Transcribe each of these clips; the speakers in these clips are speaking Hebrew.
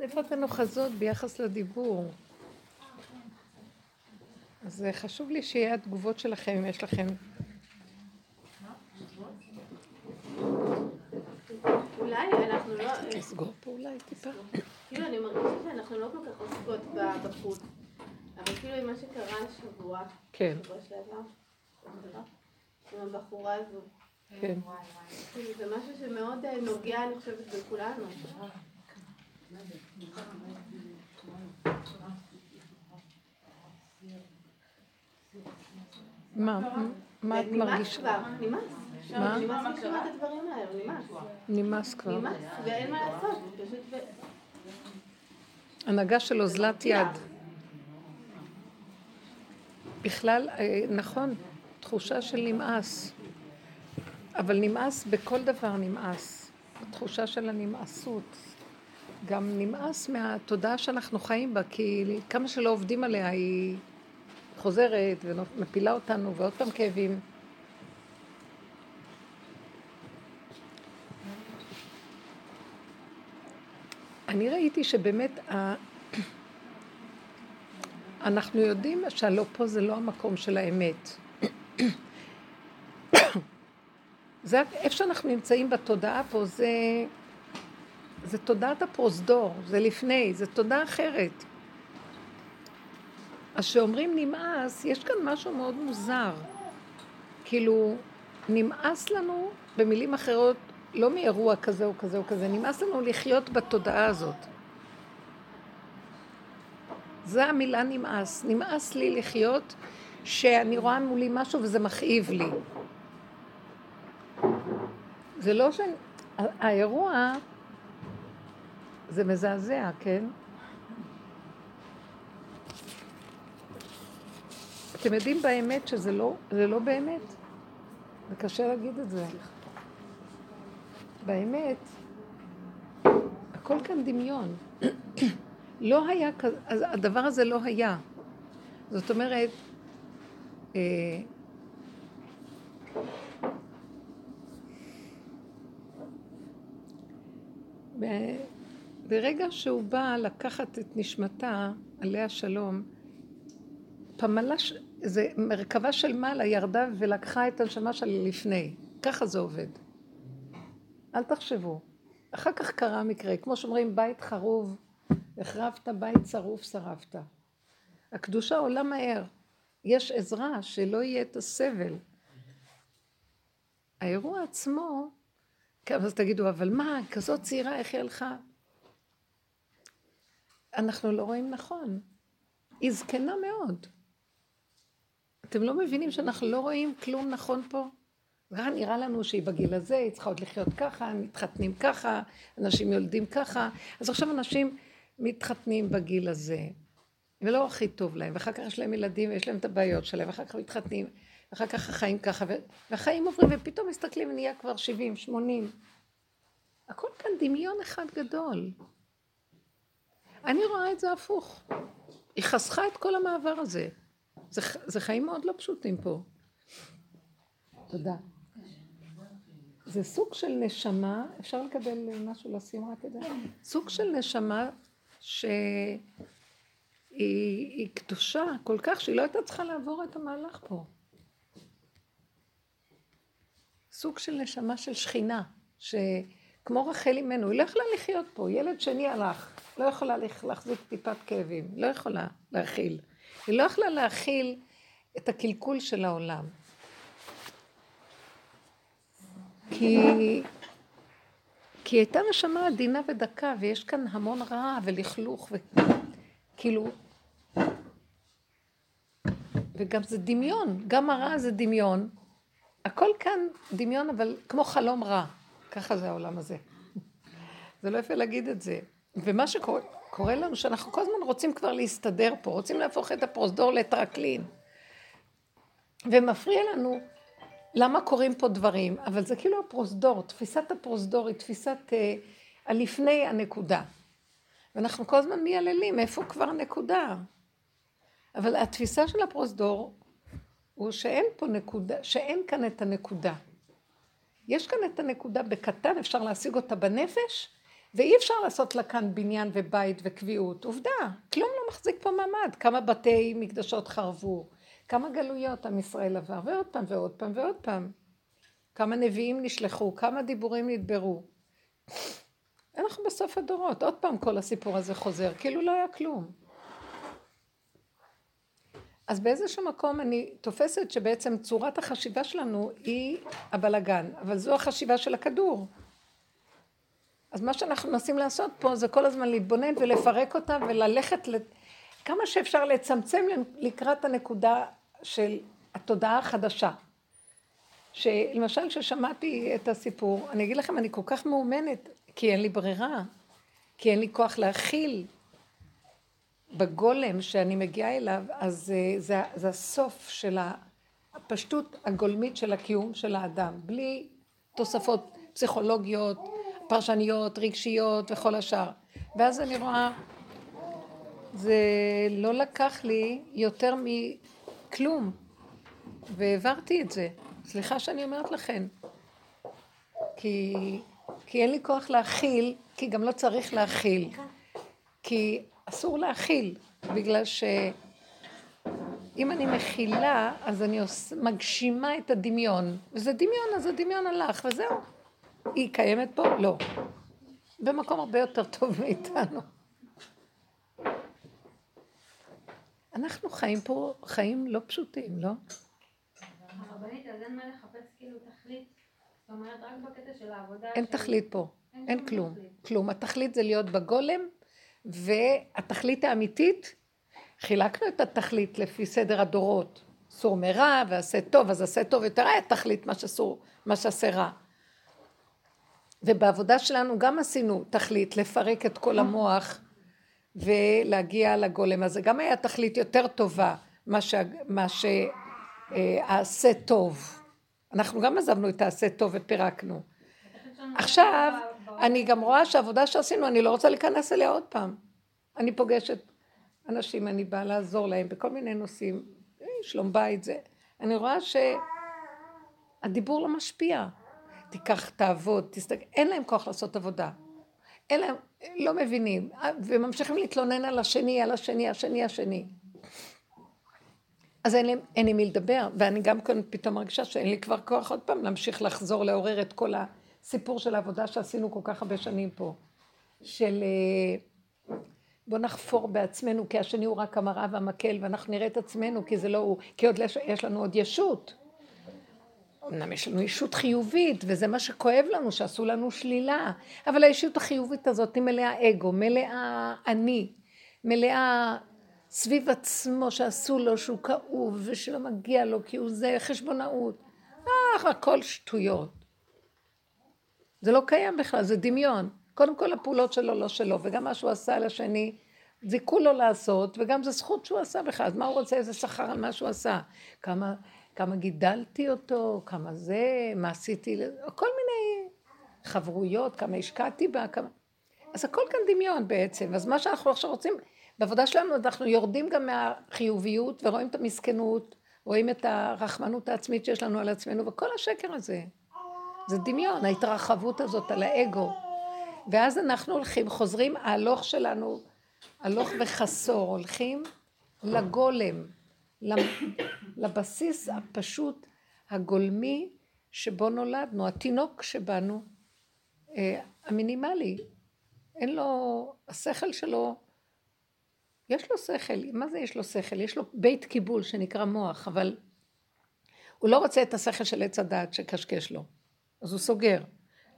איפה אתן אוחזות ביחס לדיבור? אז חשוב לי שיהיה התגובות שלכם, אם יש לכם... אולי אנחנו לא... תסגור פה אולי טיפה. כאילו, אני מרגישה שאנחנו לא כל כך עוסקות בחוץ. אבל כאילו, עם מה שקרה השבוע, כן. שבוע שעבר, עם הבחורה הזו. כן. כאילו, זה משהו שמאוד אה, נוגע, אני חושבת, בכולנו. מה? מה את נמאס מרגישה? כבר, נמאס. מה? נמאס לשמוע את הדברים האלו, נמאס. נמאס כבר. נמאס, ואין מה לעשות, פשוט... הנהגה של אוזלת יד. בכלל, אה, נכון, תחושה של נמאס. אבל נמאס בכל דבר נמאס. התחושה של הנמאסות. גם נמאס מהתודעה שאנחנו חיים בה, כי כמה שלא עובדים עליה היא חוזרת ומפילה אותנו, ועוד פעם כאבים. אני ראיתי שבאמת ה... אנחנו יודעים שהלא פה זה לא המקום של האמת. זה איפה שאנחנו נמצאים בתודעה פה, זה, זה תודעת הפרוזדור, זה לפני, זה תודעה אחרת. אז כשאומרים נמאס, יש כאן משהו מאוד מוזר. כאילו, נמאס לנו, במילים אחרות, לא מאירוע כזה או כזה או כזה, נמאס לנו לחיות בתודעה הזאת. זה המילה נמאס. נמאס לי לחיות שאני רואה מולי משהו וזה מכאיב לי. זה לא ש... האירוע זה מזעזע, כן? אתם יודעים באמת שזה לא, זה לא באמת? זה קשה להגיד את זה. באמת, הכל כאן דמיון. לא היה כזה, הדבר הזה לא היה. זאת אומרת, אה, ברגע שהוא בא לקחת את נשמתה, עליה שלום, פמלה, זה מרכבה של מעלה ירדה ולקחה את הנשמה שלה לפני. ככה זה עובד. אל תחשבו. אחר כך קרה מקרה, כמו שאומרים, בית חרוב, החרבת בית שרוף שרפת. הקדושה עולה מהר. יש עזרה שלא יהיה את הסבל. האירוע עצמו, אז תגידו, אבל מה, כזאת צעירה, איך היא הלכה? אנחנו לא רואים נכון. היא זקנה מאוד. אתם לא מבינים שאנחנו לא רואים כלום נכון פה? רק נראה לנו שהיא בגיל הזה, היא צריכה עוד לחיות ככה, מתחתנים ככה, אנשים יולדים ככה. אז עכשיו אנשים מתחתנים בגיל הזה, ולא הכי טוב להם, ואחר כך יש להם ילדים ויש להם את הבעיות שלהם, ואחר כך מתחתנים, ואחר כך החיים ככה, והחיים עוברים, ופתאום מסתכלים, נהיה כבר 70, 80. הכל כאן דמיון אחד גדול. אני רואה את זה הפוך. היא חסכה את כל המעבר הזה. זה, זה חיים מאוד לא פשוטים פה. תודה. זה סוג של נשמה, אפשר לקבל משהו לשים רק את זה? סוג של נשמה שהיא היא קדושה כל כך שהיא לא הייתה צריכה לעבור את המהלך פה. סוג של נשמה של שכינה, שכמו רחל אימנו, היא לא יכלה לחיות פה, ילד שני הלך, לא יכולה להחזיק טיפת כאבים, לא יכולה להכיל. היא לא יכלה להכיל את הקלקול של העולם. כי, כי הייתה נשמה עדינה ודקה, ויש כאן המון רע ולכלוך, וכאילו... וגם זה דמיון, גם הרע זה דמיון. הכל כאן דמיון, אבל כמו חלום רע. ככה זה העולם הזה. זה לא יפה להגיד את זה. ומה שקורה לנו, שאנחנו כל הזמן רוצים כבר להסתדר פה, רוצים להפוך את הפרוזדור לטרקלין. ומפריע לנו למה קורים פה דברים, אבל זה כאילו הפרוזדור, תפיסת הפרוזדור היא תפיסת אה, הלפני הנקודה. ואנחנו כל הזמן מייללים, איפה כבר הנקודה? אבל התפיסה של הפרוזדור הוא שאין פה נקודה, שאין כאן את הנקודה. יש כאן את הנקודה בקטן, אפשר להשיג אותה בנפש, ואי אפשר לעשות לה כאן בניין ובית וקביעות. עובדה, כלום לא מחזיק פה מעמד. כמה בתי מקדשות חרבו, כמה גלויות עם ישראל עבר, ועוד פעם ועוד פעם ועוד פעם. כמה נביאים נשלחו, כמה דיבורים נדברו. אנחנו בסוף הדורות, עוד פעם כל הסיפור הזה חוזר, כאילו לא היה כלום. אז באיזשהו מקום אני תופסת שבעצם צורת החשיבה שלנו היא הבלגן, אבל זו החשיבה של הכדור. אז מה שאנחנו מנסים לעשות פה זה כל הזמן להתבונן ולפרק אותה וללכת כמה שאפשר לצמצם לקראת הנקודה של התודעה החדשה. שלמשל כששמעתי את הסיפור, אני אגיד לכם, אני כל כך מאומנת, כי אין לי ברירה, כי אין לי כוח להכיל בגולם שאני מגיעה אליו, אז אה, זה, זה הסוף של הפשטות הגולמית של הקיום של האדם, בלי תוספות פסיכולוגיות, פרשניות, רגשיות וכל השאר. ואז אני רואה, זה לא לקח לי יותר מכלום, והעברתי את זה. סליחה שאני אומרת לכם. כי, כי אין לי כוח להכיל, כי גם לא צריך להכיל. כי אסור להכיל, בגלל שאם אני מכילה, אז אני מגשימה את הדמיון. וזה דמיון, אז הדמיון הלך, וזהו. היא קיימת פה? לא. במקום הרבה יותר טוב מאיתנו. אנחנו חיים פה חיים לא פשוטים, לא? הרבנית, אז אין מה לחפש כאילו תכלית? זאת אומרת, רק בקטע של העבודה... אין תכלית פה, אין כלום. כלום. התכלית זה להיות בגולם, והתכלית האמיתית, חילקנו את התכלית לפי סדר הדורות. סור מרע ועשה טוב, אז עשה טוב יותר היה תכלית מה שאסור, מה שעשה רע. ובעבודה שלנו גם עשינו תכלית, לפרק את כל המוח ולהגיע לגולם הזה. גם היה תכלית יותר טובה, מה, ש... מה שעשה טוב. אנחנו גם עזבנו את העשה טוב ופירקנו. עכשיו, אני גם רואה שהעבודה שעשינו, אני לא רוצה להיכנס אליה עוד פעם. אני פוגשת אנשים, אני באה לעזור להם בכל מיני נושאים, אה, שלום בית זה. אני רואה שהדיבור לא משפיע. תיקח, תעבוד, תסתכל, אין להם כוח לעשות עבודה. אין להם, לא מבינים, וממשיכים להתלונן על השני, על השני, השני, השני. אז אין לי, אין לי מי לדבר, ואני גם כאן פתאום מרגישה שאין לי כבר כוח עוד פעם להמשיך לחזור, לעורר את כל הסיפור של העבודה שעשינו כל כך הרבה שנים פה. של אה, בוא נחפור בעצמנו, כי השני הוא רק המראה והמקל, ואנחנו נראה את עצמנו, כי זה לא הוא, כי עוד יש לנו עוד ישות. אמנם יש לנו ישות חיובית, וזה מה שכואב לנו, שעשו לנו שלילה, אבל הישות החיובית הזאת היא מלאה אגו, מלאה אני, מלאה סביב עצמו שעשו לו, שהוא כאוב, ושלא מגיע לו, כי הוא זה חשבונאות. אה, הכל שטויות. זה לא קיים בכלל, זה דמיון. קודם כל הפעולות שלו לא שלו, וגם מה שהוא עשה לשני, זיכו לו לעשות, וגם זו זכות שהוא עשה בכלל, אז מה הוא רוצה, איזה שכר על מה שהוא עשה? כמה כמה גידלתי אותו, כמה זה, מה עשיתי, כל מיני חברויות, כמה השקעתי בה, כמה... אז הכל כאן דמיון בעצם. אז מה שאנחנו עכשיו רוצים, בעבודה שלנו אנחנו יורדים גם מהחיוביות ורואים את המסכנות, רואים את הרחמנות העצמית שיש לנו על עצמנו, וכל השקר הזה. זה דמיון, ההתרחבות הזאת על האגו. ואז אנחנו הולכים, חוזרים, ההלוך שלנו, הלוך וחסור, הולכים לגולם. לבסיס הפשוט הגולמי שבו נולדנו, התינוק שבנו, אה, המינימלי. אין לו, השכל שלו, יש לו שכל, מה זה יש לו שכל? יש לו בית קיבול שנקרא מוח, אבל הוא לא רוצה את השכל של עץ הדעת שקשקש לו, אז הוא סוגר.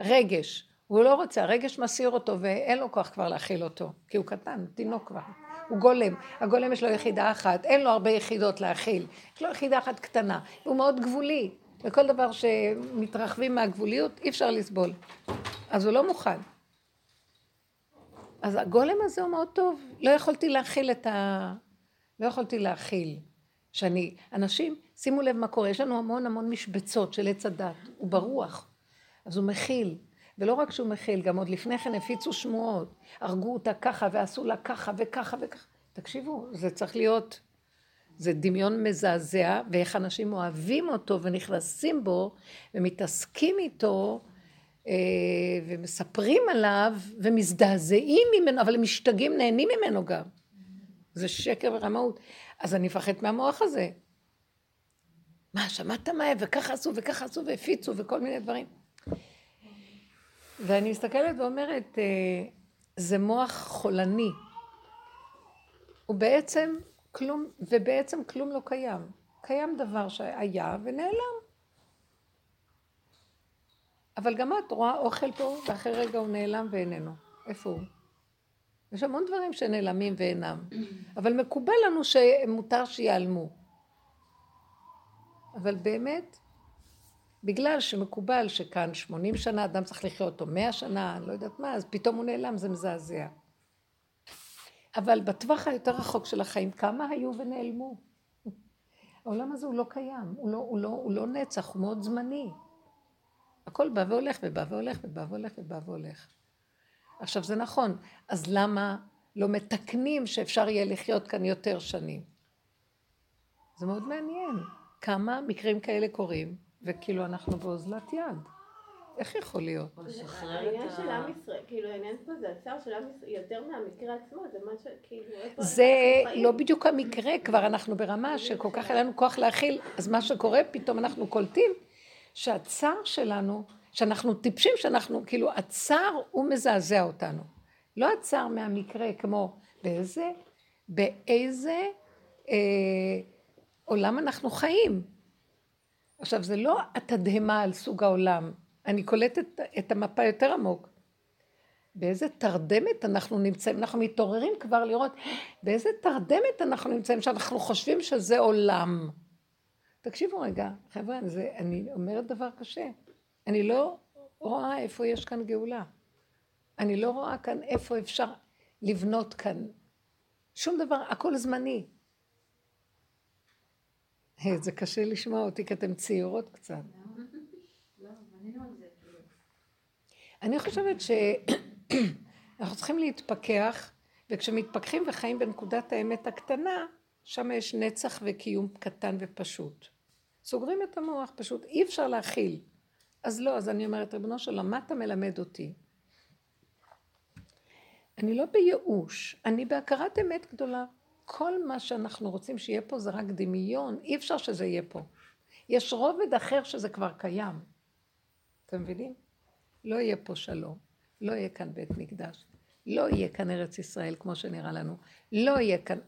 רגש, הוא לא רוצה, הרגש מסיר אותו ואין לו כוח כבר להכיל אותו, כי הוא קטן, תינוק כבר. הוא גולם. הגולם יש לו יחידה אחת, אין לו הרבה יחידות להכיל. יש לו יחידה אחת קטנה. הוא מאוד גבולי, וכל דבר שמתרחבים מהגבוליות אי אפשר לסבול. אז הוא לא מוכן. אז הגולם הזה הוא מאוד טוב. לא יכולתי להכיל את ה... לא יכולתי להכיל. שאני, אנשים, שימו לב מה קורה, יש לנו המון המון משבצות של עץ הדת, הוא ברוח, אז הוא מכיל, ולא רק שהוא מכיל, גם עוד לפני כן הפיצו שמועות. הרגו אותה ככה ועשו לה ככה וככה וככה. תקשיבו, זה צריך להיות, זה דמיון מזעזע, ואיך אנשים אוהבים אותו ונכנסים בו ומתעסקים איתו, אה, ומספרים עליו ומזדעזעים ממנו, אבל הם משתגעים, נהנים ממנו גם. זה שקר ורמאות. אז אני מפחד מהמוח הזה. מה, שמעת מה, וככה עשו, וככה עשו, והפיצו, וכל מיני דברים. ואני מסתכלת ואומרת, אה, זה מוח חולני. הוא בעצם כלום, ובעצם כלום לא קיים. קיים דבר שהיה ונעלם. אבל גם את רואה אוכל פה, ואחרי רגע הוא נעלם ואיננו. איפה הוא? יש המון דברים שנעלמים ואינם, אבל מקובל לנו שמותר שיעלמו. אבל באמת, בגלל שמקובל שכאן 80 שנה אדם צריך לחיות אותו 100 שנה, אני לא יודעת מה, אז פתאום הוא נעלם, זה מזעזע. אבל בטווח היותר רחוק של החיים, כמה היו ונעלמו? העולם הזה הוא לא קיים, הוא לא, הוא לא, הוא לא נצח, הוא מאוד זמני. הכל בא והולך ובא והולך ובא והולך ובא והולך. עכשיו זה נכון, אז למה לא מתקנים שאפשר יהיה לחיות כאן יותר שנים? זה מאוד מעניין. כמה מקרים כאלה קורים, וכאילו אנחנו באוזלת יד. איך יכול להיות? העניין של עם ישראל, כאילו העניין פה זה הצער של עם ישראל, יותר מהמקרה עצמו, זה מה ש... כאילו... זה לא בדיוק המקרה, כבר אנחנו ברמה שכל כך היה לנו כוח להכיל, אז מה שקורה, פתאום אנחנו קולטים שהצער שלנו, שאנחנו טיפשים, שאנחנו, כאילו, הצער הוא מזעזע אותנו. לא הצער מהמקרה, כמו באיזה, באיזה אה, עולם אנחנו חיים. עכשיו, זה לא התדהמה על סוג העולם, אני קולטת את המפה יותר עמוק. באיזה תרדמת אנחנו נמצאים, אנחנו מתעוררים כבר לראות באיזה תרדמת אנחנו נמצאים, שאנחנו חושבים שזה עולם. תקשיבו רגע, חבר'ה, זה, אני אומרת דבר קשה. אני לא רואה איפה יש כאן גאולה. אני לא רואה כאן איפה אפשר לבנות כאן. שום דבר, הכל זמני. זה קשה לשמוע אותי, כי אתן צעירות קצת. אני חושבת שאנחנו צריכים להתפכח, וכשמתפכחים וחיים בנקודת האמת הקטנה, שם יש נצח וקיום קטן ופשוט. סוגרים את המוח, פשוט אי אפשר להכיל. אז לא, אז אני אומרת, ריבונו שלום, מה אתה מלמד אותי? אני לא בייאוש, אני בהכרת אמת גדולה. כל מה שאנחנו רוצים שיהיה פה זה רק דמיון, אי אפשר שזה יהיה פה. יש רובד אחר שזה כבר קיים. אתם מבינים? לא יהיה פה שלום, לא יהיה כאן בית מקדש, לא יהיה כאן ארץ ישראל כמו שנראה לנו, לא יהיה כאן,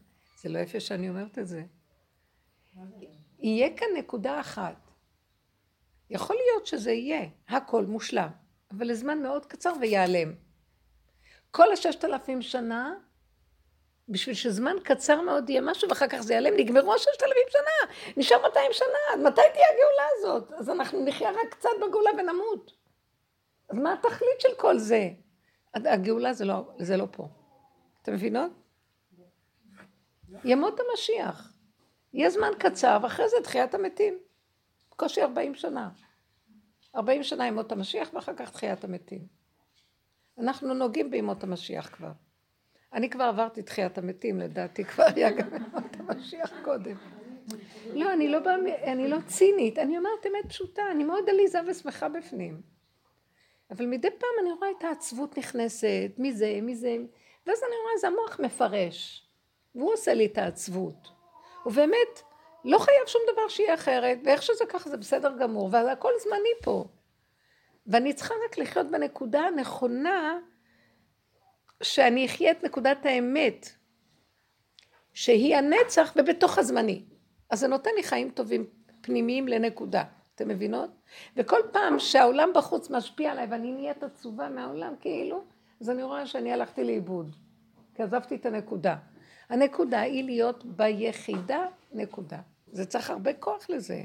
זה לא יפה שאני אומרת את זה. יהיה כאן נקודה אחת. יכול להיות שזה יהיה, הכל מושלם, אבל לזמן מאוד קצר ויעלם. כל הששת אלפים שנה, בשביל שזמן קצר מאוד יהיה משהו ואחר כך זה ייעלם, נגמרו הששת אלפים שנה, נשאר 200 שנה, אז מתי תהיה הגאולה הזאת? אז אנחנו נחיה רק קצת בגאולה ונמות. אז מה התכלית של כל זה? הגאולה זה לא, זה לא פה. אתם מבינות? ימות המשיח. יהיה זמן קצר, ואחרי זה תחיית המתים. בקושי 40 שנה. 40 שנה ימות המשיח, ואחר כך תחיית המתים. אנחנו נוגעים בימות המשיח כבר. אני כבר עברתי תחיית המתים, לדעתי כבר היה גם ימות המשיח קודם. לא, אני לא, בא, אני לא צינית, אני אומרת אמת פשוטה, אני מאוד עליזה ושמחה בפנים. אבל מדי פעם אני רואה את העצבות נכנסת, מזה, מזה, ואז אני רואה איזה המוח מפרש, והוא עושה לי את העצבות. ובאמת, לא חייב שום דבר שיהיה אחרת, ואיך שזה ככה זה בסדר גמור, והכל זמני פה. ואני צריכה רק לחיות בנקודה הנכונה, שאני אחיה את נקודת האמת, שהיא הנצח ובתוך הזמני. אז זה נותן לי חיים טובים פנימיים לנקודה. אתם מבינות? וכל פעם שהעולם בחוץ משפיע עליי ואני נהיית עצובה מהעולם כאילו, אז אני רואה שאני הלכתי לאיבוד. כי עזבתי את הנקודה. הנקודה היא להיות ביחידה, נקודה. זה צריך הרבה כוח לזה.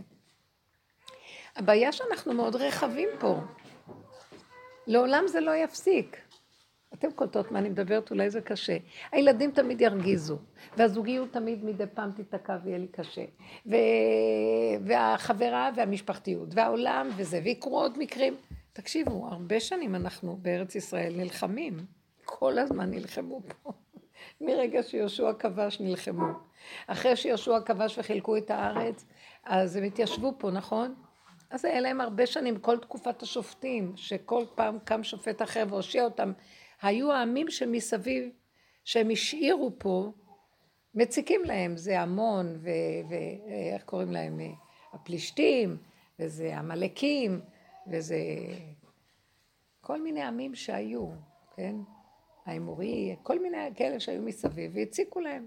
הבעיה שאנחנו מאוד רחבים פה. לעולם זה לא יפסיק. אתם קולטות מה אני מדברת, אולי זה קשה. הילדים תמיד ירגיזו, והזוגיות תמיד מדי פעם תיתקע ויהיה לי קשה. ו... והחברה והמשפחתיות, והעולם וזה, ויקרו עוד מקרים. תקשיבו, הרבה שנים אנחנו בארץ ישראל נלחמים. כל הזמן נלחמו פה. מרגע שיהושע כבש נלחמו. אחרי שיהושע כבש וחילקו את הארץ, אז הם התיישבו פה, נכון? אז היה להם הרבה שנים, כל תקופת השופטים, שכל פעם קם שופט אחר והושיע אותם. היו העמים שמסביב, שהם השאירו פה, מציקים להם, זה המון, ואיך קוראים להם? הפלישתים, וזה עמלקים, וזה כל מיני עמים שהיו, כן? האמורי, כל מיני כאלה שהיו מסביב, והציקו להם.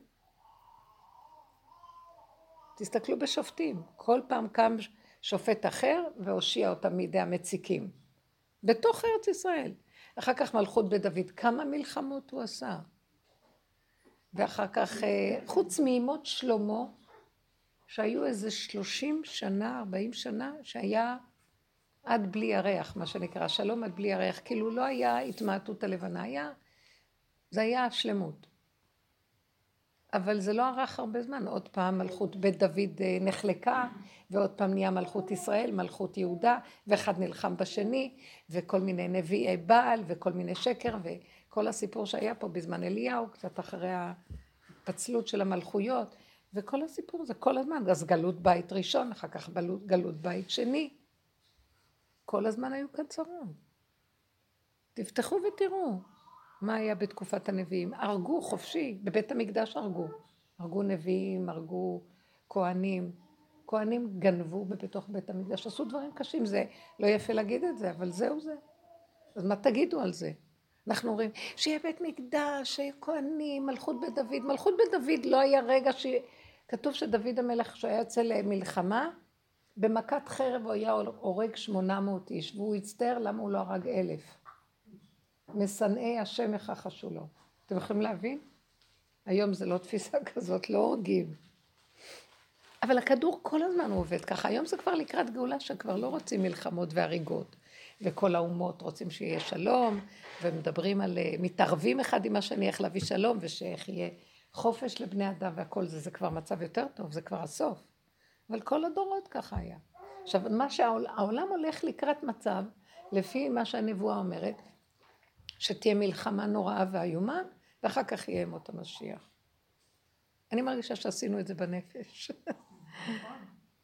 תסתכלו בשופטים, כל פעם קם שופט אחר והושיע אותם מידי המציקים. בתוך ארץ ישראל. אחר כך מלכות בית דוד, כמה מלחמות הוא עשה. ואחר כך, אה, חוץ מימות שלמה, שהיו איזה שלושים שנה, ארבעים שנה, שהיה עד בלי ירח, מה שנקרא, שלום עד בלי ירח, כאילו לא היה התמעטות הלבנה, היה, זה היה שלמות. אבל זה לא ארך הרבה זמן, עוד פעם מלכות בית דוד אה, נחלקה, ועוד פעם נהיה מלכות ישראל, מלכות יהודה, ואחד נלחם בשני, וכל מיני נביאי בעל, וכל מיני שקר, וכל הסיפור שהיה פה בזמן אליהו, קצת אחרי הפצלות של המלכויות, וכל הסיפור הזה כל הזמן, אז גלות בית ראשון, אחר כך גלות בית שני. כל הזמן היו כאן צרות. תפתחו ותראו מה היה בתקופת הנביאים. הרגו חופשי, בבית המקדש הרגו. הרגו נביאים, הרגו כהנים. כהנים גנבו בתוך בית המקדש, עשו דברים קשים, זה לא יפה להגיד את זה, אבל זהו זה. אז מה תגידו על זה? אנחנו אומרים, שיהיה בית מקדש, שיהיה כהנים, מלכות בית דוד. מלכות בית דוד לא היה רגע ש... כתוב שדוד המלך, כשהיה יוצא למלחמה, במכת חרב הוא היה הורג שמונה מאות איש, והוא הצטער למה הוא לא הרג אלף. משנאי השם יכחשו לו. אתם יכולים להבין? היום זה לא תפיסה כזאת, לא הורגים. אבל הכדור כל הזמן הוא עובד ככה. היום זה כבר לקראת גאולה שכבר לא רוצים מלחמות והריגות. וכל האומות רוצים שיהיה שלום, ומדברים על, אה, מתערבים אחד עם השני איך להביא שלום, ושאיך יהיה חופש לבני אדם והכל זה, זה כבר מצב יותר טוב, זה כבר הסוף. אבל כל הדורות ככה היה. עכשיו, מה שהעולם הולך לקראת מצב, לפי מה שהנבואה אומרת, שתהיה מלחמה נוראה ואיומה, ואחר כך יהיה מות המשיח. אני מרגישה שעשינו את זה בנפש.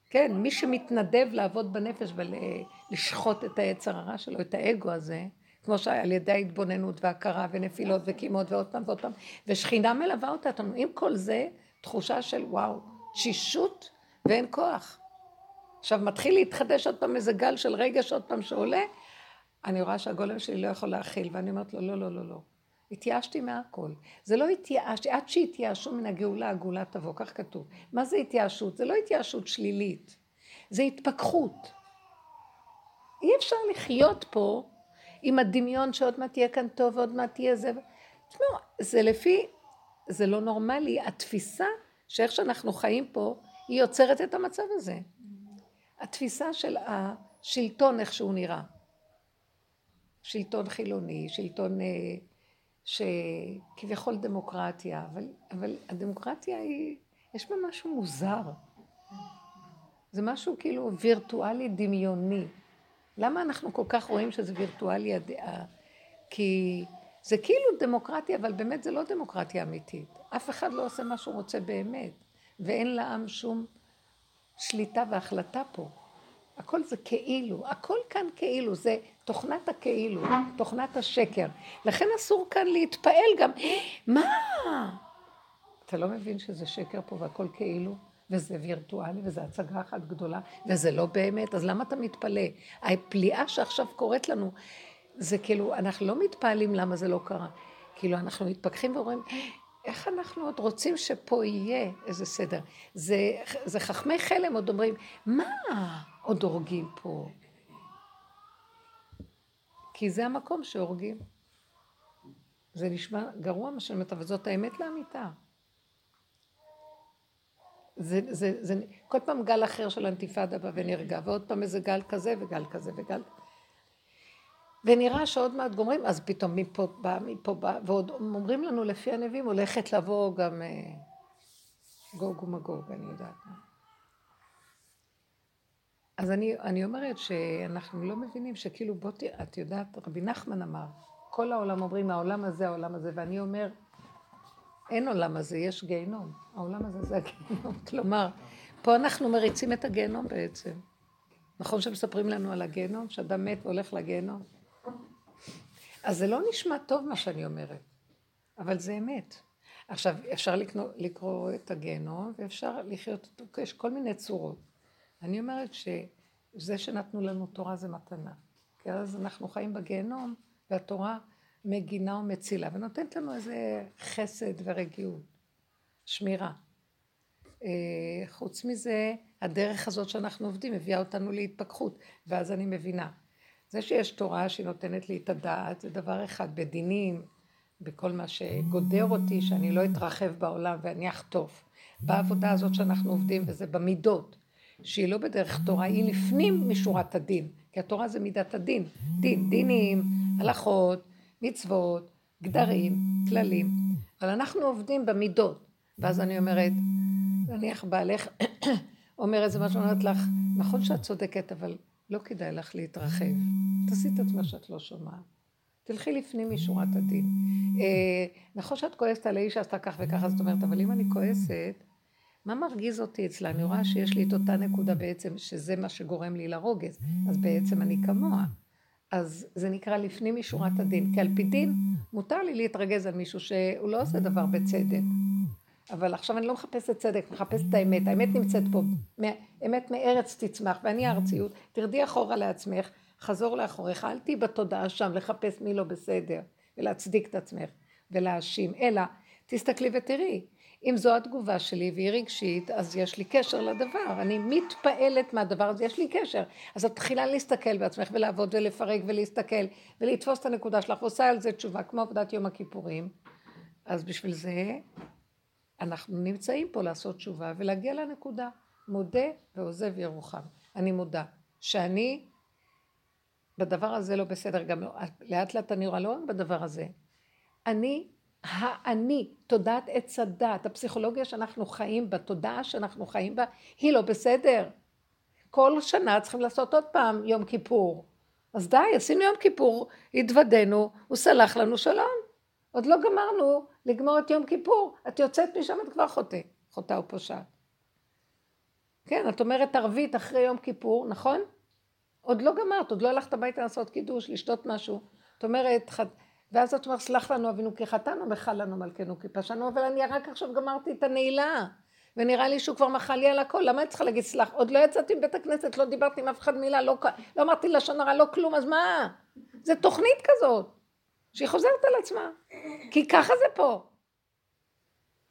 כן, מי שמתנדב לעבוד בנפש ולשחוט את היצר הרע שלו, את האגו הזה, כמו שעל ידי ההתבוננות והכרה ונפילות וקימות ועוד פעם ועוד פעם, ושכינה מלווה אותנו. עם כל זה, תחושה של וואו, תשישות ואין כוח. עכשיו מתחיל להתחדש עוד פעם איזה גל של רגש עוד פעם שעולה, אני רואה שהגולם שלי לא יכול להכיל, ואני אומרת לו, לא, לא, לא, לא. התייאשתי מהכל. זה לא התייאשתי, עד שהתייאשו מן הגאולה, הגאולה תבוא, כך כתוב. מה זה התייאשות? זה לא התייאשות שלילית, זה התפכחות. אי אפשר לחיות פה עם הדמיון שעוד מעט תהיה כאן טוב ועוד מעט תהיה זה. תשמעו, זה לפי, זה לא נורמלי. התפיסה שאיך שאנחנו חיים פה, היא יוצרת את המצב הזה. התפיסה של השלטון, איך שהוא נראה. שלטון חילוני, שלטון אה, שכביכול דמוקרטיה, אבל, אבל הדמוקרטיה היא, יש בה משהו מוזר. זה משהו כאילו וירטואלי דמיוני. למה אנחנו כל כך רואים שזה וירטואלי הדעה? כי זה כאילו דמוקרטיה, אבל באמת זה לא דמוקרטיה אמיתית. אף אחד לא עושה מה שהוא רוצה באמת, ואין לעם שום שליטה והחלטה פה. הכל זה כאילו, הכל כאן כאילו, זה תוכנת הכאילו, תוכנת השקר. לכן אסור כאן להתפעל גם, מה? אתה לא מבין שזה שקר פה והכל כאילו? וזה וירטואלי, וזה הצגה אחת גדולה, וזה לא באמת, אז למה אתה מתפלא? הפליאה שעכשיו קורית לנו, זה כאילו, אנחנו לא מתפעלים למה זה לא קרה. כאילו, אנחנו מתפכחים ואומרים, איך אנחנו עוד רוצים שפה יהיה איזה סדר? זה, זה חכמי חלם עוד אומרים, מה עוד הורגים פה? כי זה המקום שהורגים. זה נשמע גרוע מה שאני אומרת, אבל זאת האמת לאמיתה. זה, זה, זה, כל פעם גל אחר של אנתיפאדה בא ונרגע, ועוד פעם איזה גל כזה וגל כזה וגל... ונראה שעוד מעט גומרים, אז פתאום מפה בא, מפה בא, ועוד אומרים לנו לפי הנביאים, הולכת לבוא גם אה, גוג ומגוג, אני יודעת. אז אני, אני אומרת שאנחנו לא מבינים שכאילו בוא תראה, את יודעת, רבי נחמן אמר, כל העולם אומרים העולם הזה, העולם הזה, ואני אומר, אין עולם הזה, יש גיהנום. העולם הזה זה הגיהנום. כלומר, פה אנחנו מריצים את הגיהנום בעצם. נכון שמספרים לנו על הגיהנום, שאדם מת והולך לגיהנום? אז זה לא נשמע טוב מה שאני אומרת, אבל זה אמת. עכשיו, אפשר לקרוא, לקרוא את הגיהנום ואפשר לחיות אותו, יש כל מיני צורות. אני אומרת שזה שנתנו לנו תורה זה מתנה. כי אז אנחנו חיים בגיהנום, והתורה מגינה ומצילה, ונותנת לנו איזה חסד ורגיעות, שמירה. אה, חוץ מזה, הדרך הזאת שאנחנו עובדים מביאה אותנו להתפכחות, ואז אני מבינה. זה שיש תורה שהיא נותנת לי את הדעת, זה דבר אחד, בדינים, בכל מה שגודר אותי, שאני לא אתרחב בעולם ואני אחטוף. בעבודה הזאת שאנחנו עובדים, וזה במידות, שהיא לא בדרך תורה, היא לפנים משורת הדין, כי התורה זה מידת הדין, דין, דינים, הלכות, מצוות, גדרים, כללים, אבל אנחנו עובדים במידות, ואז אני אומרת, נניח בעלך אומר איזה משהו, אומרת לך, נכון שאת צודקת, אבל לא כדאי לך להתרחב. תעשי את עצמה שאת לא שומעת. תלכי לפנים משורת הדין. אה, נכון שאת כועסת על האיש שעשתה כך וככה, זאת אומרת, אבל אם אני כועסת, מה מרגיז אותי אצלה? אני רואה שיש לי את אותה נקודה בעצם, שזה מה שגורם לי לרוגז, אז בעצם אני כמוה. אז זה נקרא לפנים משורת הדין, כי על פי דין מותר לי להתרגז על מישהו שהוא לא עושה דבר בצדק. אבל עכשיו אני לא מחפשת צדק, מחפשת האמת, האמת נמצאת פה, אמת מארץ תצמח, ואני הארציות, תרדי אחורה לעצמך, חזור לאחוריך, אל תהיי בתודעה שם לחפש מי לא בסדר, ולהצדיק את עצמך, ולהאשים, אלא תסתכלי ותראי, אם זו התגובה שלי והיא רגשית, אז יש לי קשר לדבר, אני מתפעלת מהדבר הזה, יש לי קשר. אז את מתחילה להסתכל בעצמך ולעבוד ולפרק ולהסתכל ולתפוס את הנקודה שלך. ועושה על זה תשובה, כמו עבודת יום הכיפורים. אז בשביל זה אנחנו נמצאים פה לעשות תשובה ולהגיע לנקודה. מודה ועוזב ירוחם. אני מודה שאני בדבר הזה לא בסדר, גם לא, לאט לאט אני רואה לא רק בדבר הזה. אני, האני, תודעת עץ הדת, הפסיכולוגיה שאנחנו חיים בה, תודעה שאנחנו חיים בה, היא לא בסדר. כל שנה צריכים לעשות עוד פעם יום כיפור. אז די, עשינו יום כיפור, התוודענו, הוא סלח לנו שלום. עוד לא גמרנו לגמור את יום כיפור, את יוצאת משם, את כבר חוטא, חוטא ופושעת. כן, את אומרת ערבית אחרי יום כיפור, נכון? עוד לא גמרת, עוד לא הלכת הביתה לעשות קידוש, לשתות משהו. את אומרת, ואז את אומרת, סלח לנו אבינו כי חטאנו, מחל לנו מלכנו כי פשענו, אבל אני רק עכשיו גמרתי את הנעילה. ונראה לי שהוא כבר מחל לי על הכל, למה אני צריכה להגיד סלח? עוד לא יצאתי מבית הכנסת, לא דיברתי עם אף אחד מילה, לא, לא אמרתי לשון הרע, לא כלום, אז מה? זה תוכנית כזאת. שהיא חוזרת על עצמה. כי ככה זה פה.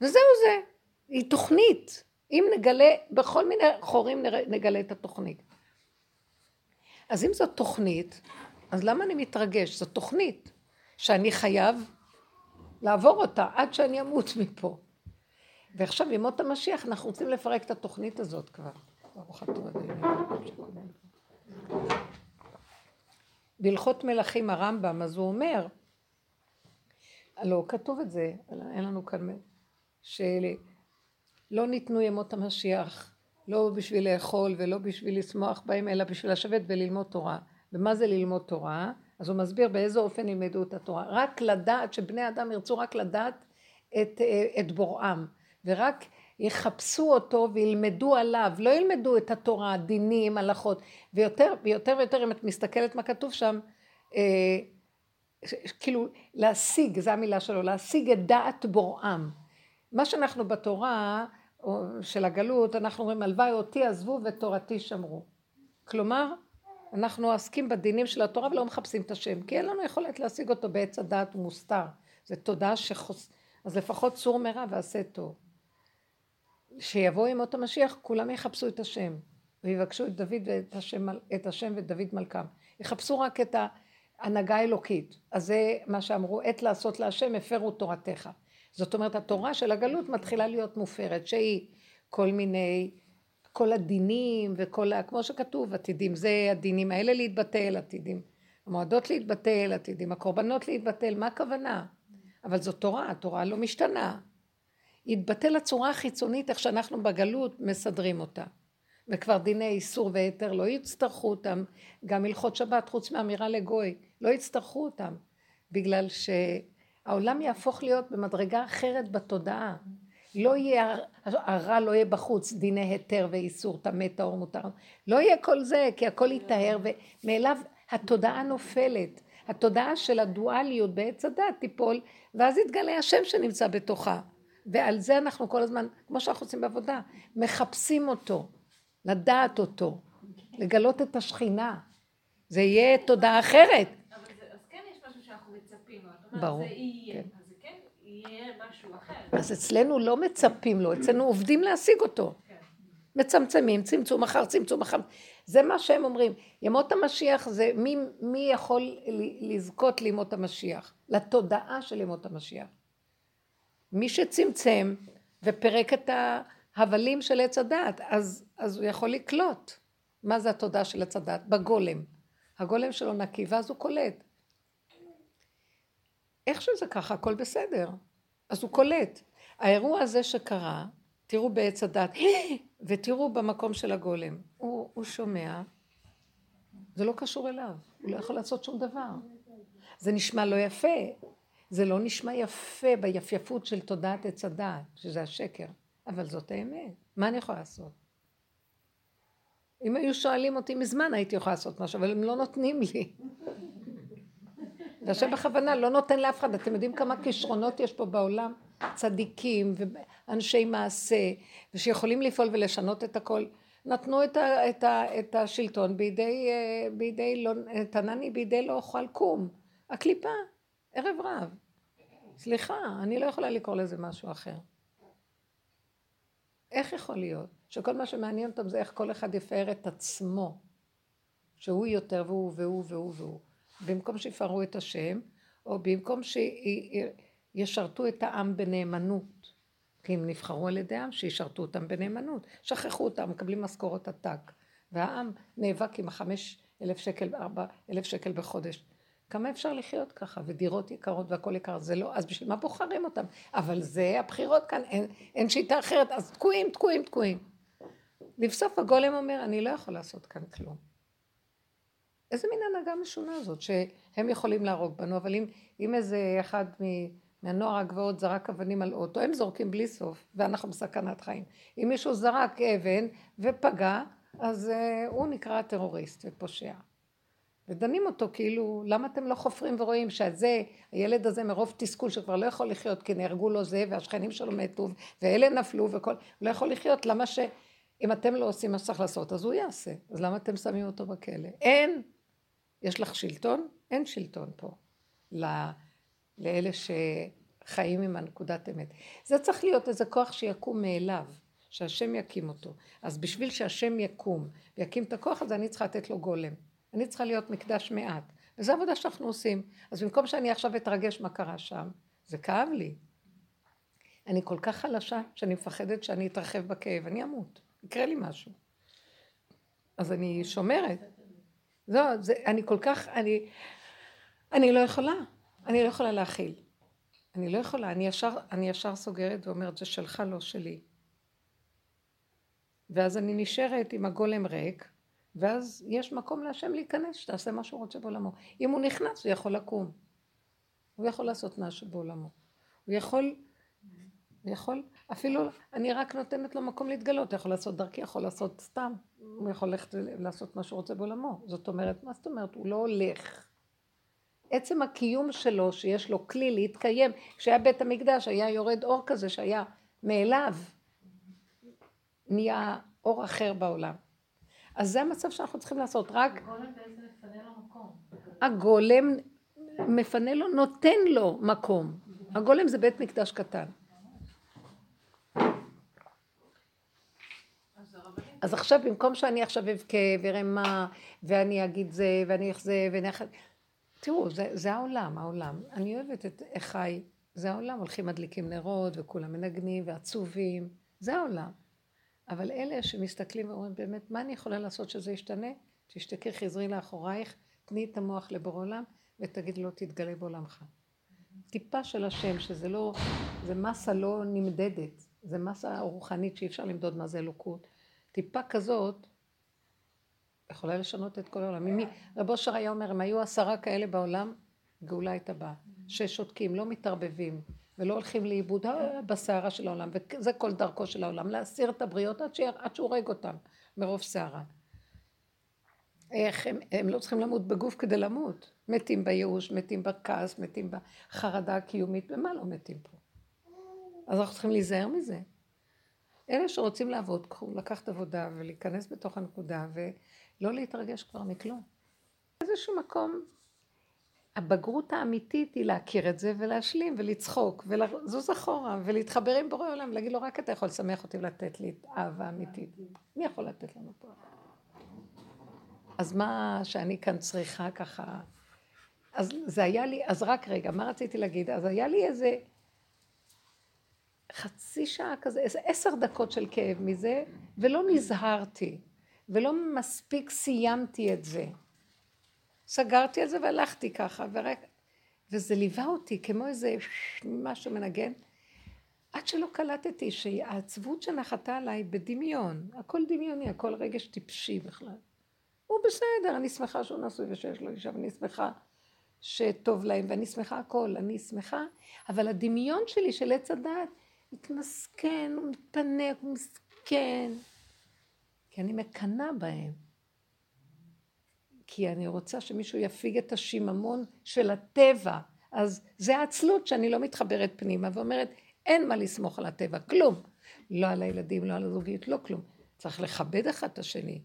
וזהו זה. היא תוכנית. אם נגלה, בכל מיני חורים נגלה את התוכנית. אז אם זאת תוכנית, אז למה אני מתרגש? זו תוכנית שאני חייב לעבור אותה עד שאני אמות מפה. ועכשיו, ימות המשיח, אנחנו רוצים לפרק את התוכנית הזאת כבר. בהלכות מלכים הרמב"ם, אז הוא אומר, לא, כתוב את זה, אין לנו כאן, שלא ניתנו ימות המשיח, לא בשביל לאכול ולא בשביל לשמוח בהם, אלא בשביל לשבת וללמוד תורה. ומה זה ללמוד תורה? אז הוא מסביר באיזה אופן ילמדו את התורה. רק לדעת, שבני אדם ירצו רק לדעת את, את בוראם, ורק יחפשו אותו וילמדו עליו, לא ילמדו את התורה, דינים, הלכות, ויותר ויותר ויותר אם את מסתכלת מה כתוב שם, אה, כאילו להשיג, זו המילה שלו, להשיג את דעת בוראם. מה שאנחנו בתורה של הגלות, אנחנו אומרים הלוואי אותי עזבו ותורתי שמרו. כלומר, אנחנו עוסקים בדינים של התורה ולא מחפשים את השם, כי אין לנו יכולת להשיג אותו בעץ הדעת ומוסתר. זו תודעה שחוס... אז לפחות צור מרע ועשה טוב. שיבוא ימות המשיח, כולם יחפשו את השם, ויבקשו את דוד ואת השם, את השם ואת דוד מלכם. יחפשו רק את ה... הנהגה אלוקית. אז זה מה שאמרו, עת לעשות להשם, הפרו תורתך. זאת אומרת, התורה של הגלות מתחילה להיות מופרת, שהיא כל מיני, כל הדינים וכל ה... כמו שכתוב, עתידים, זה הדינים האלה להתבטל, עתידים המועדות להתבטל, עתידים הקורבנות להתבטל, מה הכוונה? אבל זו תורה, התורה לא משתנה. יתבטל הצורה החיצונית, איך שאנחנו בגלות מסדרים אותה. וכבר דיני איסור והיתר לא יצטרכו אותם, גם הלכות שבת חוץ מאמירה לגוי, לא יצטרכו אותם, בגלל שהעולם יהפוך להיות במדרגה אחרת בתודעה. לא יהיה, הרע לא יהיה בחוץ, דיני היתר ואיסור, טמא, טהור, מותר. לא יהיה כל זה, כי הכל יטהר, ומאליו התודעה נופלת. התודעה של הדואליות בעץ הדת תיפול, ואז יתגלה השם שנמצא בתוכה. ועל זה אנחנו כל הזמן, כמו שאנחנו עושים בעבודה, מחפשים אותו, לדעת אותו, לגלות את השכינה. זה יהיה תודעה אחרת. אבל זה, אז כן יש משהו שאנחנו מצפים לו. ברור. זה יהיה, כן. אז זה כן יהיה משהו אחר. אז אצלנו לא מצפים לו, אצלנו עובדים להשיג אותו. כן. מצמצמים, צמצום אחר צמצום אחר. זה מה שהם אומרים. ימות המשיח זה מי, מי יכול לזכות לימות המשיח? לתודעה של ימות המשיח. מי שצמצם ופירק את ההבלים של עץ הדעת, אז, אז הוא יכול לקלוט. מה זה התודעה של עץ הדעת? בגולם. הגולם שלו נקי, ואז הוא קולט. איך שזה ככה, הכל בסדר. אז הוא קולט. האירוע הזה שקרה, תראו בעץ הדת, ותראו במקום של הגולם. הוא, הוא שומע, זה לא קשור אליו, הוא לא יכול לעשות שום דבר. זה נשמע לא יפה, זה לא נשמע יפה ביפייפות של תודעת עץ הדעת, שזה השקר, אבל זאת האמת. מה אני יכולה לעשות? אם היו שואלים אותי מזמן הייתי יכולה לעשות משהו, אבל הם לא נותנים לי. והשם בכוונה לא נותן לאף אחד. אתם יודעים כמה כישרונות יש פה בעולם? צדיקים ואנשי מעשה, ושיכולים לפעול ולשנות את הכל. נתנו את, ה, את, ה, את השלטון בידי, אה, בידי לא, תנני בידי לא אוכל קום. הקליפה, ערב רב. סליחה, אני לא יכולה לקרוא לזה משהו אחר. איך יכול להיות שכל מה שמעניין אותם זה איך כל אחד יפאר את עצמו, שהוא יותר והוא והוא והוא והוא, במקום שיפארו את השם, או במקום שישרתו את העם בנאמנות, כי הם נבחרו על ידי העם, שישרתו אותם בנאמנות. שכחו אותם, מקבלים משכורות עתק, והעם נאבק עם החמש אלף שקל, ארבע אלף שקל בחודש. כמה אפשר לחיות ככה, ודירות יקרות והכל יקר, זה לא, אז בשביל מה בוחרים אותם? אבל זה הבחירות כאן, אין, אין שיטה אחרת, אז תקועים, תקועים, תקועים. לבסוף הגולם אומר, אני לא יכול לעשות כאן כלום. איזה מין הנהגה משונה זאת, שהם יכולים להרוג בנו, אבל אם, אם איזה אחד מהנוער הגבעות זרק אבנים על אוטו, הם זורקים בלי סוף, ואנחנו בסכנת חיים. אם מישהו זרק אבן ופגע, אז uh, הוא נקרא טרוריסט ופושע. ודנים אותו כאילו, למה אתם לא חופרים ורואים שזה, הילד הזה מרוב תסכול שכבר לא יכול לחיות כי נהרגו לו זה והשכנים שלו מתו ואלה נפלו וכל, לא יכול לחיות, למה ש... אם אתם לא עושים מה שצריך לעשות אז הוא יעשה, אז למה אתם שמים אותו בכלא? אין. יש לך שלטון? אין שלטון פה. ל... לאלה שחיים עם הנקודת אמת. זה צריך להיות איזה כוח שיקום מאליו, שהשם יקים אותו. אז בשביל שהשם יקום ויקים את הכוח הזה אני צריכה לתת לו גולם. אני צריכה להיות מקדש מעט. וזו עבודה שאנחנו עושים. אז במקום שאני עכשיו אתרגש מה קרה שם, זה כאב לי. אני כל כך חלשה, שאני מפחדת שאני אתרחב בכאב, אני אמות, יקרה לי משהו. אז אני שומרת. לא, זה, אני כל כך, אני, אני לא יכולה, אני לא יכולה להכיל. אני לא יכולה, אני ישר, אני ישר סוגרת ואומרת, זה שלך, לא שלי. ואז אני נשארת עם הגולם ריק, ואז יש מקום להשם להיכנס, שתעשה מה שהוא רוצה בעולמו. אם הוא נכנס, הוא יכול לקום. הוא יכול לעשות משהו בעולמו. הוא יכול, הוא יכול, אפילו אני רק נותנת לו מקום להתגלות, הוא יכול לעשות דרכי, יכול לעשות סתם, הוא יכול ללכת לעשות מה שהוא רוצה בעולמו. זאת אומרת, מה זאת אומרת? הוא לא הולך. עצם הקיום שלו, שיש לו כלי להתקיים, כשהיה בית המקדש, היה יורד אור כזה שהיה מאליו, נהיה אור אחר בעולם. אז זה המצב שאנחנו צריכים לעשות, רק... הגולם בעצם מפנה לו מקום. הגולם מפנה לו, נותן לו מקום. הגולם זה בית מקדש קטן. אז עכשיו במקום שאני עכשיו אבכה ואראה מה ואני אגיד זה ואני אחזה ואני אח... תראו זה, זה העולם, העולם. אני אוהבת את אחיי, זה העולם, הולכים מדליקים נרות וכולם מנגנים ועצובים, זה העולם. אבל אלה שמסתכלים ואומרים באמת, מה אני יכולה לעשות שזה ישתנה? תשתכי חזרי לאחורייך, תני את המוח לבורא עולם ותגידי לו תתגלה בעולמך. טיפה של השם, שזה לא, זה מסה לא נמדדת, זה מסה רוחנית שאי אפשר למדוד מה זה אלוקות. טיפה כזאת יכולה לשנות את כל העולם. רב אושר היה אומר, אם היו עשרה כאלה בעולם, גאולה הייתה באה. ששותקים, לא מתערבבים, ולא הולכים לאיבוד בסערה של העולם, וזה כל דרכו של העולם, להסיר את הבריות עד, עד שהוא הורג אותם מרוב סערה. איך הם, הם לא צריכים למות בגוף כדי למות. מתים בייאוש, מתים בכעס, מתים בחרדה הקיומית, במה לא מתים פה? אז אנחנו צריכים להיזהר מזה. אלה שרוצים לעבוד, קחו, לקחת עבודה ולהיכנס בתוך הנקודה ולא להתרגש כבר מכלום. איזשהו מקום, הבגרות האמיתית היא להכיר את זה ולהשלים ולצחוק ולזוז אחורה ולהתחבר עם בורא עולם, להגיד לו רק אתה יכול לשמח אותי ולתת לי אהבה אמיתית. מי יכול לתת לנו פה? אז מה שאני כאן צריכה ככה... אז זה היה לי, אז רק רגע, מה רציתי להגיד? אז היה לי איזה חצי שעה כזה, איזה עשר דקות של כאב מזה, ולא נזהרתי, ולא מספיק סיימתי את זה. סגרתי את זה והלכתי ככה, ורק... וזה ליווה אותי כמו איזה משהו מנגן, עד שלא קלטתי שהעצבות שנחתה עליי בדמיון, הכל דמיוני, הכל רגש טיפשי בכלל. הוא בסדר, אני שמחה שהוא נשוי ושיש לו אישה, ואני שמחה שטוב להם, ואני שמחה הכל, אני שמחה, אבל הדמיון שלי של עץ הדעת מתמסכן, הוא מתפנק, הוא מסכן, כי אני מקנאה בהם. כי אני רוצה שמישהו יפיג את השיממון של הטבע. אז זה העצלות שאני לא מתחברת פנימה ואומרת, אין מה לסמוך על הטבע, כלום. לא על הילדים, לא על הזוגיות, לא כלום. צריך לכבד אחד את השני.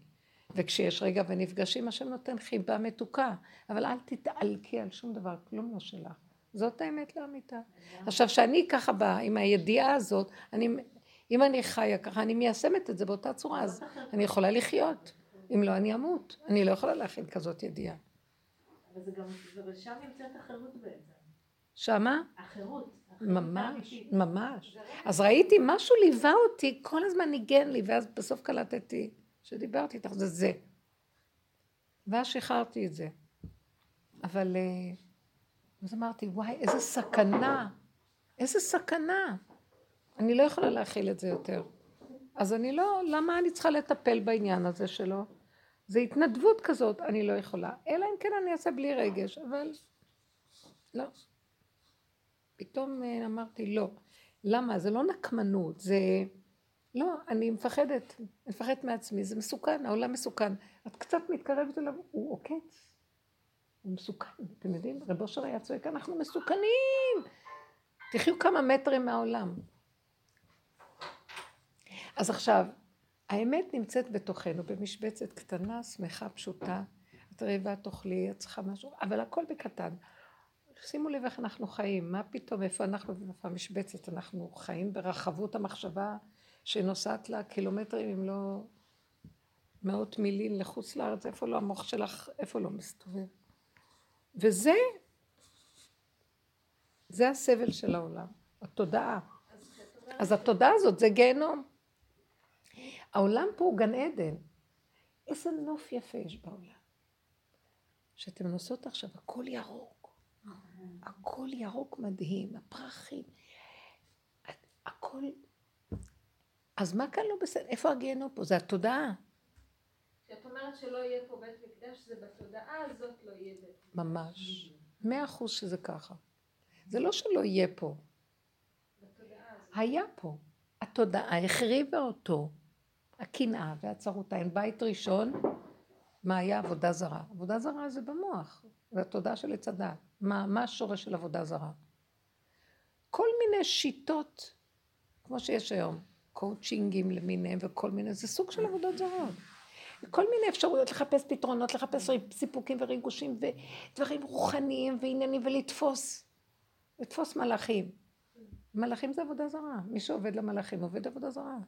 וכשיש רגע ונפגשים, השם נותן חיבה מתוקה, אבל אל תתעלקי על שום דבר, כלום לא שלך. זאת האמת לאמיתה. עכשיו, שאני ככה באה עם הידיעה הזאת, אני, אם אני חיה ככה, אני מיישמת את זה באותה צורה, אז אני יכולה לחיות. אם לא, אני אמות. אני לא יכולה להכין כזאת ידיעה. אבל זה גם, אבל שם נמצאת החירות בעצם. שמה? החירות. ממש, ממש. אז ראיתי, משהו ליווה אותי, כל הזמן ניגן לי, ואז בסוף קלטתי שדיברתי איתך, זה זה. ואז שחררתי את זה. אבל אה, אז אמרתי, וואי, איזה סכנה, איזה סכנה. אני לא יכולה להכיל את זה יותר. אז אני לא, למה אני צריכה לטפל בעניין הזה שלו? זה התנדבות כזאת, אני לא יכולה. אלא אם כן אני אעשה בלי רגש, אבל לא. פתאום אה, אמרתי, לא. למה? זה לא נקמנות, זה... לא, אני מפחדת, אני מפחדת מעצמי, זה מסוכן, העולם מסוכן. את קצת מתקרבת אליו, הוא עוקץ. הוא מסוכן, אתם יודעים? רב אושר היה צועק, אנחנו מסוכנים! תחיו כמה מטרים מהעולם. אז עכשיו, האמת נמצאת בתוכנו, במשבצת קטנה, שמחה, פשוטה. את רעבה תאכלי, את צריכה משהו, אבל הכל בקטן. שימו לב איך אנחנו חיים, מה פתאום, איפה אנחנו ואיפה המשבצת, אנחנו חיים ברחבות המחשבה שנוסעת לה קילומטרים אם לא מאות מילים לחוץ לארץ, איפה לא המוח שלך, איפה לא מסתובב. וזה, זה הסבל של העולם, התודעה. אז התודעה הזאת זה גיהנום. העולם פה הוא גן עדן. איזה נוף יפה יש בעולם. שאתם נוסעות עכשיו, הכל ירוק. הכל ירוק מדהים, הפרחים. הכל... אז מה כאן לא בסדר? איפה הגיהנום פה? זה התודעה. כשאת אומרת שלא יהיה פה בית מקדש, זה בתודעה הזאת לא יהיה בית מקדש. ממש. מאה אחוז שזה ככה. זה לא שלא יהיה פה. היה פה. התודעה החריבה אותו. הקנאה והצרות העין. בית ראשון, מה היה עבודה זרה? עבודה זרה זה במוח, זה התודעה של עץ הדת. מה, מה השורש של עבודה זרה? כל מיני שיטות, כמו שיש היום, קואוצ'ינגים למיניהם וכל מיני, זה סוג של עבודות זרות. כל מיני אפשרויות לחפש פתרונות, לחפש סיפוקים וריגושים ודברים רוחניים ועניינים ולתפוס, לתפוס מלאכים. מלאכים זה עבודה זרה, מי שעובד למלאכים עובד עבודה זרה.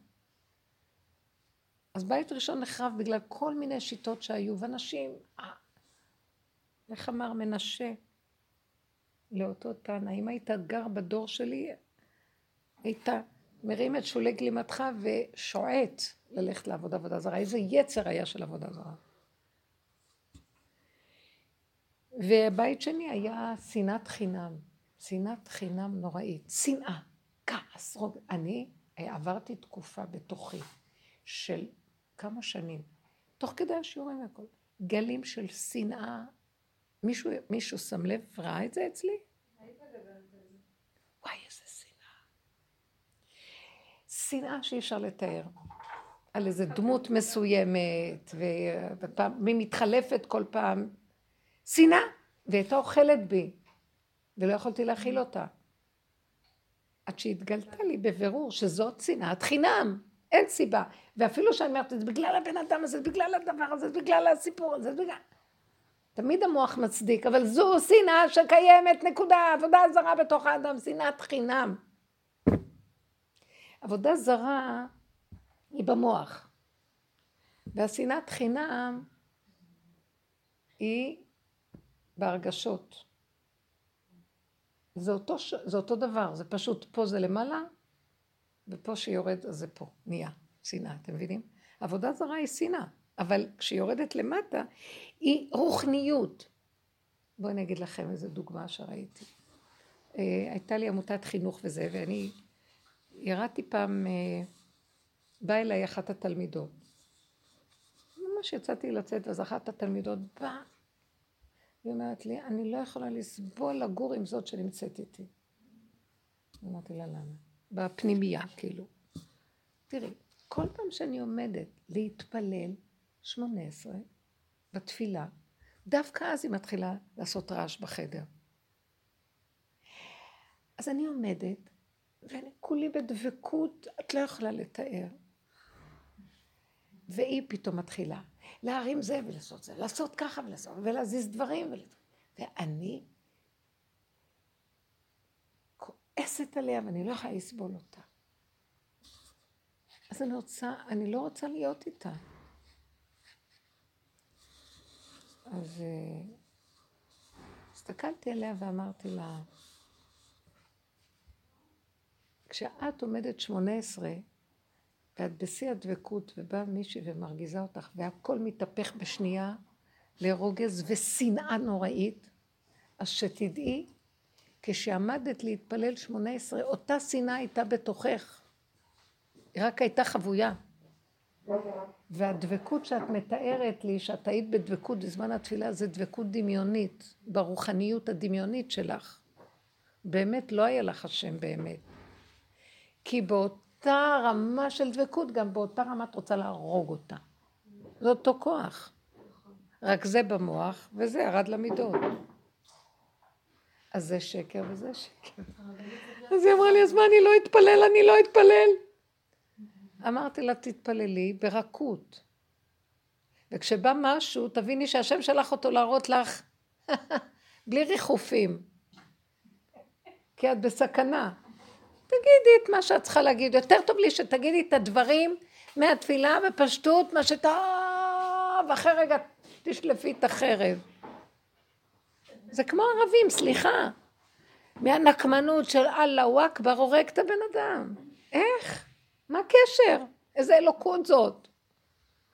אז בית ראשון נחרב בגלל כל מיני שיטות שהיו, ואנשים, אה, איך אמר מנשה לאותו תנא, אם היית גר בדור שלי, היית מרים את שולי גלימתך ושועט ללכת לעבוד עבודה זרה. איזה יצר היה של עבודה זרה. ובית שני היה שנאת חינם, שנאת חינם נוראית, שנאה, כעס. אני עברתי תקופה בתוכי של כמה שנים, תוך כדי השיעורים והכל, גלים של שנאה. מישהו, מישהו שם לב, ראה את זה אצלי? וואי, איזה שנאה שאי אפשר לתאר. על איזה דמות מסוימת, ומי מתחלפת כל פעם. שנאה, והייתה אוכלת בי, ולא יכולתי להכיל אותה. עד שהתגלתה לי בבירור שזאת שנאת חינם, אין סיבה. ואפילו שאני אומרת, זה בגלל הבן אדם הזה, זה בגלל הדבר הזה, זה בגלל הסיפור הזה, זה בגלל... תמיד המוח מצדיק, אבל זו שנאה שקיימת, נקודה, עבודה זרה בתוך האדם, שנאת חינם. עבודה זרה היא במוח. והשנאת חינם היא בהרגשות. זה אותו, זה אותו דבר, זה פשוט פה זה למעלה, ופה שיורד אז זה פה, נהיה שנאה, אתם מבינים? עבודה זרה היא שנאה, אבל כשהיא יורדת למטה, היא רוחניות. בואי אני אגיד לכם איזה דוגמה שראיתי. אה, הייתה לי עמותת חינוך וזה, ואני ירדתי פעם, אה, באה אליי אחת התלמידות. ממש יצאתי לצאת, אז אחת התלמידות באה, היא אומרת לי, אני לא יכולה לסבול לגור עם זאת שנמצאת איתי. אמרתי לה, למה? בפנימייה, כאילו. תראי, כל פעם שאני עומדת להתפלל, שמונה עשרה, בתפילה, דווקא אז היא מתחילה לעשות רעש בחדר. אז אני עומדת, ואני כולי בדבקות, את לא יכולה לתאר. והיא פתאום מתחילה להרים זה ולעשות זה, לעשות ככה ולעשות, ולהזיז דברים. ול... ואני כועסת עליה ואני לא יכולה לסבול אותה. אז אני רוצה, אני לא רוצה להיות איתה. אז uh, הסתכלתי עליה ואמרתי לה, כשאת עומדת שמונה עשרה ואת בשיא הדבקות ובאה מישהי ומרגיזה אותך והכל מתהפך בשנייה לרוגז ושנאה נוראית, אז שתדעי, כשעמדת להתפלל שמונה עשרה, אותה שנאה הייתה בתוכך. היא רק הייתה חבויה. והדבקות שאת מתארת לי, שאת היית בדבקות בזמן התפילה, זה דבקות דמיונית, ברוחניות הדמיונית שלך. באמת לא היה לך השם באמת. כי באותה רמה של דבקות, גם באותה רמה את רוצה להרוג אותה. זה אותו כוח. רק זה במוח, וזה ירד למידות. אז זה שקר וזה שקר. אז היא אמרה לי, אז מה, אני לא אתפלל, אני לא אתפלל. אמרתי לה, תתפללי ברכות. וכשבא משהו, תביני שהשם שלח אותו להראות לך בלי ריחופים. כי את בסכנה. תגידי את מה שאת צריכה להגיד. יותר טוב לי שתגידי את הדברים מהתפילה בפשטות, מה שטוב, אחרי רגע תשלפי את החרב. זה כמו ערבים, סליחה. מהנקמנות של אללהו אכבר הורג את הבן אדם. איך? מה הקשר? איזה אלוקות זאת?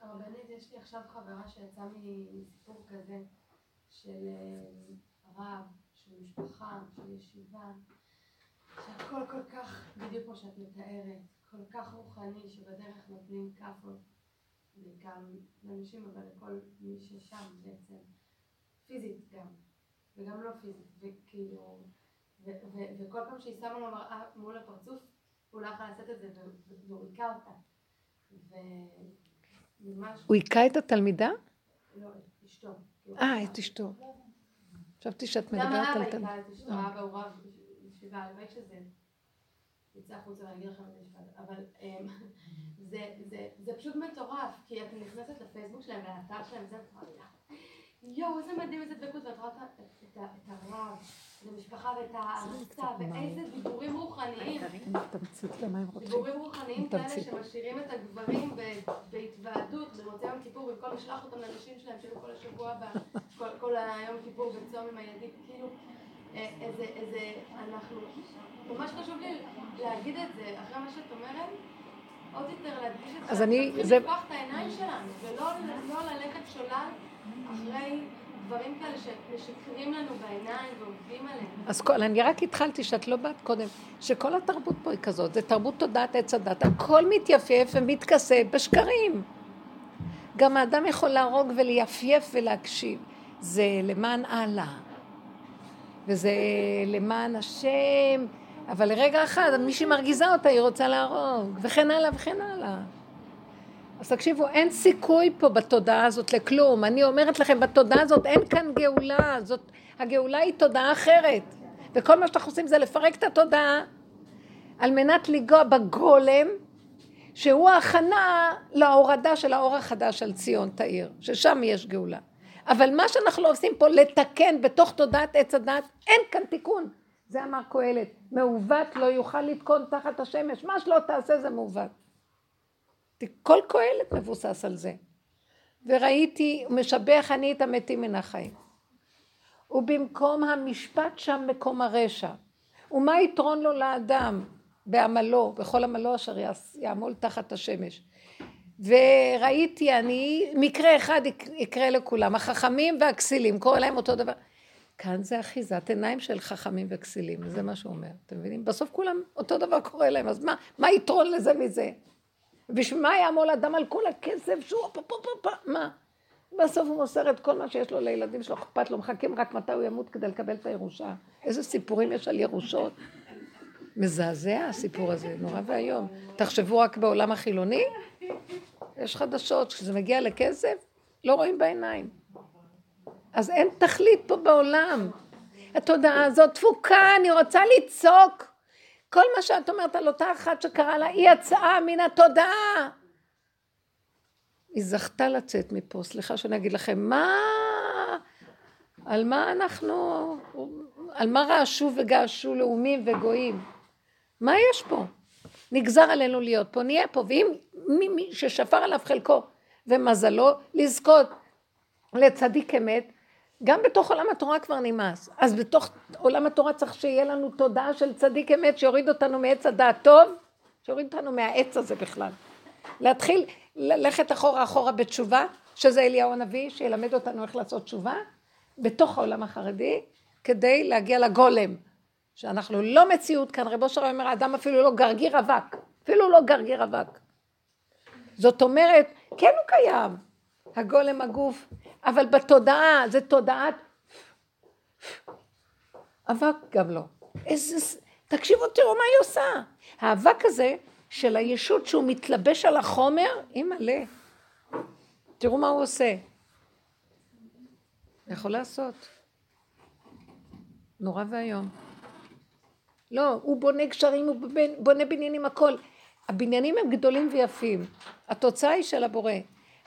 הרבנית, יש לי עכשיו חברה שיצאה מסיפור כזה של אה, רב, של משפחה, של ישיבה, שהכל כל כך, בדיוק כמו שאת מתארת, כל כך רוחני, שבדרך נותנים כאפות, בעיקר לאנשים, אבל לכל מי ששם בעצם, פיזית גם, וגם לא פיזית, וכאילו, וכל פעם שהיא שמה לו מראה מול הפרצוף, הוא לא יכול לעשות את זה, והוא היכה אותה. וממש... הוא היכה את התלמידה? לא, את אשתו. אה, את אשתו. חשבתי שאת מדברת על... גם האבא היכה את אשתו, האבא הוא רב ישיבה, הלוואי שזה יצא החוצה אגיד לכם את המשפט, אבל אמ, זה פשוט מטורף, כי את נכנסת לפייסבוק שלהם, לאתר שלהם, וזה, יואו, איזה מדהים, איזה דבקות, ואת רואה את הרב, את המשפחה ואת הארצה, ואיזה דיבורים רוחניים. דיבורים רוחניים כאלה שמשאירים את הגברים בהתוועדות במוצאי יום כיפור, במקום לשלוח אותם לנשים שלהם שהיו כל השבוע, כל היום כיפור בצום עם הילדים, כאילו, אה, איזה, איזה, אנחנו, ממש חשוב לי להגיד את זה, אחרי מה שאת אומרת. עוד יותר להדגיש את זה, אני, זה... לפתוח את העיניים שלנו, ולא לא ללכת שולל אחרי דברים כאלה שמשקרים לנו בעיניים ועובדים עליהם. אז כל, אני רק התחלתי שאת לא באת קודם, שכל התרבות פה היא כזאת, זה תרבות תודעת עץ הדת, הכל מתייפייף ומתכסה בשקרים. גם האדם יכול להרוג ולייפייף ולהקשיב, זה למען אללה, וזה למען השם, אבל לרגע אחד מישהי מרגיזה אותה, היא רוצה להרוג, וכן הלאה וכן הלאה. אז תקשיבו, אין סיכוי פה בתודעה הזאת לכלום. אני אומרת לכם, בתודעה הזאת אין כאן גאולה. זאת, הגאולה היא תודעה אחרת. וכל מה שאנחנו עושים זה לפרק את התודעה על מנת לנגוע בגולם, שהוא ההכנה להורדה של האור החדש על ציון תאיר, ששם יש גאולה. אבל מה שאנחנו לא עושים פה, לתקן בתוך תודעת עץ הדת, אין כאן תיקון. זה אמר קהלת, מעוות לא יוכל לתקון תחת השמש, מה שלא תעשה זה מעוות. כל קהלת מבוסס על זה. וראיתי, משבח אני את המתים מן החיים. ובמקום המשפט שם מקום הרשע. ומה יתרון לו לאדם בעמלו, בכל עמלו אשר יעמול תחת השמש. וראיתי אני, מקרה אחד יקרה לכולם, החכמים והכסילים, קורא להם אותו דבר. כאן זה אחיזת עיניים של חכמים וכסילים, זה מה שהוא אומר, אתם מבינים? בסוף כולם אותו דבר קורה להם, אז מה, מה יתרון לזה מזה? בשביל מה יעמול אדם על כל הכסף שהוא פה פה פה פה, מה? בסוף הוא מוסר את כל מה שיש לו לילדים שלו, אכפת לו, מחכים רק מתי הוא ימות כדי לקבל את הירושה. איזה סיפורים יש על ירושות. מזעזע הסיפור הזה, נורא ואיום. תחשבו רק בעולם החילוני, יש חדשות, כשזה מגיע לכסף, לא רואים בעיניים. אז אין תכלית פה בעולם. התודעה הזאת תפוקה, אני רוצה לצעוק. כל מה שאת אומרת על אותה אחת שקרה לה, היא יצאה מן התודעה. היא זכתה לצאת מפה, סליחה שאני אגיד לכם, מה... על מה אנחנו... על מה רעשו וגעשו לאומים וגויים? מה יש פה? נגזר עלינו להיות פה, נהיה פה, ואם מי, מי ששפר עליו חלקו ומזלו, לזכות לצדיק אמת, גם בתוך עולם התורה כבר נמאס. אז בתוך עולם התורה צריך שיהיה לנו תודעה של צדיק אמת שיוריד אותנו מעץ הדעת טוב, שיוריד אותנו מהעץ הזה בכלל. להתחיל ללכת אחורה אחורה בתשובה, שזה אליהו הנביא, שילמד אותנו איך לעשות תשובה, בתוך העולם החרדי, כדי להגיע לגולם. שאנחנו לא מציאות כאן, רבו שלום אומר, האדם אפילו לא גרגיר אבק, אפילו לא גרגיר אבק. זאת אומרת, כן הוא קיים, הגולם הגוף, אבל בתודעה, זה תודעת אבק גם לא. איזה, תקשיבו, תראו מה היא עושה. האבק הזה של הישות שהוא מתלבש על החומר, היא מלא. תראו מה הוא עושה. יכול לעשות. נורא ואיום. לא, הוא בונה גשרים, הוא בונה בניינים, הכל. הבניינים הם גדולים ויפים. התוצאה היא של הבורא.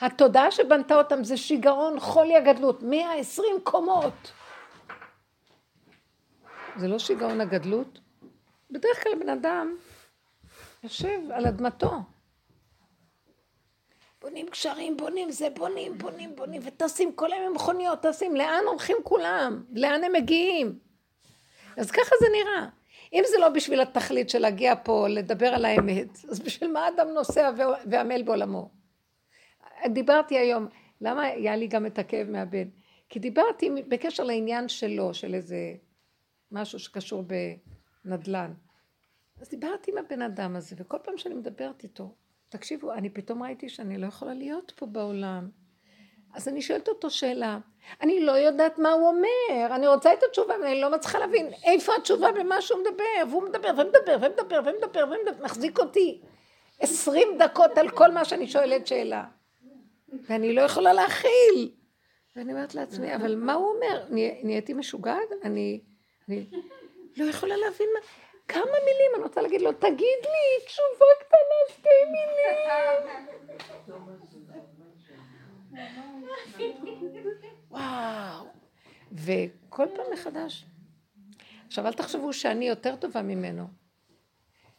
התודעה שבנתה אותם זה שיגעון חולי הגדלות, 120 קומות. זה לא שיגעון הגדלות? בדרך כלל בן אדם יושב על אדמתו. בונים גשרים, בונים זה, בונים, בונים, בונים, וטסים כל היום עם מכוניות, טסים, לאן הולכים כולם? לאן הם מגיעים? אז ככה זה נראה. אם זה לא בשביל התכלית של להגיע פה, לדבר על האמת, אז בשביל מה אדם נוסע ועמל בעולמו? דיברתי היום, למה היה לי גם את הכאב מהבן? כי דיברתי בקשר לעניין שלו, של איזה משהו שקשור בנדל"ן. אז דיברתי עם הבן אדם הזה, וכל פעם שאני מדברת איתו, תקשיבו, אני פתאום ראיתי שאני לא יכולה להיות פה בעולם. אז אני שואלת אותו שאלה, אני לא יודעת מה הוא אומר, אני רוצה את התשובה, ואני לא מצליחה להבין איפה התשובה במה שהוא מדבר, והוא מדבר ומדבר ומדבר ומדבר ומדבר, מחזיק אותי עשרים דקות על כל מה שאני שואלת שאלה. ואני לא יכולה להכיל. ואני אומרת לעצמי, אבל מה הוא אומר? נהייתי משוגעת? אני, אני לא יכולה להבין מה... כמה מילים אני רוצה להגיד לו, תגיד לי תשובה קטנה, שתי מילים. וואו. וכל פעם מחדש. עכשיו, אל תחשבו שאני יותר טובה ממנו.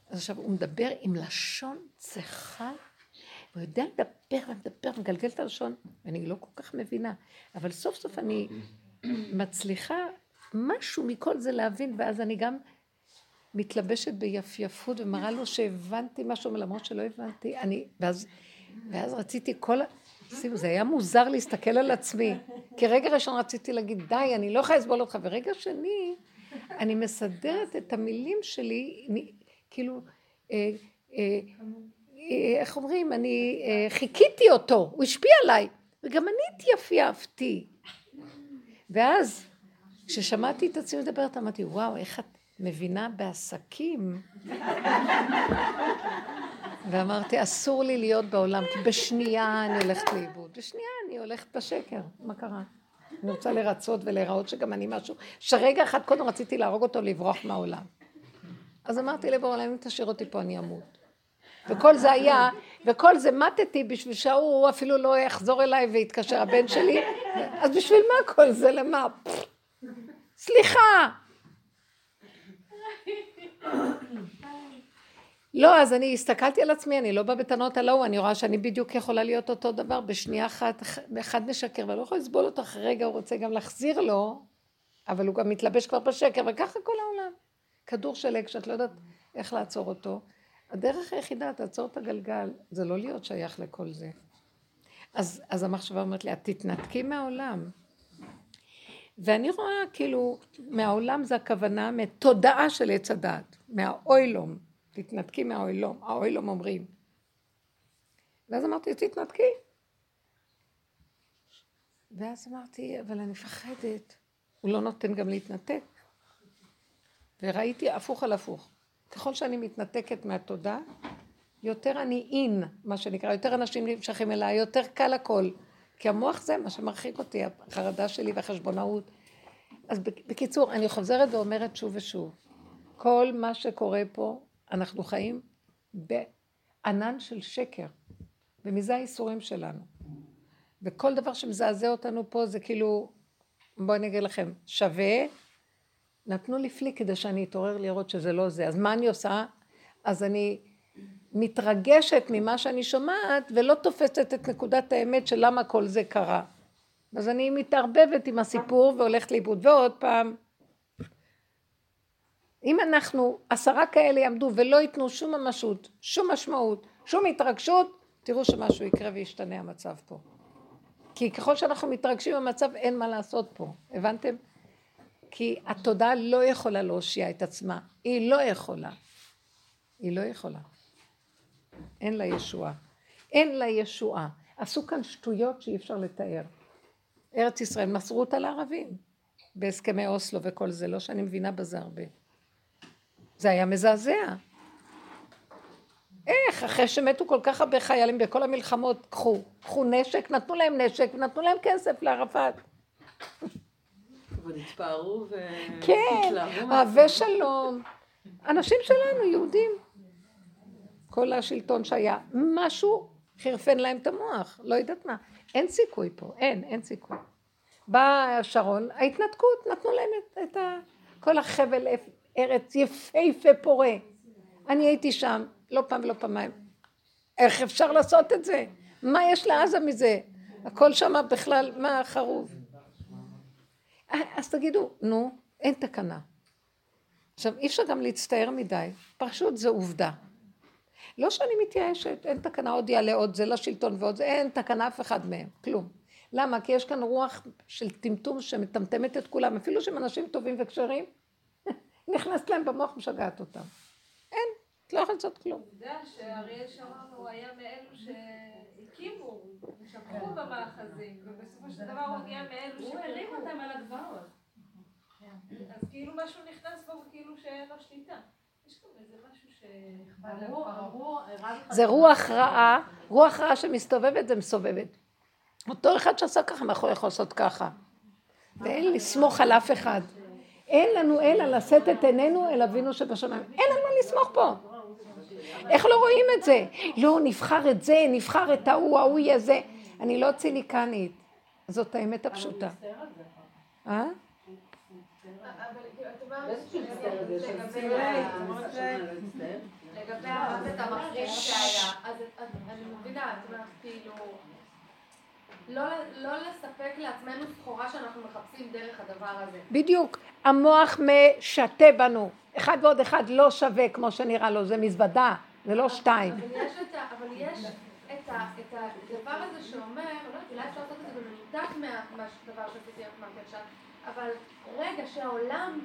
אז עכשיו, הוא מדבר עם לשון צחה, הוא יודע לדבר ומדבר, מגלגל את הלשון, ואני לא כל כך מבינה. אבל סוף סוף אני מצליחה משהו מכל זה להבין, ואז אני גם מתלבשת ביפייפות ומראה לו שהבנתי משהו, למרות שלא הבנתי. אני, ואז, ואז רציתי כל... שימו, זה היה מוזר להסתכל על עצמי. כי רגע ראשון רציתי להגיד, די, אני לא יכולה לסבול אותך, ורגע שני, אני מסדרת את המילים שלי, כאילו, אה, אה, אה, איך אומרים, אני חיכיתי אותו, הוא השפיע עליי, וגם אני התייפייפתי. ואז, כששמעתי את עצמי מדברת, אמרתי, וואו, איך את מבינה בעסקים. ואמרתי, אסור לי להיות בעולם, כי בשנייה אני הולכת לאיבוד. בשנייה אני הולכת בשקר. מה קרה? אני רוצה לרצות ולהיראות שגם אני משהו, שרגע אחד קודם רציתי להרוג אותו, לברוח מהעולם. אז אמרתי לבורא אם תשאיר אותי פה אני אמות. וכל זה היה, וכל זה מתתי בשביל שההוא אפילו לא יחזור אליי ויתקשר הבן שלי, אז בשביל מה כל זה? למה? סליחה! לא, אז אני הסתכלתי על עצמי, אני לא באה בטענות על ההוא, אני רואה שאני בדיוק יכולה להיות אותו דבר, בשנייה אחת, אחד משקר, ואני לא יכולה לסבול אותו אחרי רגע, הוא רוצה גם להחזיר לו, אבל הוא גם מתלבש כבר בשקר, וככה כל העולם. כדור שלג שאת לא יודעת איך לעצור אותו. הדרך היחידה, תעצור את הגלגל, זה לא להיות שייך לכל זה. אז, אז המחשבה אומרת לי, את תתנתקי מהעולם. ואני רואה כאילו, מהעולם זה הכוונה מתודעה של עץ הדעת, מהאוילום. תתנתקי מהאוילום, האוילום אומרים. ואז אמרתי, תתנתקי. ואז אמרתי, אבל אני מפחדת. הוא לא נותן גם להתנתק. וראיתי הפוך על הפוך. ככל שאני מתנתקת מהתודה, יותר אני אין, מה שנקרא, יותר אנשים נמשכים אליי, יותר קל הכל. כי המוח זה מה שמרחיק אותי, החרדה שלי והחשבונאות. אז בקיצור, אני חוזרת ואומרת שוב ושוב, כל מה שקורה פה, אנחנו חיים בענן של שקר, ומזה האיסורים שלנו. וכל דבר שמזעזע אותנו פה זה כאילו, בואו אני אגיד לכם, שווה נתנו לי פלי כדי שאני אתעורר לראות שזה לא זה. אז מה אני עושה? אז אני מתרגשת ממה שאני שומעת ולא תופסת את נקודת האמת של למה כל זה קרה. אז אני מתערבבת עם הסיפור והולכת לאיבוד. ועוד פעם, אם אנחנו עשרה כאלה יעמדו ולא ייתנו שום ממשות, שום משמעות, שום התרגשות, תראו שמשהו יקרה וישתנה המצב פה. כי ככל שאנחנו מתרגשים במצב אין מה לעשות פה, הבנתם? כי התודעה לא יכולה להושיע את עצמה, היא לא יכולה. היא לא יכולה. אין לה ישועה. אין לה ישועה. עשו כאן שטויות שאי אפשר לתאר. ארץ ישראל מסרו אותה לערבים בהסכמי אוסלו וכל זה, לא שאני מבינה בזה הרבה. זה היה מזעזע. איך, אחרי שמתו כל כך הרבה חיילים בכל המלחמות, קחו, קחו נשק, נתנו להם נשק ונתנו להם כסף לערפאת. ונתפארו ו... כן, אוהבי שלום. אנשים שלנו, יהודים. כל השלטון שהיה. משהו חרפן להם את המוח, לא יודעת מה. אין סיכוי פה, אין, אין סיכוי. בא שרון, ההתנתקות, נתנו להם את, את ה, כל החבל ארץ יפהפה פורה. אני הייתי שם, לא פעם ולא פעמיים. איך אפשר לעשות את זה? מה יש לעזה מזה? הכל שם בכלל, מה חרוב? אז תגידו, נו, אין תקנה. עכשיו, אי אפשר גם להצטער מדי, פשוט זה עובדה. לא שאני מתייאשת, אין תקנה, עוד יעלה עוד זה לשלטון ועוד זה, אין תקנה אף אחד מהם, כלום. למה? כי יש כאן רוח של טמטום שמטמטמת את כולם, אפילו שהם אנשים טובים וכשרים, נכנסת להם במוח ומשגעת אותם. אין, את לא יכולה לעשות כלום. יודע שאריאל שרון הוא היה מאלו שהקימו, שפכו במאחזים, ובסופו של דבר הוא הגיע מאלו שהוא הרים אותם על הגבעות. אז כאילו משהו נכנס בו כאילו שאין לו שליטה. ש... זה רוח רעה, רוח רעה שמסתובבת זה מסובבת. אותו אחד שעשה ככה, מה יכול לעשות ככה? ואין לסמוך על אף אחד. אין לנו אלא לשאת את עינינו אל אבינו שבשמיים. אין לנו מה לסמוך פה. איך לא רואים את זה? לא, נבחר את זה, נבחר את ההוא, ההוא יהיה זה. אני לא ציניקנית. זאת האמת הפשוטה. אה? לגבי המוות המחריד שהיה, אז אני מבינה, את אומרת כאילו, לא, לא לספק לעצמנו סחורה שאנחנו מחפשים דרך הדבר הזה. בדיוק, המוח משתה בנו, אחד ועוד אחד לא שווה כמו שנראה לו, זה מזוודה, זה לא שתיים. אבל יש את, אבל יש את, את הדבר הזה שאומר, לא אולי אפשר לעשות את זה במנותק מהדבר שעשיתי עכשיו, אבל רגע שהעולם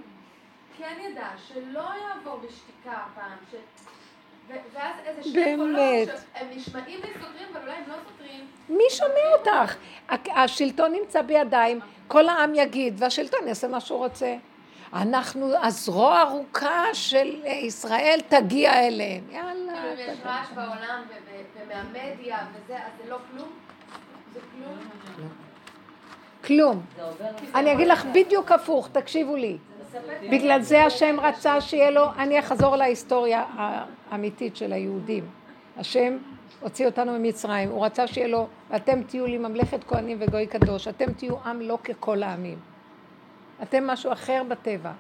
כן ידע שלא יעבור בשתיקה הפעם, ש... ואז איזה שני קולות שהם נשמעים לי סותרים, אבל אולי הם לא סותרים. מי שומע אותך? השלטון נמצא בידיים, כל העם יגיד, והשלטון יעשה מה שהוא רוצה. אנחנו הזרוע הארוכה של ישראל תגיע אליהם. יאללה. כאילו יש רעש בעולם ומהמדיה וזה, אז זה לא כלום? זה כלום? כלום. אני אגיד לך בדיוק הפוך, תקשיבו לי. בגלל זה השם רצה שיהיה לו, אני אחזור להיסטוריה האמיתית של היהודים. השם הוציא אותנו ממצרים, הוא רצה שיהיה לו, ואתם תהיו לי ממלכת כהנים וגוי קדוש, אתם תהיו עם לא ככל העמים. אתם משהו אחר בטבע.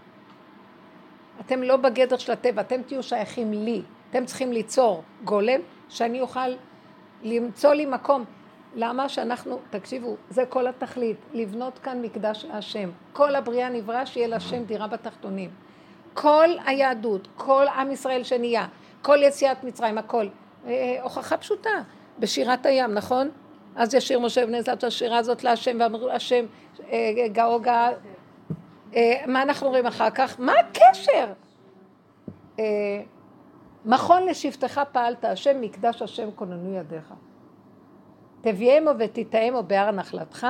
אתם לא בגדר של הטבע, אתם תהיו שייכים לי. אתם צריכים ליצור גולם שאני אוכל למצוא לי מקום. למה שאנחנו, תקשיבו, זה כל התכלית, לבנות כאן מקדש להשם. כל הבריאה נברא שיהיה להשם דירה בתחתונים. כל היהדות, כל עם ישראל שנהיה, כל יציאת מצרים, הכל. אה, אה, הוכחה פשוטה, בשירת הים, נכון? אז ישיר משה בני זלת השירה הזאת להשם, ואמרו השם אה, גאו גאה. מה אנחנו רואים אחר כך? מה הקשר? מכון לשבטך פעלת השם, מקדש השם כוננו ידיך. תביאמו ותטעמו בהר נחלתך,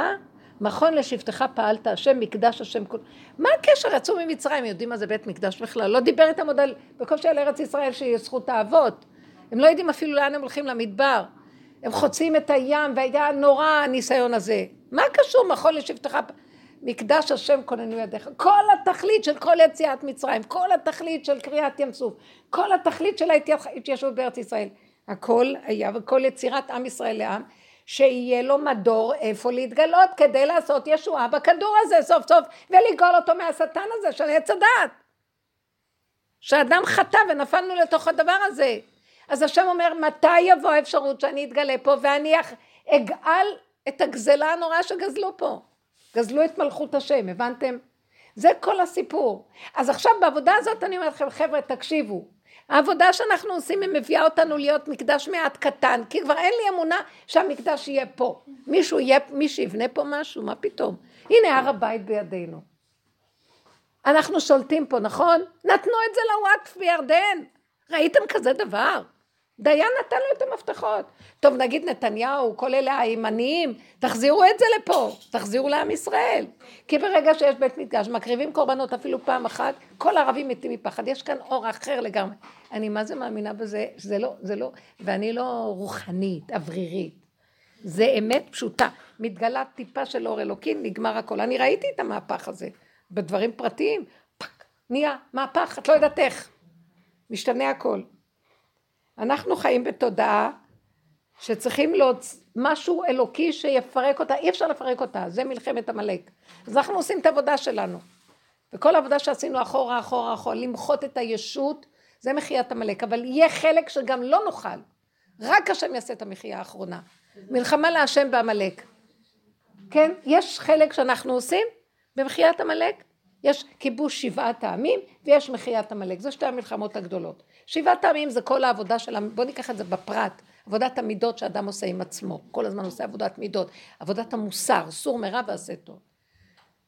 מכון לשבטך פעלת השם, מקדש השם כוננו. מה הקשר? יצאו ממצרים, יודעים מה זה בית מקדש בכלל? לא דיבר איתם עוד על, בקושי על ארץ ישראל שהיא זכות האבות. הם לא יודעים אפילו לאן הם הולכים למדבר. הם חוצים את הים והיה נורא הניסיון הזה. מה קשור מכון לשבטך? מקדש השם כוננו ידיך. כל התכלית של כל יציאת מצרים, כל התכלית של קריעת ים סוף, כל התכלית של ההתיישבות בארץ ישראל. הכל היה וכל יצירת עם ישראל לעם, שיהיה לו מדור איפה להתגלות כדי לעשות ישועה בכדור הזה סוף סוף ולגאול אותו מהשטן הזה של עץ הדעת. שאדם חטא ונפלנו לתוך הדבר הזה. אז השם אומר, מתי יבוא האפשרות שאני אתגלה פה ואני אגאל את הגזלה הנוראה שגזלו פה. גזלו את מלכות השם, הבנתם? זה כל הסיפור. אז עכשיו בעבודה הזאת אני אומרת לכם, חבר'ה, תקשיבו. העבודה שאנחנו עושים היא מביאה אותנו להיות מקדש מעט קטן, כי כבר אין לי אמונה שהמקדש יהיה פה. מישהו יהיה, מי שיבנה פה משהו, מה פתאום? הנה הר הבית בידינו. אנחנו שולטים פה, נכון? נתנו את זה לוואטף בירדן. ראיתם כזה דבר? דיין נתן לו את המפתחות. טוב, נגיד נתניהו, כל אלה הימניים, תחזירו את זה לפה, תחזירו לעם ישראל. כי ברגע שיש בית מקדש, מקריבים קורבנות אפילו פעם אחת, כל הערבים מתים מפחד. יש כאן אור אחר לגמרי. אני מה זה מאמינה בזה, זה לא, זה לא, ואני לא רוחנית, אוורירית. זה אמת פשוטה. מתגלה טיפה של אור אלוקים, נגמר הכל. אני ראיתי את המהפך הזה, בדברים פרטיים, פאק, נהיה מהפך, את לא יודעת איך. משתנה הכל. אנחנו חיים בתודעה שצריכים להוציא משהו אלוקי שיפרק אותה, אי אפשר לפרק אותה, זה מלחמת עמלק. אז אנחנו עושים את העבודה שלנו. וכל העבודה שעשינו אחורה, אחורה, אחורה, למחות את הישות, זה מחיית עמלק. אבל יהיה חלק שגם לא נוכל. רק השם יעשה את המחייה האחרונה. מלחמה להשם בעמלק. כן? יש חלק שאנחנו עושים במחיית עמלק. יש כיבוש שבעת העמים ויש מחיית עמלק. זה שתי המלחמות הגדולות. שבעת העמים זה כל העבודה של, בוא ניקח את זה בפרט, עבודת המידות שאדם עושה עם עצמו, כל הזמן עושה עבודת מידות, עבודת המוסר, סור מרע ועשה טוב.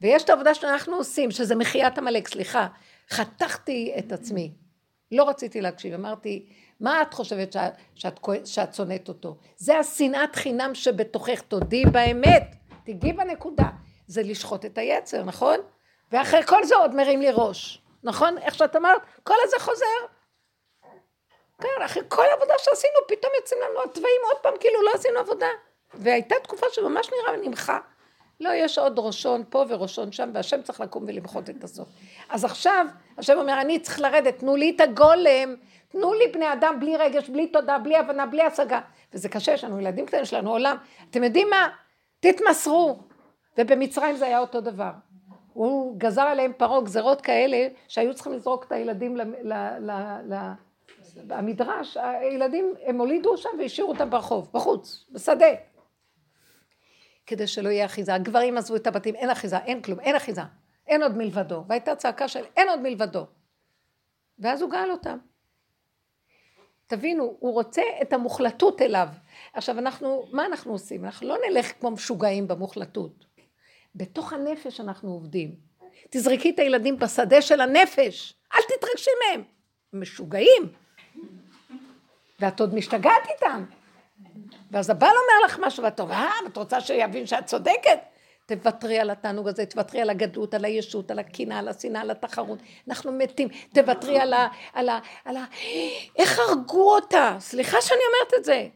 ויש את העבודה שאנחנו עושים, שזה מחיית עמלק, סליחה, חתכתי את עצמי, לא רציתי להקשיב, אמרתי, מה את חושבת שאת, שונאת אותו? זה השנאת חינם שבתוכך, תודי באמת, תיגעי בנקודה, זה לשחוט את היצר, נכון? ואחרי כל זה עוד מרים לי ראש, נכון? איך שאת אמרת, כל הזה חוזר. כן, אחרי כל העבודה שעשינו, פתאום יוצאים לנו התוואים עוד פעם, כאילו לא עשינו עבודה. והייתה תקופה שממש נראה נמחה. לא, יש עוד ראשון פה וראשון שם, והשם צריך לקום ולמחות את הסוף. אז עכשיו, השם אומר, אני צריך לרדת, תנו לי את הגולם, תנו לי בני אדם בלי רגש, בלי תודה, בלי הבנה, בלי השגה. וזה קשה, יש לנו ילדים קטנים, יש לנו עולם. אתם יודעים מה? תתמסרו. ובמצרים זה היה אותו דבר. הוא גזר עליהם פרעה גזרות כאלה, שהיו צריכים לזרוק את הילדים ל... ל, ל, ל המדרש, הילדים, הם הולידו שם והשאירו אותם ברחוב, בחוץ, בשדה. כדי שלא יהיה אחיזה. הגברים עזבו את הבתים, אין אחיזה, אין כלום, אין אחיזה. אין עוד מלבדו. והייתה צעקה של אין עוד מלבדו. ואז הוא גאל אותם. תבינו, הוא רוצה את המוחלטות אליו. עכשיו אנחנו, מה אנחנו עושים? אנחנו לא נלך כמו משוגעים במוחלטות. בתוך הנפש אנחנו עובדים. תזרקי את הילדים בשדה של הנפש, אל תתרגשי מהם. משוגעים. ואת עוד משתגעת איתם. ואז הבעל אומר לך משהו, ואת אומרת, אה, את רוצה שיבין שאת צודקת? תוותרי על התענוג הזה, תוותרי על הגדלות, על הישות, על הקנאה, על השנאה, על התחרות. אנחנו מתים. תוותרי על ה... על ה... על ה... איך הרגו אותה? סליחה שאני אומרת את זה.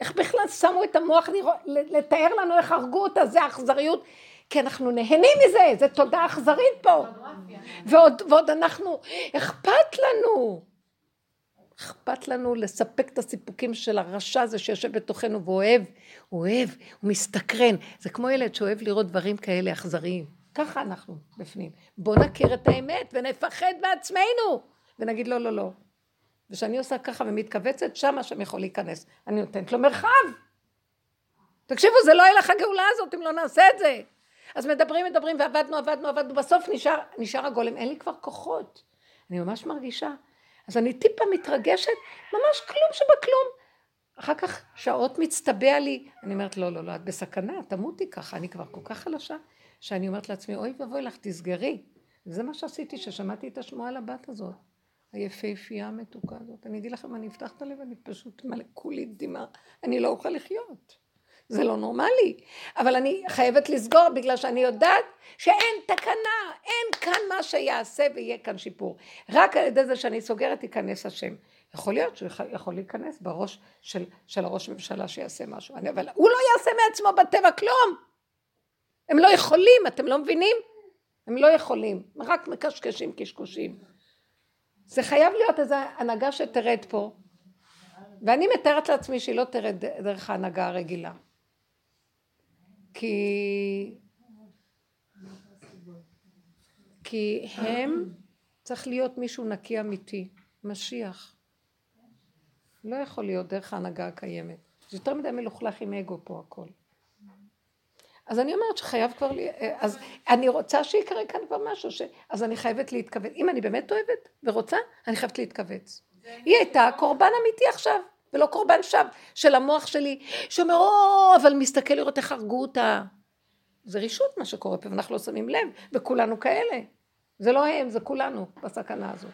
איך בכלל שמו את המוח לתאר לנו איך הרגו אותה? זה אכזריות. כי אנחנו נהנים מזה, זה תודה אכזרית פה. ועוד, ועוד אנחנו, אכפת לנו. אכפת לנו לספק את הסיפוקים של הרשע הזה שיושב בתוכנו ואוהב, אוהב, הוא מסתקרן. זה כמו ילד שאוהב לראות דברים כאלה אכזריים. ככה אנחנו בפנים. בואו נכיר את האמת ונפחד בעצמנו ונגיד לא, לא, לא. וכשאני עושה ככה ומתכווצת, שם יכול להיכנס. אני נותנת לו מרחב. תקשיבו, זה לא יהיה לך הגאולה הזאת אם לא נעשה את זה. אז מדברים, מדברים, ועבדנו, עבדנו, עבדנו, בסוף נשאר, נשאר הגולם, אין לי כבר כוחות. אני ממש מרגישה. אז אני טיפה מתרגשת, ממש כלום שבכלום. אחר כך שעות מצטבע לי, אני אומרת, לא, לא, לא, את בסכנה, תמותי ככה, אני כבר כל כך חלשה, שאני אומרת לעצמי, אוי ואבוי לך, תסגרי. וזה מה שעשיתי, ששמעתי את השמועה על הבת הזאת, היפהפייה המתוקה הזאת. אני אגיד לכם, אני אפתח את הלב, אני פשוט מלא כולי דמעה, אני לא אוכל לחיות. זה לא נורמלי. אבל אני חייבת לסגור בגלל שאני יודעת שאין תקנה, אין כאן מה שיעשה ויהיה כאן שיפור. רק על ידי זה שאני סוגרת ייכנס השם. יכול להיות שהוא יכול להיכנס בראש של, של הראש ממשלה שיעשה משהו, אני, אבל הוא לא יעשה מעצמו בטבע כלום. הם לא יכולים, אתם לא מבינים? הם לא יכולים, רק מקשקשים קשקושים. זה חייב להיות איזו הנהגה שתרד פה, ואני מתארת לעצמי שהיא לא תרד דרך ההנהגה הרגילה. כי... כי הם, צריך להיות מישהו נקי אמיתי, משיח. לא יכול להיות דרך ההנהגה הקיימת. זה יותר מדי מלוכלך עם אגו פה הכל. אז אני אומרת שחייב כבר, לי, אז אני רוצה שיקרה כאן כבר משהו, ש... אז אני חייבת להתכווץ. אם אני באמת אוהבת ורוצה, אני חייבת להתכווץ. היא הייתה קורבן אמיתי עכשיו. ולא קורבן שווא של המוח שלי, שאומר, או, אבל מסתכל לראות איך הרגו אותה. זה רישות מה שקורה פה, ואנחנו לא שמים לב, וכולנו כאלה. זה לא הם, זה כולנו בסכנה הזאת.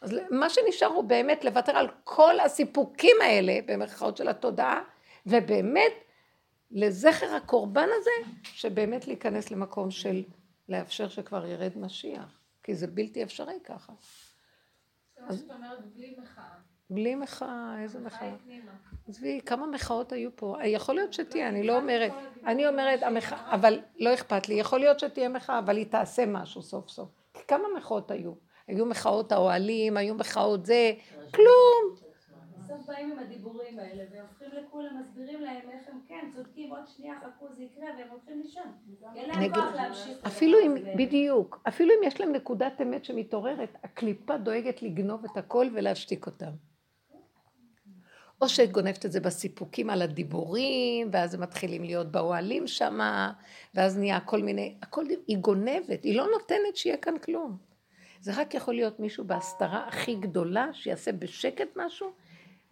אז מה שנשאר הוא באמת לוותר על כל הסיפוקים האלה, במרכאות של התודעה, ובאמת לזכר הקורבן הזה, שבאמת להיכנס למקום של לאפשר שכבר ירד משיח, כי זה בלתי אפשרי ככה. זה מה שאת אומרת בלי מחאה. בלי מחאה, איזה מחאה? עזבי, כמה מחאות היו פה. יכול להיות שתהיה, אני לא אומרת, אני אומרת, המחאה, אבל לא אכפת לי, יכול להיות שתהיה מחאה, אבל היא תעשה משהו סוף סוף. כמה מחאות היו? היו מחאות האוהלים, היו מחאות זה, כלום. בסוף באים עם הדיבורים האלה, והופכים לכולם, מסבירים להם איך הם כן, צודקים, עוד שנייה חכו זה יקרה, והם הולכים לישון. אין להם כוח להמשיך. אפילו אם, בדיוק, אפילו אם יש להם נקודת אמת שמתעוררת, הקליפה דואגת לגנוב את הכל ולהשתיק אותם. או שאת גונבת את זה בסיפוקים על הדיבורים, ואז הם מתחילים להיות באוהלים שם, ואז נהיה כל מיני, הכל, היא גונבת, היא לא נותנת שיהיה כאן כלום. זה רק יכול להיות מישהו בהסתרה הכי גדולה, שיעשה בשקט משהו,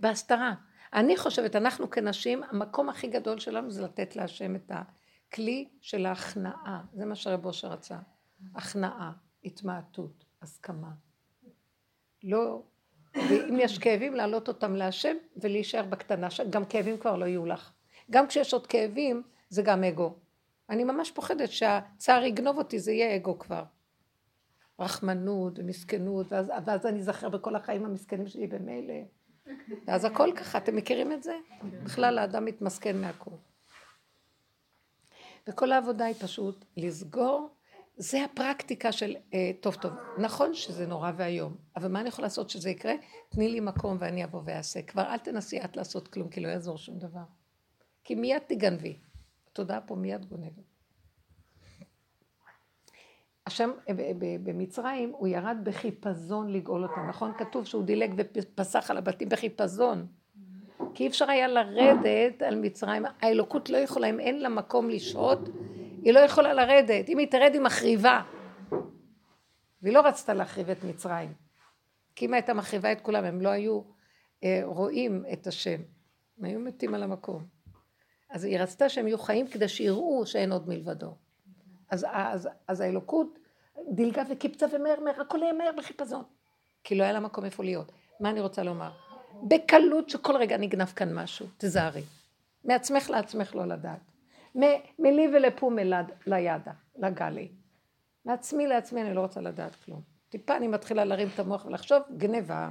בהסתרה. אני חושבת, אנחנו כנשים, המקום הכי גדול שלנו זה לתת להשם את הכלי של ההכנעה. זה מה שרב אושר רצה. הכנעה, התמעטות, הסכמה. לא ואם יש כאבים, להעלות אותם להשם ולהישאר בקטנה. גם כאבים כבר לא יהיו לך. גם כשיש עוד כאבים, זה גם אגו. אני ממש פוחדת שהצער יגנוב אותי, זה יהיה אגו כבר. רחמנות ומסכנות, ואז, ואז אני אזכר בכל החיים המסכנים שלי במילא. ואז הכל ככה, אתם מכירים את זה? בכלל האדם מתמסכן מהכל. וכל העבודה היא פשוט לסגור זה הפרקטיקה של, אה, טוב טוב, נכון שזה נורא ואיום, אבל מה אני יכולה לעשות שזה יקרה? תני לי מקום ואני אבוא ואעשה. כבר אל תנסי את לעשות כלום, כי לא יעזור שום דבר. כי מיד תגנבי. התודעה פה מיד גונבת. השם אה, במצרים, הוא ירד בחיפזון לגאול אותם, נכון? כתוב שהוא דילג ופסח על הבתים בחיפזון. כי אי אפשר היה לרדת על מצרים, האלוקות לא יכולה, אם אין לה מקום לשהות, היא לא יכולה לרדת, אם היא תרד היא מחריבה. והיא לא רצתה להחריב את מצרים. כי אם הייתה מחריבה את כולם, הם לא היו אה, רואים את השם. הם היו מתים על המקום. אז היא רצתה שהם יהיו חיים כדי שיראו שאין עוד מלבדו. אז, אז, אז האלוקות דילגה וקיפצה ומהר מהר, הכל יהיה מהר בחיפזון. כי לא היה לה מקום איפה להיות. מה אני רוצה לומר? בקלות שכל רגע נגנב כאן משהו, תזהרי. מעצמך לעצמך לא לדעת. מלי ולפום אלד לידה, לגלי. מעצמי לעצמי אני לא רוצה לדעת כלום. טיפה אני מתחילה להרים את המוח ולחשוב, גניבה.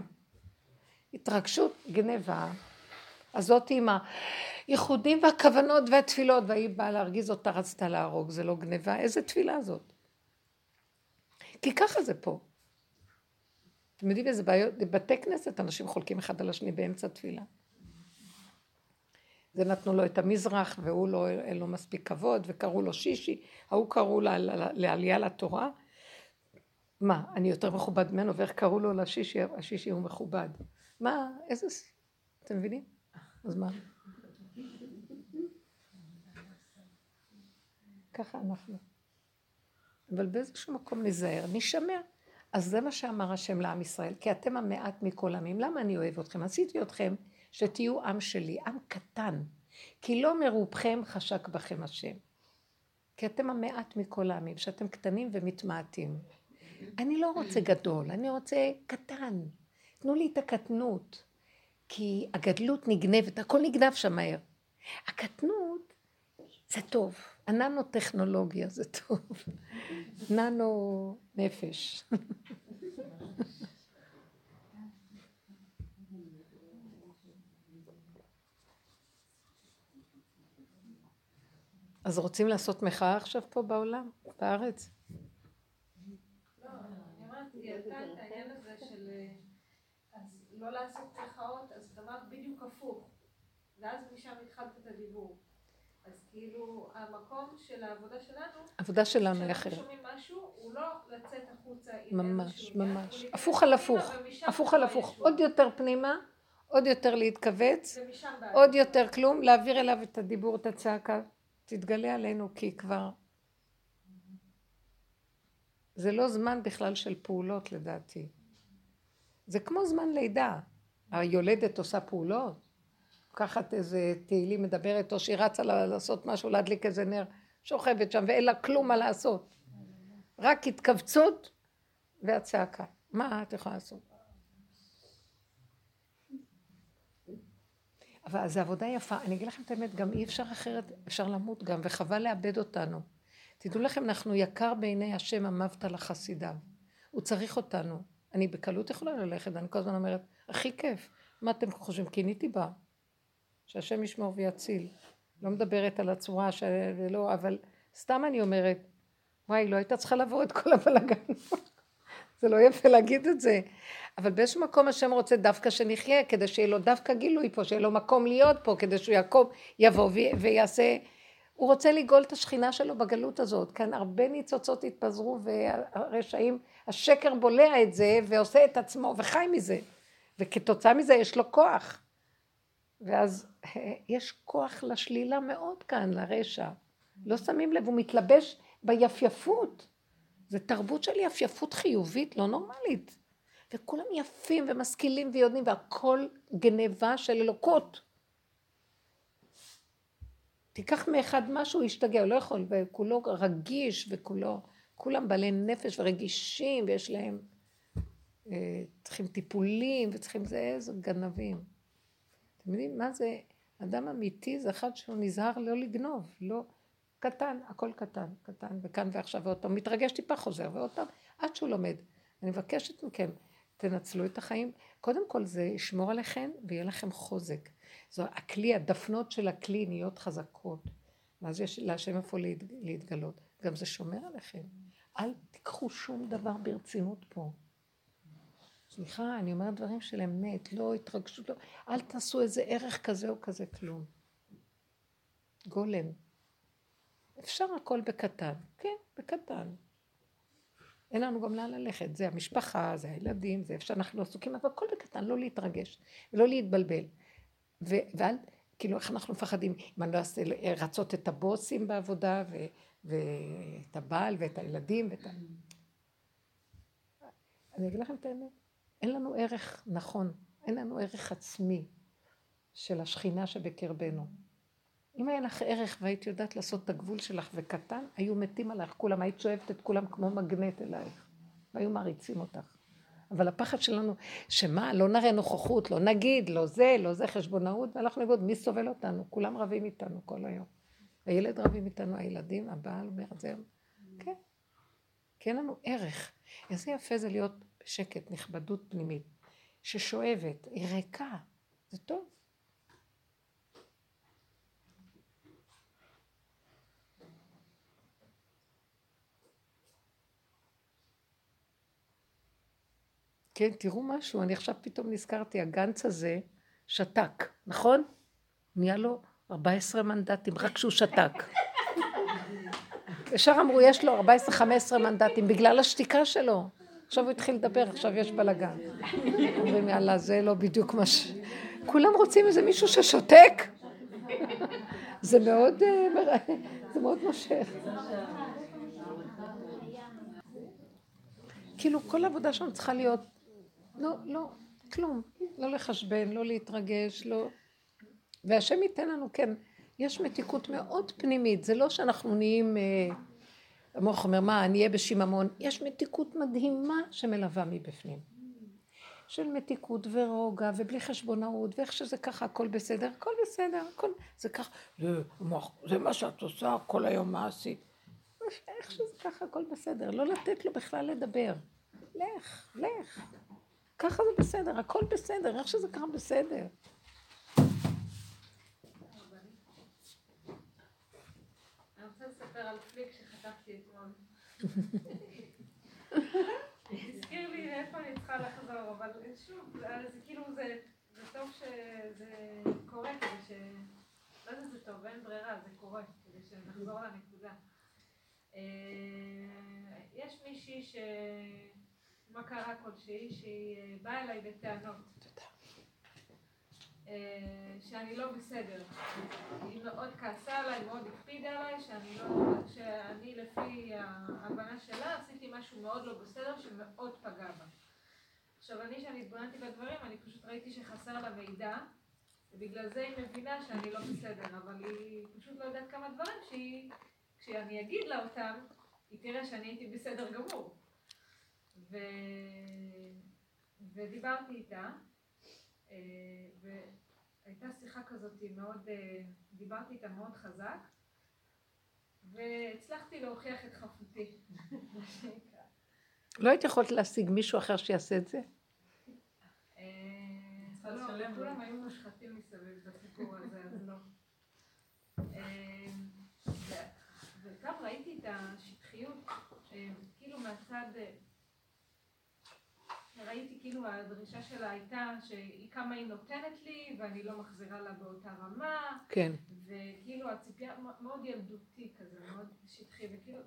התרגשות, גניבה. אז זאת עם הייחודים והכוונות והתפילות, והיא באה להרגיז אותה, רצתה להרוג, זה לא גניבה, איזה תפילה זאת? כי ככה זה פה. אתם יודעים איזה בעיות, בבתי כנסת אנשים חולקים אחד על השני באמצע תפילה. זה נתנו לו את המזרח, והוא לא, אין לו מספיק כבוד, וקראו לו שישי, ההוא קראו לה, לעלייה לתורה. מה, אני יותר מכובד ממנו, ואיך קראו לו לשישי, השישי הוא מכובד. מה, איזה... אתם מבינים? אז מה? ככה אנחנו. אבל באיזשהו מקום נזהר, נשמר. אז זה מה שאמר השם לעם ישראל, כי אתם המעט מכל עמים. למה אני אוהב אתכם? עשיתי אתכם שתהיו עם שלי, עם קטן, כי לא מרובכם חשק בכם השם. כי אתם המעט מכל העמים, שאתם קטנים ומתמעטים. אני לא רוצה גדול, אני רוצה קטן. תנו לי את הקטנות, כי הגדלות נגנבת, הכל נגנב שם מהר. הקטנות זה טוב, הננו-טכנולוגיה זה טוב, ננו-נפש. אז רוצים לעשות מחאה עכשיו פה בעולם, בארץ? לא, אני אומרת, היא העלתה את העניין הזה של לא לעשות מחאות, אז אמרת בדיוק הפוך. ואז משם התחלת את הדיבור. אז כאילו, המקום של העבודה שלנו, העבודה שלנו היא אחרת. כשאנחנו שומעים משהו, הוא לא לצאת החוצה ממש, ממש. הפוך על הפוך, הפוך על הפוך. עוד יותר פנימה, עוד יותר להתכווץ, עוד יותר כלום, להעביר אליו את הדיבור, את הצעקה. תתגלה עלינו כי כבר... זה לא זמן בכלל של פעולות לדעתי. זה כמו זמן לידה. היולדת עושה פעולות, לקחת איזה תהילים מדברת, או שהיא רצה לעשות משהו, להדליק איזה נר, שוכבת שם ואין לה כלום מה לעשות. רק התכווצות והצעקה. מה את יכולה לעשות? אבל זו עבודה יפה. אני אגיד לכם את האמת, גם אי אפשר אחרת, אפשר למות גם, וחבל לאבד אותנו. תדעו לכם, אנחנו יקר בעיני השם אמבת לחסידיו. הוא צריך אותנו. אני בקלות יכולה ללכת, אני כל הזמן אומרת, הכי כיף. מה אתם חושבים? קיניתי בה. שהשם ישמור ויציל. לא מדברת על הצורה שלא, אבל סתם אני אומרת, וואי, לא הייתה צריכה לעבור את כל הבלאגן. זה לא יפה להגיד את זה. אבל באיזשהו מקום השם רוצה דווקא שנחיה, כדי שיהיה לו דווקא גילוי פה, שיהיה לו מקום להיות פה, כדי שהוא יקום, יבוא ויעשה... הוא רוצה לגאול את השכינה שלו בגלות הזאת. כאן הרבה ניצוצות התפזרו והרשעים, השקר בולע את זה ועושה את עצמו וחי מזה. וכתוצאה מזה יש לו כוח. ואז יש כוח לשלילה מאוד כאן, לרשע. לא שמים לב, הוא מתלבש ביפייפות. זה תרבות של יפייפות חיובית, לא נורמלית. וכולם יפים ומשכילים ויודעים, והכל גניבה של אלוקות. תיקח מאחד משהו, ישתגע, הוא לא יכול, וכולו רגיש, וכולו, כולם בעלי נפש ורגישים, ויש להם, אה, צריכים טיפולים, וצריכים זה, איזה גנבים. אתם יודעים מה זה, אדם אמיתי זה אחד שהוא נזהר לא לגנוב, לא, קטן, הכל קטן, קטן, וכאן ועכשיו ועוד פעם, מתרגש טיפה חוזר ועוד פעם, עד שהוא לומד. אני מבקשת מכם, תנצלו את החיים. קודם כל זה ישמור עליכם ויהיה לכם חוזק. זו הכלי, הדפנות של הכלי נהיות חזקות. ואז יש להשם איפה להתגלות. גם זה שומר עליכם. אל תיקחו שום דבר ברצינות פה. סליחה, אני אומרת דברים של אמת, לא התרגשות, לא, אל תעשו איזה ערך כזה או כזה כלום. גולם. אפשר הכל בקטן, כן, בקטן. אין לנו גם לאן ללכת, זה המשפחה, זה הילדים, זה איפה שאנחנו עסוקים, אבל הכל בקטן, לא להתרגש, ולא להתבלבל. ו- ואל, כאילו, איך אנחנו מפחדים, אם אני לא אעשה רצות את הבוסים בעבודה, ו- ואת הבעל ואת הילדים ואת ה... אני אגיד לכם את האמת, אין לנו ערך נכון, אין לנו ערך עצמי של השכינה שבקרבנו. אם היה לך ערך והיית יודעת לעשות את הגבול שלך וקטן, היו מתים עליך כולם, היית שואבת את כולם כמו מגנט אלייך, והיו מעריצים אותך. אבל הפחד שלנו, שמה, לא נראה נוכחות, לא נגיד, לא זה, לא זה, חשבונאות, והלכנו ללמוד, מי סובל אותנו? כולם רבים איתנו כל היום. הילד רבים איתנו, הילדים, הבעל אומר, זה... כן. כי אין לנו ערך. איזה יפה זה להיות בשקט, נכבדות פנימית, ששואבת, היא ריקה. זה טוב. כן, תראו משהו, אני עכשיו פתאום נזכרתי, הגנץ הזה שתק, נכון? נהיה לו 14 מנדטים, רק שהוא שתק. ישר אמרו, יש לו 14-15 מנדטים, בגלל השתיקה שלו. עכשיו הוא התחיל לדבר, עכשיו יש בלאגן. אומרים, יאללה, זה לא בדיוק מה ש... כולם רוצים איזה מישהו ששותק. זה מאוד, אה, זה מאוד מושך. כאילו כל העבודה שלנו צריכה להיות, לא, לא, כלום. לא לחשבן, לא להתרגש, לא... והשם ייתן לנו, כן, יש מתיקות מאוד פנימית, זה לא שאנחנו נהיים, אה, המוח אומר, מה, אני אהיה בשיממון, יש מתיקות מדהימה שמלווה מבפנים. של מתיקות ורוגע ובלי חשבונאות ואיך שזה ככה הכל בסדר, הכל בסדר, הכל זה ככה, זה, מוח, זה מה שאת עושה כל היום, מה עשית? איך שזה ככה הכל בסדר, לא לתת לו בכלל לדבר. לך, לך. ככה זה בסדר, הכל בסדר, איך שזה ככה בסדר. הזכיר לי איפה אני צריכה לחזור, אבל שוב, זה כאילו זה, זה טוב שזה קורה כדי ש... לא יודע, זה טוב, אין ברירה, זה קורה, כדי שנחזור לנקודה. אה, יש מישהי ש... מכרה כלשהי, שהיא אה, באה אליי בטענות. אה, שאני לא בסדר. היא מאוד כעסה עליי, מאוד הקפידה עליי, שאני לא, שאני לפי ההבנה שלה עשיתי משהו מאוד לא בסדר שמאוד פגע בה. עכשיו אני, כשאני התבוננתי בדברים, אני פשוט ראיתי שחסר לה מידע, ובגלל זה היא מבינה שאני לא בסדר, אבל היא פשוט לא יודעת כמה דברים שהיא, כשאני אגיד לה אותם, היא תראה שאני הייתי בסדר גמור. ו... ודיברתי איתה, אה, והייתה שיחה כזאת מאוד, אה, דיברתי איתה מאוד חזק, והצלחתי להוכיח את חפותי, לא היית יכולת להשיג מישהו אחר שיעשה את זה? אה, לא, כולם היו מושחתים מסביב בסיפור הזה, אז לא. וגם ראיתי את השטחיות, כאילו מהצד... ראיתי כאילו הדרישה שלה הייתה שהיא כמה היא נותנת לי ואני לא מחזירה לה באותה רמה. כן. וכאילו הציפייה מאוד ילדותי כזה, מאוד שטחי, וכאילו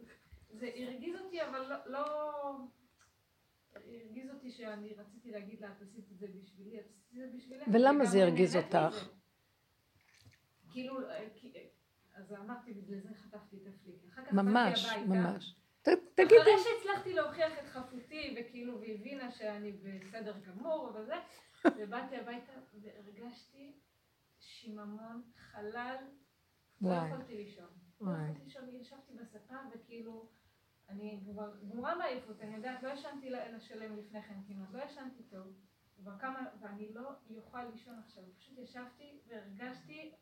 זה הרגיז אותי אבל לא, לא... הרגיז אותי שאני רציתי להגיד לה, את עשית את זה בשבילי, את עשית את זה בשבילך. ולמה זה הרגיז אותך? כאילו, אה, אה, אז אמרתי, בגלל זה חטפתי את הפליק. ממש, ממש. תגידי. אחרי שהצלחתי להוכיח את חפותי, וכאילו, והבינה שאני בסדר גמור וזה, ובאתי הביתה והרגשתי שיממון, חלל, לא יכולתי לישון. לא יכולתי לישון, ישבתי בספה וכאילו, אני כבר גמורה מעייפות, אני יודעת, לא ישנתי לילה שלם לפני כן כמעט, לא ישנתי טוב. כבר כמה, ואני לא אוכל לישון עכשיו, פשוט ישבתי והרגשתי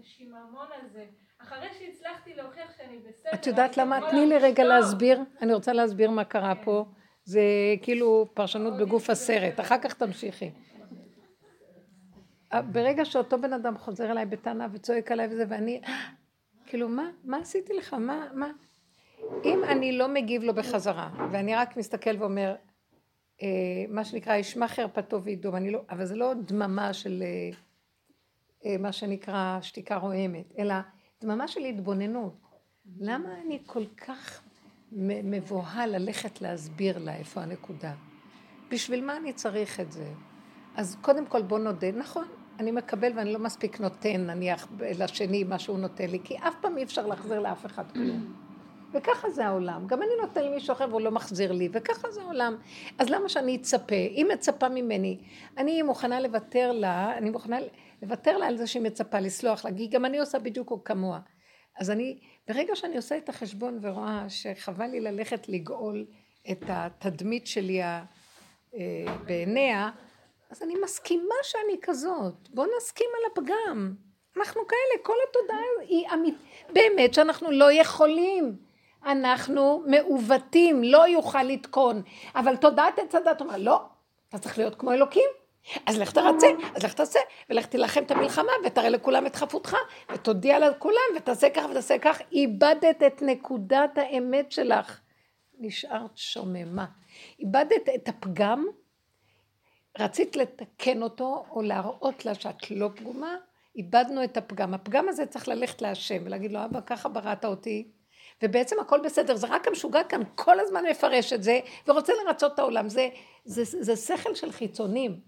השיממון הזה. אחרי שהצלחתי להוכיח שאני בסדר. את יודעת למה? תני לי רגע להסביר, אני רוצה להסביר מה קרה כן. פה. זה כאילו פרשנות בגוף הסרט, אחר כך תמשיכי. ברגע שאותו בן אדם חוזר אליי בטענה וצועק עליי וזה, ואני, כאילו, מה, מה עשיתי לך? מה, מה? אם אני לא מגיב לו בחזרה, ואני רק מסתכל ואומר, אה, מה שנקרא, ישמע חרפתו וידום, אני לא, אבל זה לא דממה של אה, אה, מה שנקרא שתיקה רועמת, אלא דממה של התבוננות. למה אני כל כך מבוהל ללכת להסביר לה איפה הנקודה? בשביל מה אני צריך את זה? אז קודם כל בוא נודה, נכון, אני מקבל ואני לא מספיק נותן נניח לשני מה שהוא נותן לי, כי אף פעם אי אפשר להחזיר לאף אחד כלום. וככה זה העולם. גם אני נותן למישהו אחר והוא לא מחזיר לי, וככה זה העולם. אז למה שאני אצפה? היא מצפה ממני. אני מוכנה לוותר לה, אני מוכנה לוותר לה על זה שהיא מצפה לסלוח לה, כי גם אני עושה בדיוק כמוה. אז אני, ברגע שאני עושה את החשבון ורואה שחבל לי ללכת לגאול את התדמית שלי אה, בעיניה, אז אני מסכימה שאני כזאת. בוא נסכים על הפגם. אנחנו כאלה, כל התודעה היא אמית, באמת שאנחנו לא יכולים. אנחנו מעוותים, לא יוכל לתקון. אבל תודעת עץ הדת אומר, לא, אתה צריך להיות כמו אלוקים. אז לך תרצה, אז לך תעשה, ולך תילחם את המלחמה, ותראה לכולם את חפותך, ותודיע לכולם, ותעשה כך ותעשה כך. איבדת את נקודת האמת שלך. נשארת שוממה. איבדת את הפגם, רצית לתקן אותו, או להראות לה שאת לא פגומה, איבדנו את הפגם. הפגם הזה צריך ללכת להשם, ולהגיד לו, אבא, ככה בראת אותי, ובעצם הכל בסדר, זה רק המשוגע כאן כל הזמן מפרש את זה, ורוצה לרצות את העולם. זה, זה, זה, זה שכל של חיצונים.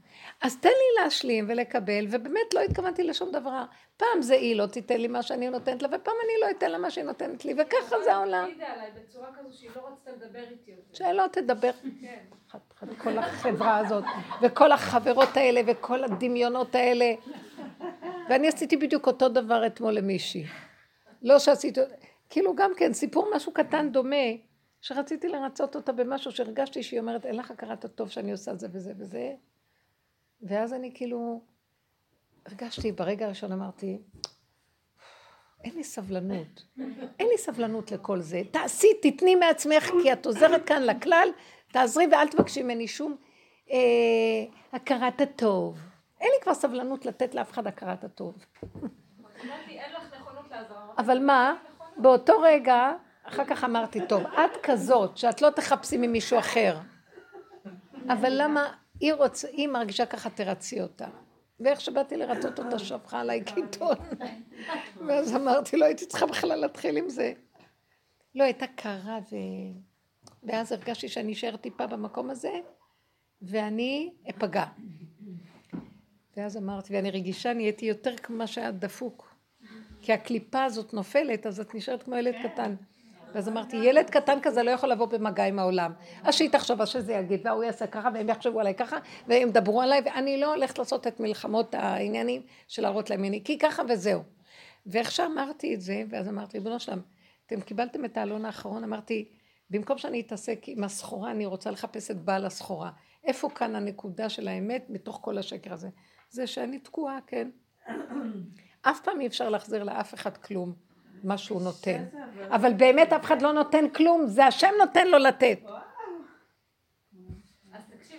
אז תן לי להשלים ולקבל, ובאמת לא התכוונתי לשום דבר. פעם זה היא לא תיתן לי מה שאני נותנת לה, ופעם אני לא אתן לה מה שהיא נותנת לי, וככה זה העולם. היא עליי בצורה כזו שהיא לא רצתה לדבר איתי יותר. שלא תדבר. כן. כל החברה הזאת, וכל החברות האלה, וכל הדמיונות האלה. ואני עשיתי בדיוק אותו דבר אתמול למישהי. לא שעשיתי, כאילו גם כן, סיפור משהו קטן דומה, שרציתי לרצות אותה במשהו שהרגשתי שהיא אומרת, אין לך הכרת הטוב שאני עושה זה וזה וזה. ואז אני כאילו, הרגשתי, ברגע הראשון אמרתי, אין לי סבלנות, אין לי סבלנות לכל זה. תעשי, תתני מעצמך, כי את עוזרת כאן לכלל, תעזרי ואל תבקשי ממני שום אה, הכרת הטוב. אין לי כבר סבלנות לתת לאף אחד הכרת הטוב. אבל מה, באותו רגע, אחר כך אמרתי, טוב, את כזאת, שאת לא תחפשי ממישהו אחר. אבל למה, היא, רוצ... היא מרגישה ככה, תרצי אותה. ואיך שבאתי לרצות אותה, שפכה עליי קיטון. ואז אמרתי, לא הייתי צריכה בכלל להתחיל עם זה. לא, הייתה קרה, ו... ואז הרגשתי שאני אשאר טיפה במקום הזה, ואני אפגע. ואז אמרתי, ואני רגישה, נהייתי יותר כמו מה שהיה דפוק. כי הקליפה הזאת נופלת, אז את נשארת כמו ילד קטן. ואז אמרתי, ילד קטן כזה לא יכול לבוא במגע עם העולם. אז שהיא תחשוב, אז שזה יגיד, והוא יעשה ככה, והם יחשבו עליי ככה, והם ידברו עליי, ואני לא הולכת לעשות את מלחמות העניינים של להראות להם עניינים, כי ככה וזהו. ואיך שאמרתי את זה, ואז אמרתי, ריבונו שלם, אתם קיבלתם את העלון האחרון, אמרתי, במקום שאני אתעסק עם הסחורה, אני רוצה לחפש את בעל הסחורה. איפה כאן הנקודה של האמת בתוך כל השקר הזה? זה שאני תקועה, כן. אף פעם אי אפשר להחזיר לאף אחד כלום, מה שהוא נותן. אבל באמת אף אחד לא נותן כלום, זה השם נותן לו לתת.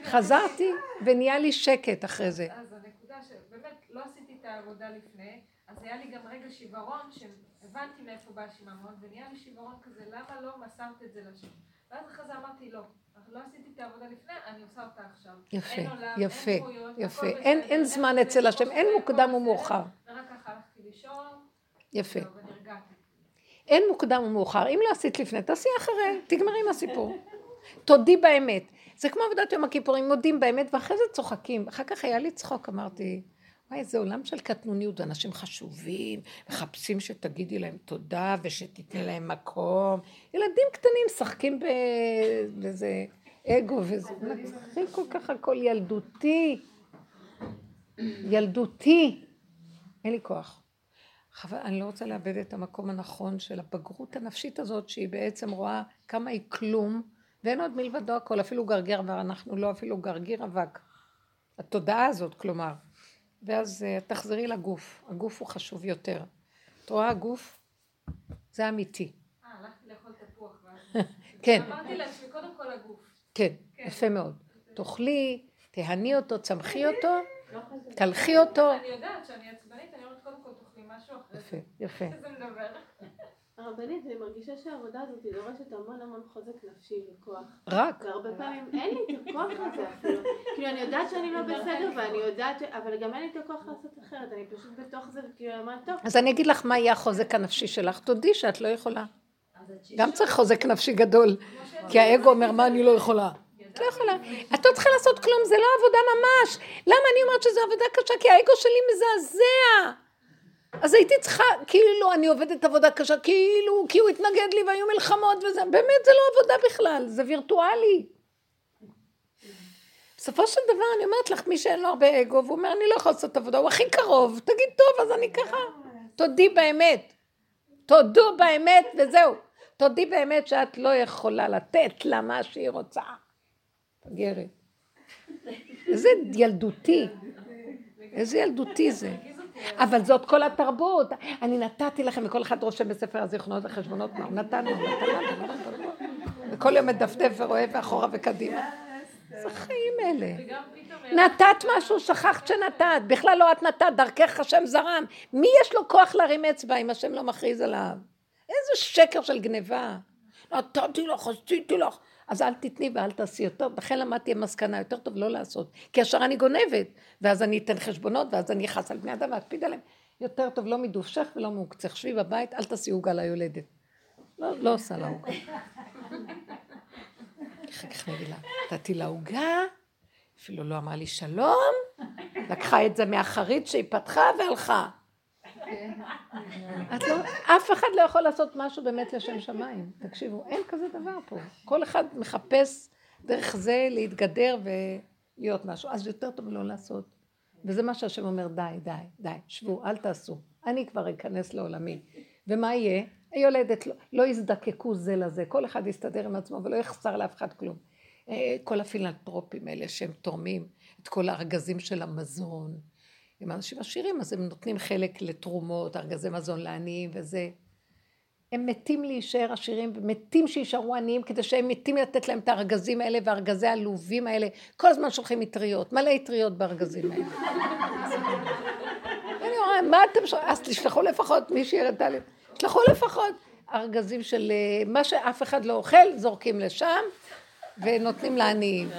חזרתי ונהיה לי שקט אחרי זה. אז הנקודה שבאמת לא עשיתי את העבודה לפני, אז היה לי גם רגע שיוורון, שהבנתי מאיפה בא השיממון, ונהיה לי שיוורון כזה, למה לא מסרת את זה לשם? ואז אחרי זה אמרתי לא. לא עשיתי את העבודה לפני, אני עושה אותה עכשיו. יפה, אין עולם, יפה, אין זמן אצל השם, אין מוקדם ומאוחר. ורק לישון, יפה. אין מוקדם ומאוחר. אם לא עשית לפני, תעשי אחרי, תגמרי עם הסיפור. תודי באמת. זה כמו עבודת יום הכיפורים, מודים באמת, ואחרי זה צוחקים. אחר כך היה לי צחוק, אמרתי, וואי, איזה עולם של קטנוניות, אנשים חשובים, מחפשים שתגידי להם תודה ושתתני להם מקום. ילדים קטנים משחקים באיזה אגו וזה מצחיק כל כך הכל ילדותי. ילדותי. אין לי כוח. חבל, אני לא רוצה לאבד את המקום הנכון של הבגרות הנפשית הזאת, שהיא בעצם רואה כמה היא כלום, ואין עוד מלבדו הכל, אפילו גרגר, ואנחנו לא אפילו גרגיר אבק. התודעה הזאת, כלומר. ואז uh, תחזרי לגוף, הגוף הוא חשוב יותר. את רואה הגוף? זה אמיתי. אה, הלכתי לאכול תפוח. כן, אמרתי לעצמי, קודם כל הגוף. כן, יפה מאוד. תאכלי, תהני אותו, צמחי אותו, קלחי אותו. אני יודעת שאני עצבנית, אני אומרת, קודם כל תאכלי משהו אחרי יפה. יפה. זה מדבר. הרבנית, אני מרגישה שהעבודה הזאת היא דורשת המון המון חוזק נפשי וכוח. רק. והרבה פעמים אין לי את הכוח הזה אפילו. כאילו, אני יודעת שאני לא בסדר, ואני יודעת ש... אבל גם אין לי את הכוח לעשות אחרת. אני פשוט בתוך זה, וכאילו, אני אומרת, טוב. אז אני אגיד לך מה יהיה החוזק הנפשי שלך, תודי שאת לא יכולה. גם צריך חוזק נפשי גדול, כי האגו אומר מה אני לא יכולה. את לא יכולה. את לא צריכה לעשות כלום, זה לא עבודה ממש. למה אני אומרת שזו עבודה קשה? כי האגו שלי מזעזע. אז הייתי צריכה, כאילו אני עובדת עבודה קשה, כאילו, כי הוא התנגד לי והיו מלחמות וזה, באמת זה לא עבודה בכלל, זה וירטואלי. בסופו של דבר אני אומרת לך, מי שאין לו הרבה אגו, והוא אומר, אני לא יכול לעשות עבודה, הוא הכי קרוב, תגיד, טוב, אז אני ככה. תודי באמת. תודו באמת וזהו. תודי באמת שאת לא יכולה לתת לה מה שהיא רוצה. גרת. איזה ילדותי. איזה ילדותי זה. אבל זאת כל התרבות. אני נתתי לכם, וכל אחד רושם בספר הזיכרונות וחשבונות מה הוא נתן, מה נתן, וכל יום מדפדף ורואה ואחורה וקדימה. זה חיים אלה. נתת משהו, שכחת שנתת. בכלל לא את נתת, דרכך השם זרם. מי יש לו כוח להרים אצבע אם השם לא מכריז עליו? איזה שקר של גניבה. נתתי לך, עשיתי לך. אז אל תתני ואל תעשי יותר. לכן למדתי המסקנה, יותר טוב לא לעשות. כי ישר אני גונבת, ואז אני אתן חשבונות, ואז אני אכעס על בני אדם ואקפיד עליהם. יותר טוב לא מדובשך ולא מעוקצך. שבי בבית, אל תעשי עוגה ליולדת. לא, לא עושה לה עוגה. אחר כך מבילה, נתתי לה עוגה, אפילו לא אמרה לי שלום, לקחה את זה מהחריץ שהיא פתחה והלכה. את לא, אף אחד לא יכול לעשות משהו באמת לשם שמיים. תקשיבו, אין כזה דבר פה. כל אחד מחפש דרך זה להתגדר ולהיות משהו. אז יותר טוב לא לעשות. וזה מה שהשם אומר, די, די, די, שבו, אל תעשו. אני כבר אכנס לעולמי. ומה יהיה? היולדת לא, לא יזדקקו זה לזה, כל אחד יסתדר עם עצמו ולא יחסר לאף אחד כלום. אה, כל הפילנטרופים האלה שהם תורמים את כל הארגזים של המזון. הם אנשים עשירים, אז הם נותנים חלק לתרומות, ארגזי מזון לעניים וזה. הם מתים להישאר עשירים, ומתים שיישארו עניים, כדי שהם מתים לתת להם את הארגזים האלה והארגזי העלובים האלה. כל הזמן שולחים מטריות, מלא אטריות בארגזים האלה. אני אומרת, מה אתם שולחים? אז תשלחו לפחות, מי שירדה לי. תשלחו לפחות ארגזים של אה, מה שאף אחד לא אוכל, זורקים לשם, ונותנים לעניים.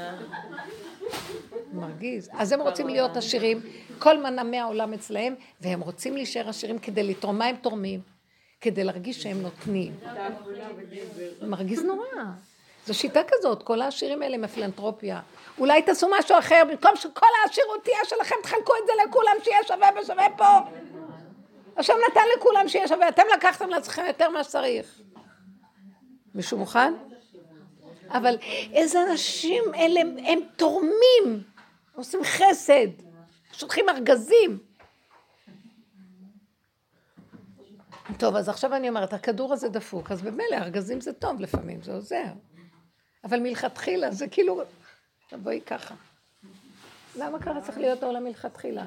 מרגיז. אז הם רוצים להיות עשירים, כל מנעמי העולם אצלהם, והם רוצים להישאר עשירים כדי לתרום. מה הם תורמים? כדי להרגיש שהם נותנים. מרגיז נורא. זו שיטה כזאת, כל העשירים האלה מפילנטרופיה. אולי תעשו משהו אחר, במקום שכל העשירות תהיה שלכם, תחלקו את זה לכולם, שיהיה שווה ושווה פה. השם נתן לכולם שיהיה שווה, אתם לקחתם לעצמכם יותר ממה שצריך. מישהו מוכן? אבל איזה אנשים אלה, הם תורמים, עושים חסד, שולחים ארגזים. טוב, אז עכשיו אני אומרת, הכדור הזה דפוק, אז במילא ארגזים זה טוב לפעמים, זה עוזר. אבל מלכתחילה זה כאילו, תבואי ככה. למה ככה צריך להיות העולם מלכתחילה?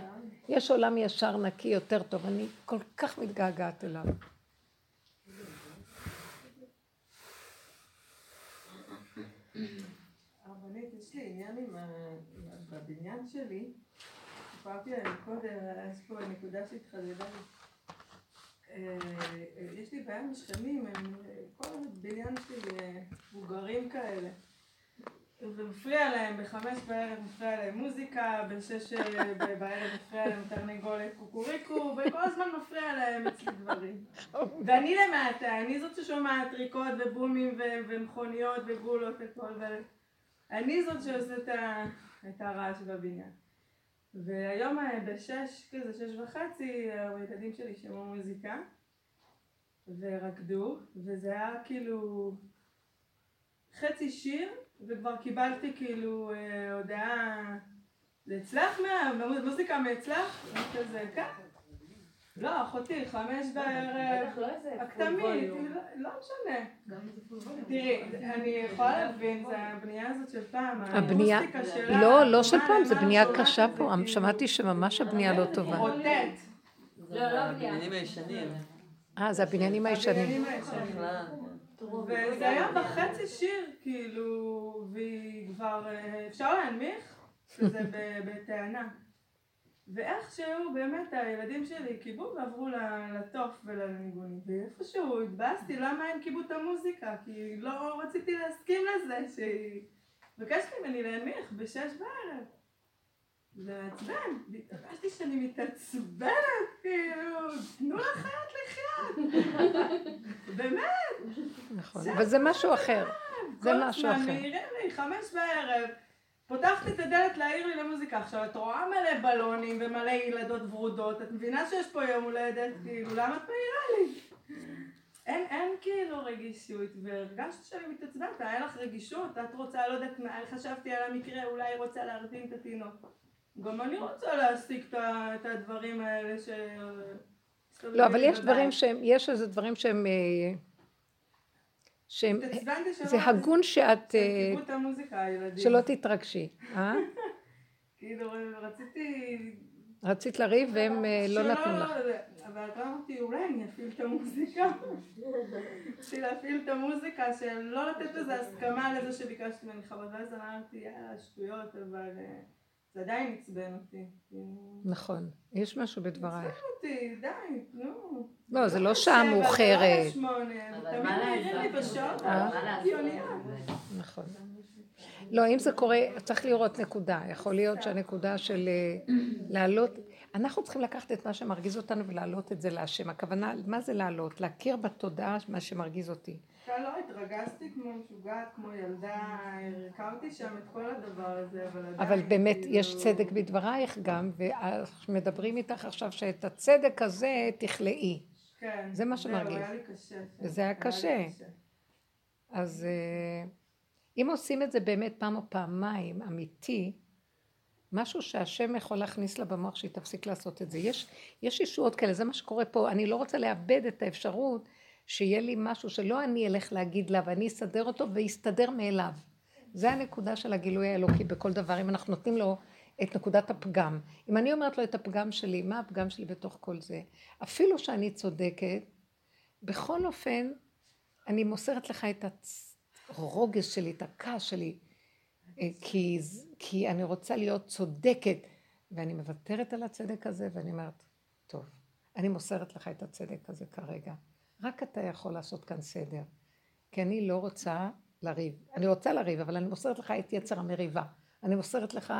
יש עולם ישר נקי יותר טוב, אני כל כך מתגעגעת אליו. הרבנית, יש לי עניין עם בבניין שלי, סיפרתי להם קודם, יש פה נקודה שהתחדדה. אה, יש לי בעיה עם שכנים, כל הבניין שלי אה, מבוגרים כאלה. ומפריע להם, בחמש בערב מפריע להם מוזיקה, בשש אה, בערב מפריע להם תרנגולת קוקוריקו, וכל הזמן מפריע להם אצלי דברים. ואני למטה, אני זאת ששומעת טריקות ובומים ומכוניות וגולות וכל, ואני זאת שעושה את הרעש בבניין. והיום אה, בשש, כזה שש וחצי, הילדים שלי שמעו מוזיקה ורקדו, וזה היה כאילו חצי שיר וכבר קיבלתי כאילו אה, הודעה, זה אצלך מה? מוזיקה מאצלך? כזה, כן. לא, אחותי, חמש בערב, הכתמית, לא, לא משנה. תראי, אני יכולה להבין, זה הבנייה הזאת של פעם, הבנייה, לא, לא של פעם, זה בנייה קשה פה, שמעתי שממש הבנייה לא טובה. רוטט. לא, לא בנייה. אה, זה הבניינים הישנים. וזה היה בחצי שיר, כאילו, והיא כבר, אה, אפשר להנמיך? שזה בטענה. ואיכשהו באמת הילדים שלי קיבלו ועברו לטוף ולניגונים. ואיפשהו התבאסתי למה הם קיבלו את המוזיקה, כי לא רציתי להסכים לזה שהיא מבקשת ממני להנמיך בשש בערב. זה מעצבן, והתרגשתי שאני מתעצבנת, כאילו, תנו לחיות לחיות. באמת. נכון, אבל זה משהו אחר. זה משהו אחר. כל הזמן מעירים לי, חמש בערב. פותחת את הדלת להעיר לי למוזיקה. עכשיו, את רואה מלא בלונים ומלא ילדות ורודות, את מבינה שיש פה יום הולדת, כאילו, למה את מעירה לי? אין, אין כאילו רגישות, והרגשתי שאני מתעצבנת, היה לך רגישות, את רוצה, לא יודעת מה, חשבתי על המקרה, אולי היא רוצה להרדים את התינוק. גם אני רוצה להשיג את הדברים האלה ש... לא, אבל יש דברים שהם, יש איזה דברים שהם... שהם... זה הגון שאת... אה, שלא תתרגשי. אה? כאילו, רציתי... רצית לריב והם אה, לא נתנו לך. אבל אמרתי, אולי אני אפעיל את המוזיקה. רציתי להפעיל את המוזיקה, שלא לתת לזה הסכמה לזה שביקשתי ממני חוות, ואז אמרתי, יאללה, שטויות, אבל אה, זה עדיין עצבן אותי. כאילו, נכון, יש משהו בדברייך. אותי, די, נו. לא, זה לא שעה מאוחרת. אבל תמיד מה לעשות? לעשות? נכון. לא, אם זה קורה, צריך לראות נקודה. יכול להיות שהנקודה של אה, להעלות, אנחנו צריכים לקחת את מה שמרגיז אותנו ולהעלות את זה להשם. הכוונה, מה זה להעלות? להכיר בתודעה מה שמרגיז אותי. לא התרגזתי כמו משוגעת, כמו ילדה, הכרתי שם את כל הדבר הזה, אבל עדיין... אבל באמת, כאילו- יש צדק בדברייך גם, ומדברים איתך עכשיו שאת הצדק הזה תכלאי. כן. זה מה זהו, שמרגיז. היה לי קשה. כן. וזה היה קשה. אז אה, אם עושים את זה באמת פעם או פעמיים, אמיתי, משהו שהשם יכול להכניס לה במוח שהיא תפסיק לעשות את זה. יש, יש ישועות כאלה, זה מה שקורה פה. אני לא רוצה לאבד את האפשרות שיהיה לי משהו שלא אני אלך להגיד לה ואני אסדר אותו ויסתדר מאליו. זה הנקודה של הגילוי האלוקי בכל דבר, אם אנחנו נותנים לו את נקודת הפגם. אם אני אומרת לו את הפגם שלי, מה הפגם שלי בתוך כל זה? אפילו שאני צודקת, בכל אופן, אני מוסרת לך את הרוגז שלי, את הכעס שלי, אה, כי, כי אני רוצה להיות צודקת, ואני מוותרת על הצדק הזה, ואני אומרת, טוב, אני מוסרת לך את הצדק הזה כרגע. רק אתה יכול לעשות כאן סדר. כי אני לא רוצה לריב. אני רוצה לריב, אבל אני מוסרת לך את יצר המריבה. אני מוסרת לך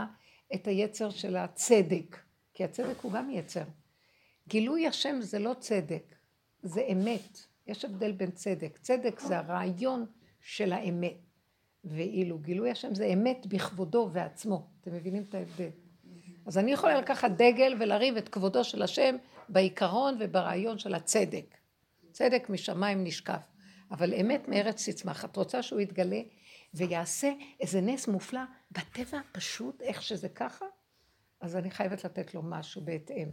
את היצר של הצדק, כי הצדק הוא גם יצר. גילוי השם זה לא צדק, זה אמת. יש הבדל בין צדק. צדק זה הרעיון של האמת. ואילו גילוי השם זה אמת בכבודו ועצמו. אתם מבינים את ההבדל? אז אני יכולה לקחת דגל ולריב את כבודו של השם בעיקרון וברעיון של הצדק. צדק משמיים נשקף. אבל אמת מארץ תצמח. את רוצה שהוא יתגלה ויעשה איזה נס מופלא בטבע פשוט, איך שזה ככה? אז אני חייבת לתת לו משהו בהתאם.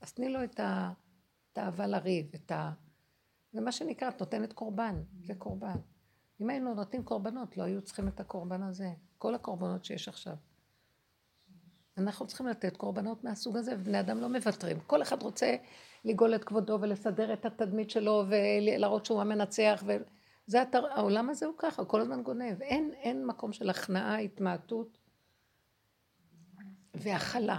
אז תני לו את התאווה לריב, את ה... זה מה שנקרא, את נותנת קורבן, זה קורבן. אם היינו נותנים קורבנות, לא היו צריכים את הקורבן הזה. כל הקורבנות שיש עכשיו. אנחנו צריכים לתת קורבנות מהסוג הזה, ובני אדם לא מוותרים. כל אחד רוצה לגאול את כבודו ולסדר את התדמית שלו ולהראות שהוא המנצח. ו... זה התר... העולם הזה הוא ככה, כל הזמן גונב. אין, אין מקום של הכנעה, התמעטות והכלה.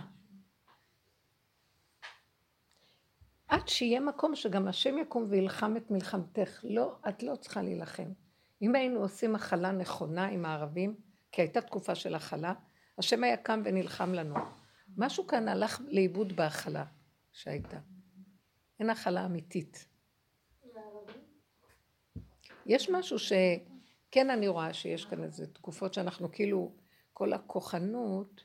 עד שיהיה מקום שגם השם יקום וילחם את מלחמתך. לא, את לא צריכה להילחם. אם היינו עושים הכלה נכונה עם הערבים, כי הייתה תקופה של הכלה, השם היה קם ונלחם לנו. משהו כאן הלך לאיבוד בהכלה שהייתה. אין הכלה אמיתית. יש משהו שכן אני רואה שיש כאן איזה תקופות שאנחנו כאילו, כל הכוחנות,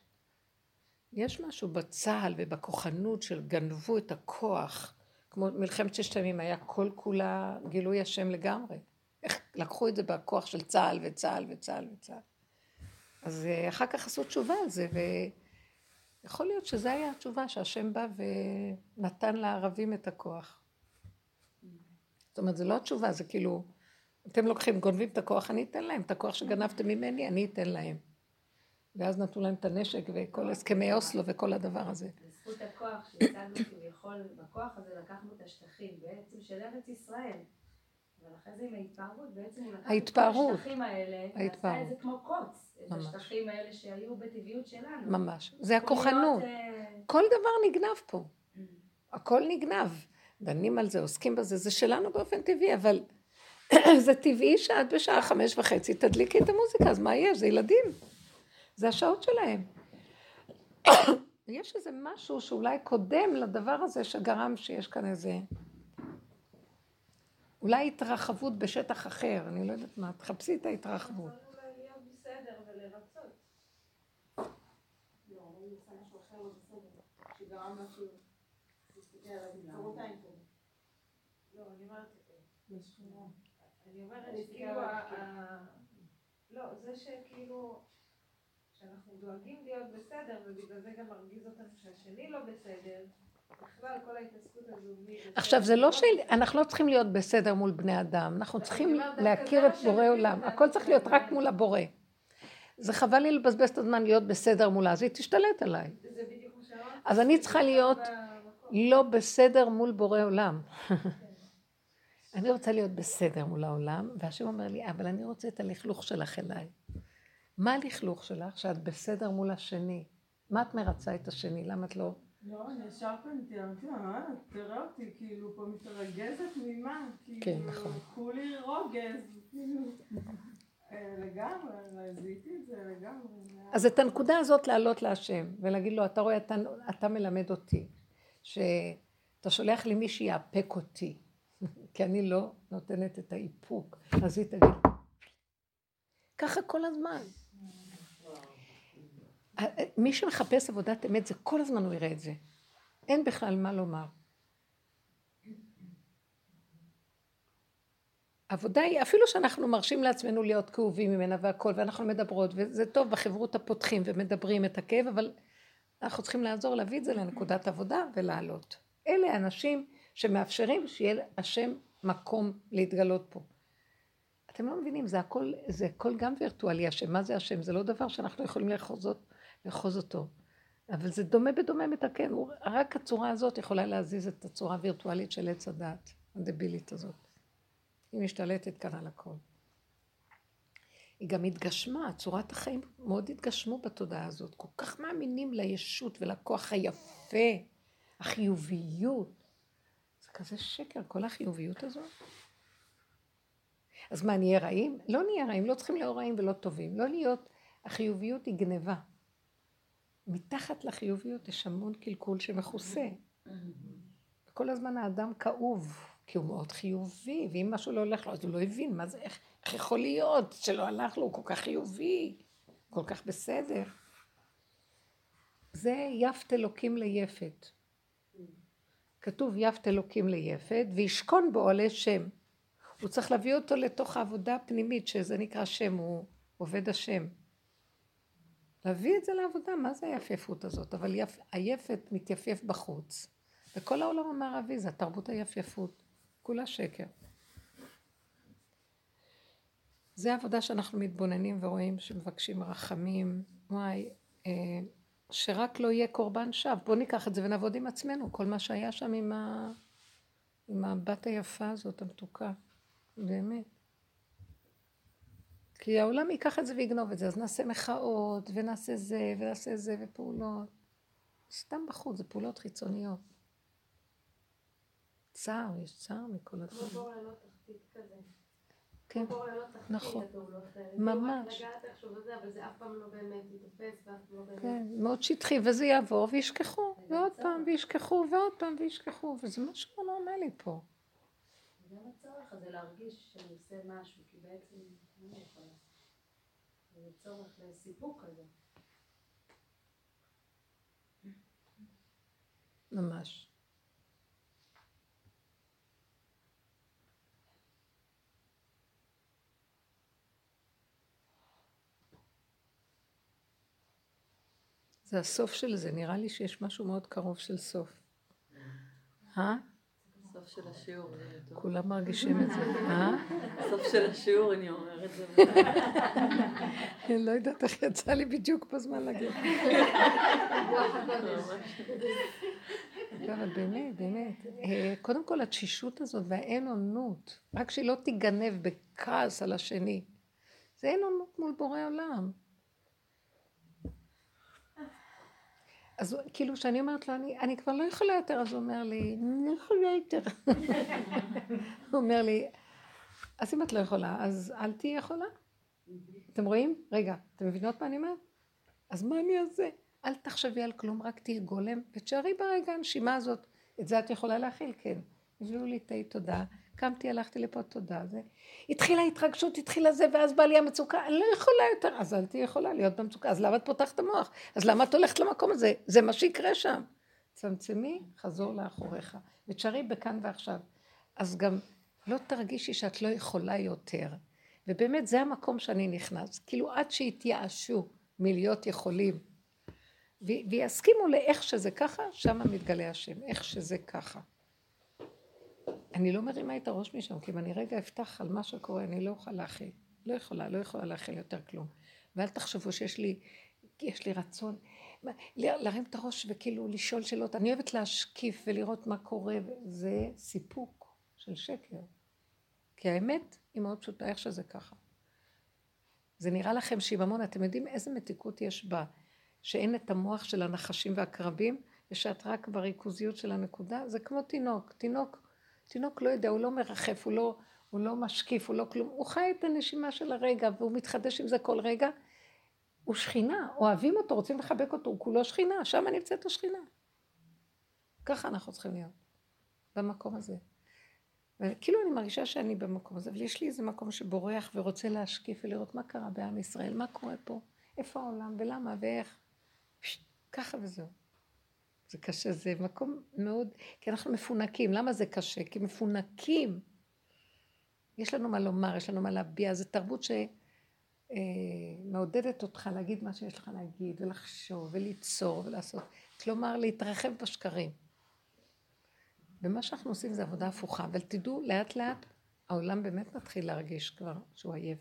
יש משהו בצה"ל ובכוחנות של גנבו את הכוח, כמו מלחמת ששת הימים היה כל כולה גילוי השם לגמרי. איך לקחו את זה בכוח של צה"ל וצה"ל וצה"ל וצה"ל. אז אה, אחר כך עשו תשובה על זה, ויכול להיות שזו הייתה התשובה, שהשם בא ונתן לערבים את הכוח. זאת אומרת, זו לא התשובה, זה כאילו, אתם לוקחים, גונבים את הכוח, אני אתן להם, את הכוח שגנבתם ממני, אני אתן להם. ואז נתנו להם את הנשק וכל הסכמי אוסלו וכל הדבר הזה. בזכות הכוח שהצגנו כביכול, בכוח הזה לקחנו את השטחים בעצם של ארץ ישראל. אבל אחרי זה עם ההתפארות, בעצם הוא לקח את. השטחים האלה, ועשה. את זה כמו קוץ. את. השטחים האלה שהיו בטבעיות שלנו. ממש. זה הכוחנות. להיות, אה, כל דבר נגנב פה. הכל נגנב. דנים על זה, עוסקים בזה, זה שלנו באופן טבעי, אבל זה טבעי שאת בשעה חמש וחצי תדליקי את המוזיקה, אז מה יש? זה ילדים. זה השעות שלהם. יש איזה משהו שאולי קודם לדבר הזה שגרם שיש כאן איזה... אולי התרחבות בשטח אחר, אני לא יודעת מה, תחפשי את ההתרחבות. ולרצות. לא, אבל היא עושה משהו אחר לא בסדר, שגרם לה שהוא תסתכל עליו בצורות עין פה. לא, אני אומרת. אני אומרת שכאילו. ה- לא, זה שכאילו, שאנחנו דואגים להיות בסדר, ובגלל זה גם מרגיז אותנו שהשני לא בסדר, בכלל כל ההתעסקות הזו, מי עכשיו זה לא מי של... אנחנו לא צריכים להיות בסדר מול בני אדם, אנחנו צריכים להכיר את בורא עולם, הכל צריך להיות רק. מול הבורא. זה חבל לי לבזבז את הזמן להיות בסדר מולה, אז היא תשתלט עליי. אז אני צריכה להיות לא בסדר מול בורא עולם. אני רוצה להיות בסדר מול העולם, והשם אומר לי, אבל אני רוצה את הלכלוך שלך אליי. מה הלכלוך שלך? שאת בסדר מול השני. מה את מרצה את השני? למה את לא... לא, אני ישר לה, מה, תראה אותי, כאילו, פה מתרגזת ממה? כן, כאילו, נכון. כולי רוגז, כאילו. לגמרי, זיהיתי את זה לגמרי. אז את הנקודה הזאת להעלות להשם, ולהגיד לו, אתה רואה, אתה, אתה מלמד אותי, שאתה שולח לי מי שיאפק אותי, כי אני לא נותנת את האיפוק, אז היא תגיד, ככה כל הזמן. מי שמחפש עבודת אמת, זה כל הזמן הוא יראה את זה. אין בכלל מה לומר. עבודה היא, אפילו שאנחנו מרשים לעצמנו להיות כאובים ממנה והכל, ואנחנו מדברות, וזה טוב בחברות הפותחים ומדברים את הכאב, אבל אנחנו צריכים לעזור להביא את זה לנקודת עבודה ולעלות. אלה אנשים שמאפשרים שיהיה השם מקום להתגלות פה. אתם לא מבינים, זה הכל, זה הכל גם וירטואלי השם. מה זה השם? זה לא דבר שאנחנו יכולים לאחוז אותו. אבל זה דומה בדומה מתקן. רק הצורה הזאת יכולה להזיז את הצורה הווירטואלית של עץ הדעת, הדבילית הזאת. היא משתלטת כאן על הכל. היא גם התגשמה, צורת החיים מאוד התגשמו בתודעה הזאת. כל כך מאמינים לישות ולכוח היפה, החיוביות. זה כזה שקר, כל החיוביות הזאת. אז מה, נהיה רעים? לא נהיה רעים, לא צריכים להיות רעים ולא טובים. לא להיות, החיוביות היא גניבה. מתחת לחיוביות יש המון קלקול שמכוסה. כל הזמן האדם כאוב, כי הוא מאוד חיובי, ואם משהו לא הולך לו, אז הוא לא הבין מה זה, איך, איך יכול להיות שלא הלך לו, הוא כל כך חיובי, כל כך בסדר. זה יפת אלוקים ליפת. כתוב יפת אלוקים ליפת, וישכון בו עלי שם. הוא צריך להביא אותו לתוך העבודה הפנימית, שזה נקרא שם, הוא עובד השם. להביא את זה לעבודה, מה זה היפייפות הזאת? אבל יפ... היפת מתייפייף בחוץ. וכל העולם המערבי זה התרבות היפייפות. כולה שקר. זה העבודה שאנחנו מתבוננים ורואים שמבקשים רחמים, וואי, אה, שרק לא יהיה קורבן שווא. בואו ניקח את זה ונעבוד עם עצמנו, כל מה שהיה שם עם, ה... עם הבת היפה הזאת, המתוקה, באמת. כי העולם ייקח את זה ויגנוב את זה, אז נעשה מחאות, ונעשה זה, ונעשה זה, ופעולות. סתם בחוץ, זה פעולות חיצוניות. צער, יש צער מכל הדברים. כמו בור ללא תחתית כזה. כן, תחתית, נכון. ממש. כאילו אבל זה אף פעם לא באמת פעם לא. כן, מאוד שטחי, וזה יעבור, וישכחו, ועוד פעם, וישכחו, ועוד פעם, וישכחו, וזה משהו לא נורמלי פה. גם הצורך הזה להרגיש שאני עושה משהו, כי בעצם מה אני יכולה לעשות? זה צורך לסיפוק כזה. ממש. זה הסוף של זה, נראה לי שיש משהו מאוד קרוב של סוף. אה? סוף של השיעור. כולם מרגישים את זה. אה? סוף של השיעור אני אומרת זה. אני לא יודעת איך יצא לי בדיוק בזמן להגיד. לא, אבל באמת, באמת. אה, קודם כל התשישות הזאת והאין אונות, רק שהיא לא תיגנב בכעס על השני. זה אין אונות מול בורא עולם. אז כאילו כשאני אומרת לו, אני, אני כבר לא יכולה יותר, אז הוא אומר לי, אני לא יכולה יותר. הוא אומר לי, אז אם את לא יכולה, אז אל תהיי יכולה. אתם רואים? רגע, אתם מבינות מה אני אומרת? אז מה אני אעשה? אל תחשבי על כלום, רק תהיי גולם, ותשארי ברגע הנשימה הזאת. את זה את יכולה להכיל, כן. הביאו לי תהי תודה, קמתי, הלכתי לפה, תודה. זה... התחילה התרגשות, התחילה זה, ואז בא לי המצוקה, אני לא יכולה יותר, אז אל תהיי יכולה להיות במצוקה, אז למה את פותחת המוח? אז למה את הולכת למקום הזה? זה מה שיקרה שם. צמצמי, חזור לאחוריך, ותשארי בכאן ועכשיו. אז גם לא תרגישי שאת לא יכולה יותר. ובאמת זה המקום שאני נכנס. כאילו עד שיתייאשו מלהיות יכולים, ויסכימו לאיך שזה ככה, שם מתגלה השם, איך שזה ככה. אני לא מרימה את הראש משם, כי אם אני רגע אפתח על מה שקורה, אני לא אוכל להכיל. לא יכולה, לא יכולה להכיל יותר כלום. ואל תחשבו שיש לי יש לי רצון להרים את הראש וכאילו לשאול שאלות. אני אוהבת להשקיף ולראות מה קורה, זה סיפוק של שקר. כי האמת היא מאוד פשוטה, איך שזה ככה. זה נראה לכם שיממון, אתם יודעים איזה מתיקות יש בה, שאין את המוח של הנחשים והקרבים, ושאת רק בריכוזיות של הנקודה, זה כמו תינוק. תינוק, תינוק לא יודע, הוא לא מרחף, הוא לא, הוא לא משקיף, הוא לא כלום, הוא חי את הנשימה של הרגע, והוא מתחדש עם זה כל רגע. הוא שכינה, אוהבים אותו, רוצים לחבק אותו, הוא כולו שכינה, שם נמצאת השכינה. ככה אנחנו צריכים להיות, במקום הזה. וכאילו אני מרגישה שאני במקום הזה, אבל יש לי איזה מקום שבורח ורוצה להשקיף ולראות מה קרה בעם ישראל, מה קורה פה, איפה העולם ולמה ואיך. ככה וזהו. זה קשה, זה מקום מאוד, כי אנחנו מפונקים. למה זה קשה? כי מפונקים. יש לנו מה לומר, יש לנו מה להביע, זו תרבות שמעודדת אותך להגיד מה שיש לך להגיד, ולחשוב, וליצור, ולעשות. כלומר, להתרחב בשקרים. ומה שאנחנו עושים זה עבודה הפוכה, אבל תדעו, לאט לאט העולם באמת מתחיל להרגיש כבר שהוא עייף.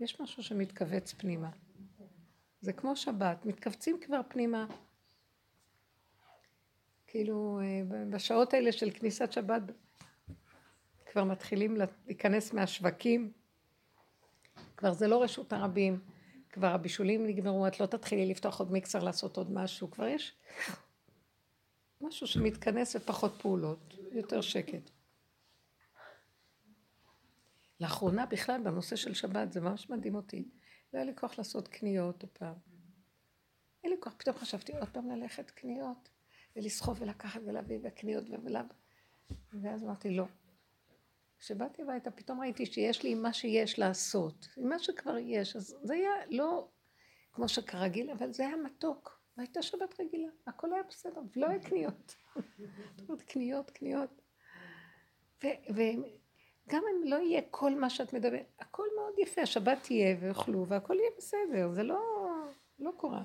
יש משהו שמתכווץ פנימה. זה כמו שבת, מתכווצים כבר פנימה. כאילו, אה, בשעות האלה של כניסת שבת כבר מתחילים להיכנס מהשווקים. כבר זה לא רשות הרבים, כבר הבישולים נגמרו, את לא תתחילי לפתוח עוד מיקסר לעשות עוד משהו, כבר יש משהו שמתכנס ופחות פעולות, יותר שקט. לאחרונה בכלל בנושא של שבת זה ממש מדהים אותי. לא היה לי כוח לעשות קניות הפעם. אין לי כוח, פתאום חשבתי עוד פעם ללכת קניות ולסחוב ולקחת ולהביא בקניות ולאו. ואז אמרתי לא. כשבאתי הביתה פתאום ראיתי שיש לי מה שיש לעשות, מה שכבר יש, אז זה היה לא כמו שכרגיל, אבל זה היה מתוק. והייתה שבת רגילה, הכל היה בסדר, ולא היה קניות. קניות, קניות. וגם אם לא יהיה כל מה שאת מדברת, הכל מאוד יפה, השבת תהיה ויאכלו, והכל יהיה בסדר, זה לא, לא קורה.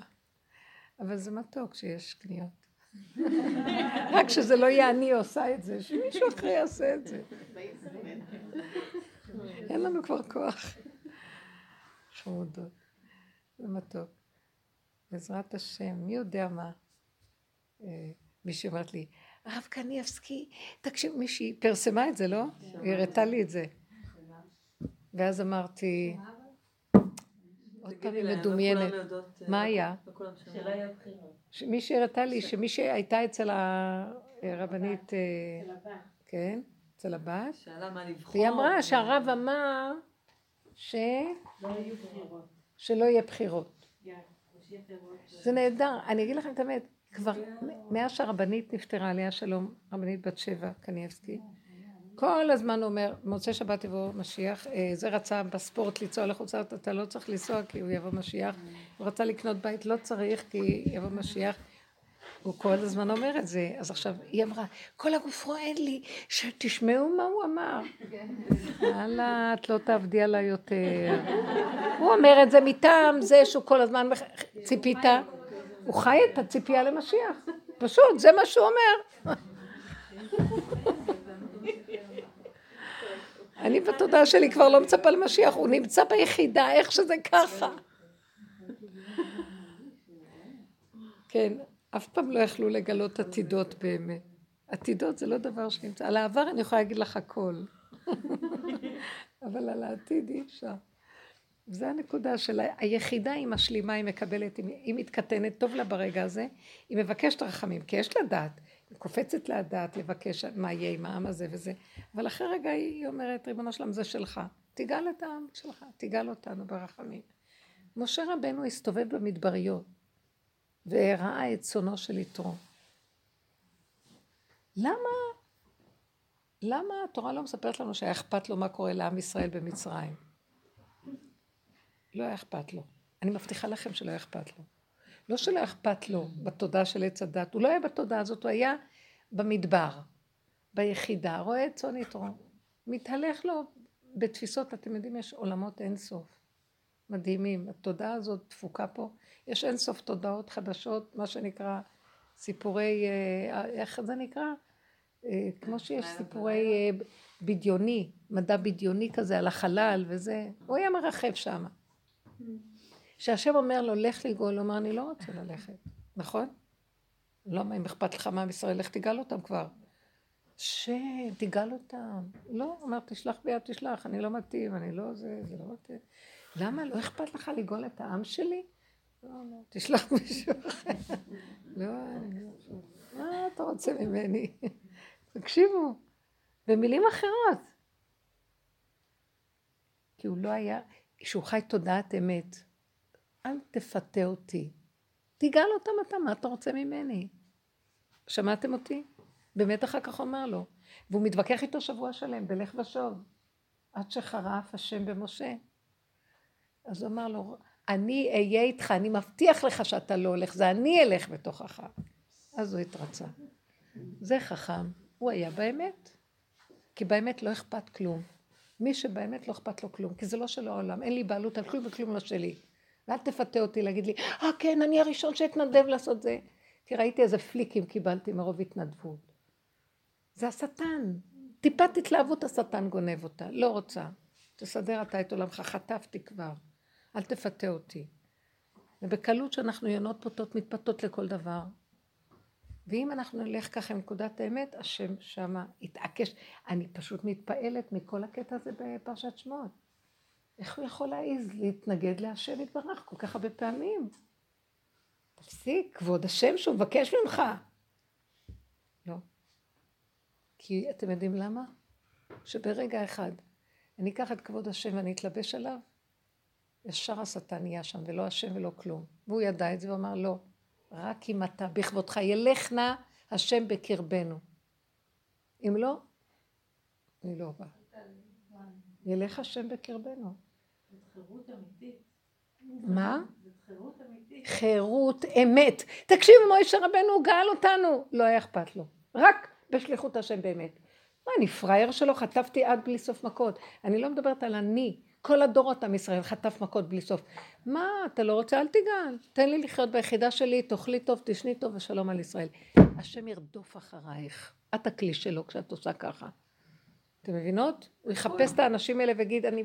אבל זה מתוק שיש קניות. רק שזה לא יהיה אני עושה את זה, שמישהו אחר יעשה את זה. אין לנו כבר כוח. חמודות. זה מתוק. בעזרת השם, מי יודע מה. אה, מישהי אומרת לי, הרב קניאבסקי, תקשיב, מישהי פרסמה את זה, לא? היא הראתה לי את זה. ואז אמרתי, עוד פעם היא מדומיינת. אה, מה היה? שלא יהיו בחירות. מישהי הראתה לי שמישהי הייתה אצל הרבנית, אה, כן, אצל הבת, שאלה מה לבחור. והיא אמרה שהרב אמר ש... לא יהיו בחירות. שלא. זה נהדר, אני אגיד לכם את האמת, כבר מאז שהרבנית נפטרה, עליה שלום, רבנית בת שבע, קניאבסקי, כל הזמן אומר, מוצאי שבת יבוא משיח, אה, זה רצה בספורט לנסוע לארץ, אתה לא צריך לנסוע כי הוא יבוא משיח, הוא רצה לקנות בית, לא צריך כי יבוא משיח, הוא כל הזמן אומר את זה, אז עכשיו היא אמרה, כל הגוף רועד לי, שתשמעו מה הוא אמר. יאללה, את לא תעבדי עליי יותר. הוא אומר את זה מטעם זה שהוא כל הזמן ציפית, הוא חי את הציפייה למשיח, פשוט, זה מה שהוא אומר. אני בתודעה שלי כבר לא מצפה למשיח, הוא נמצא ביחידה, איך שזה ככה. כן, אף פעם לא יכלו לגלות עתידות באמת. עתידות זה לא דבר שנמצא. על העבר אני יכולה להגיד לך הכל. אבל על העתיד אי אפשר. זה הנקודה של היחידה היא משלימה, היא מקבלת, היא- מתקטנת, טוב לה ברגע הזה, היא מבקשת רחמים, כי יש לה דעת, קופצת לה דעת לבקש מה יהיה עם העם הזה וזה, אבל אחרי רגע היא אומרת, ריבונו שלם זה שלך, תגאל את העם שלך, תגאל אותנו ברחמים. משה רבנו הסתובב במדבריות, וראה את צונו של יתרו. למה, למה התורה לא מספרת לנו שהיה אכפת לו מה קורה לעם ישראל במצרים? לא היה אכפת לו. אני מבטיחה לכם שלא היה אכפת לו. לא שלא אכפת לו בתודעה של עץ הדת, הוא לא היה בתודעה הזאת, הוא היה במדבר, ביחידה, רואה את צאן יתרו. מתהלך לו בתפיסות, אתם יודעים, יש עולמות אינסוף. מדהימים. התודעה הזאת דפוקה פה. יש אינסוף תודעות חדשות, מה שנקרא סיפורי, אה, איך זה נקרא? אה, כמו שיש סיפורי אה, בדיוני, מדע בדיוני כזה על החלל וזה, הוא היה מרחב שם. שהשם אומר לו, לך לגאול, הוא אומר, אני לא רוצה ללכת, נכון? למה, אם אכפת לך מעם ישראל, לך תגאל אותם כבר. שם, תגאל אותם. לא, אומר, תשלח ביד, תשלח, אני לא מתאים, אני לא זה, זה לא מתאים. למה, לא אכפת לך לגאול את העם שלי? לא, לא, תשלח מישהו אחר. לא, לא. מה אתה רוצה ממני? תקשיבו, במילים אחרות. כי הוא לא היה, שהוא חי תודעת אמת. אל תפתה אותי. תגאל אותם אתה, מה אתה רוצה ממני? שמעתם אותי? באמת אחר כך אומר לו. והוא מתווכח איתו שבוע שלם, בלך ושוב. עד שחרף השם במשה. אז הוא אמר לו, אני אהיה איתך, אני מבטיח לך שאתה לא הולך, זה אני אלך בתוכך. אז הוא התרצה. זה חכם, הוא היה באמת. כי באמת לא אכפת כלום. מי שבאמת לא אכפת לו כלום, כי זה לא של העולם, אין לי בעלות על כלום וכלום לא שלי. ואל תפתה אותי להגיד לי, אה כן, אני הראשון שאתנדב לעשות זה. כי ראיתי איזה פליקים קיבלתי מרוב התנדבות. זה השטן. טיפת התלהבות השטן גונב אותה, לא רוצה. תסדר אתה את עולמך, חטפתי כבר. אל תפתה אותי. ובקלות שאנחנו יונות פוטות מתפתות לכל דבר. ואם אנחנו נלך ככה עם נקודת האמת, השם שמה יתעקש. אני פשוט מתפעלת מכל הקטע הזה בפרשת שמות. איך הוא יכול להעיז להתנגד להשם יתברך כל כך הרבה פעמים? תפסיק, כבוד השם שהוא מבקש ממך. לא. כי אתם יודעים למה? שברגע אחד אני אקח את כבוד השם ואני אתלבש עליו, ישר השטן יהיה שם, ולא השם ולא כלום. והוא ידע את זה ואמר, לא, רק אם אתה בכבודך, ילך נא השם בקרבנו. אם לא, אני לא באה. ילך השם בקרבנו. חירות אמיתית. מה? חירות אמיתית. חירות אמת. תקשיבו, מוישה רבנו גאל אותנו. לא היה אכפת לו. רק בשליחות השם באמת. מה, אני פראייר שלו? חטפתי עד בלי סוף מכות. אני לא מדברת על אני. כל הדורות עם ישראל חטף מכות בלי סוף. מה, אתה לא רוצה? אל תגאל. תן לי לחיות ביחידה שלי, תאכלי טוב, תשני טוב ושלום על ישראל. השם ירדוף אחרייך. את הכלי שלו כשאת עושה ככה. אתם מבינות? הוא יחפש את האנשים האלה ויגיד, אני...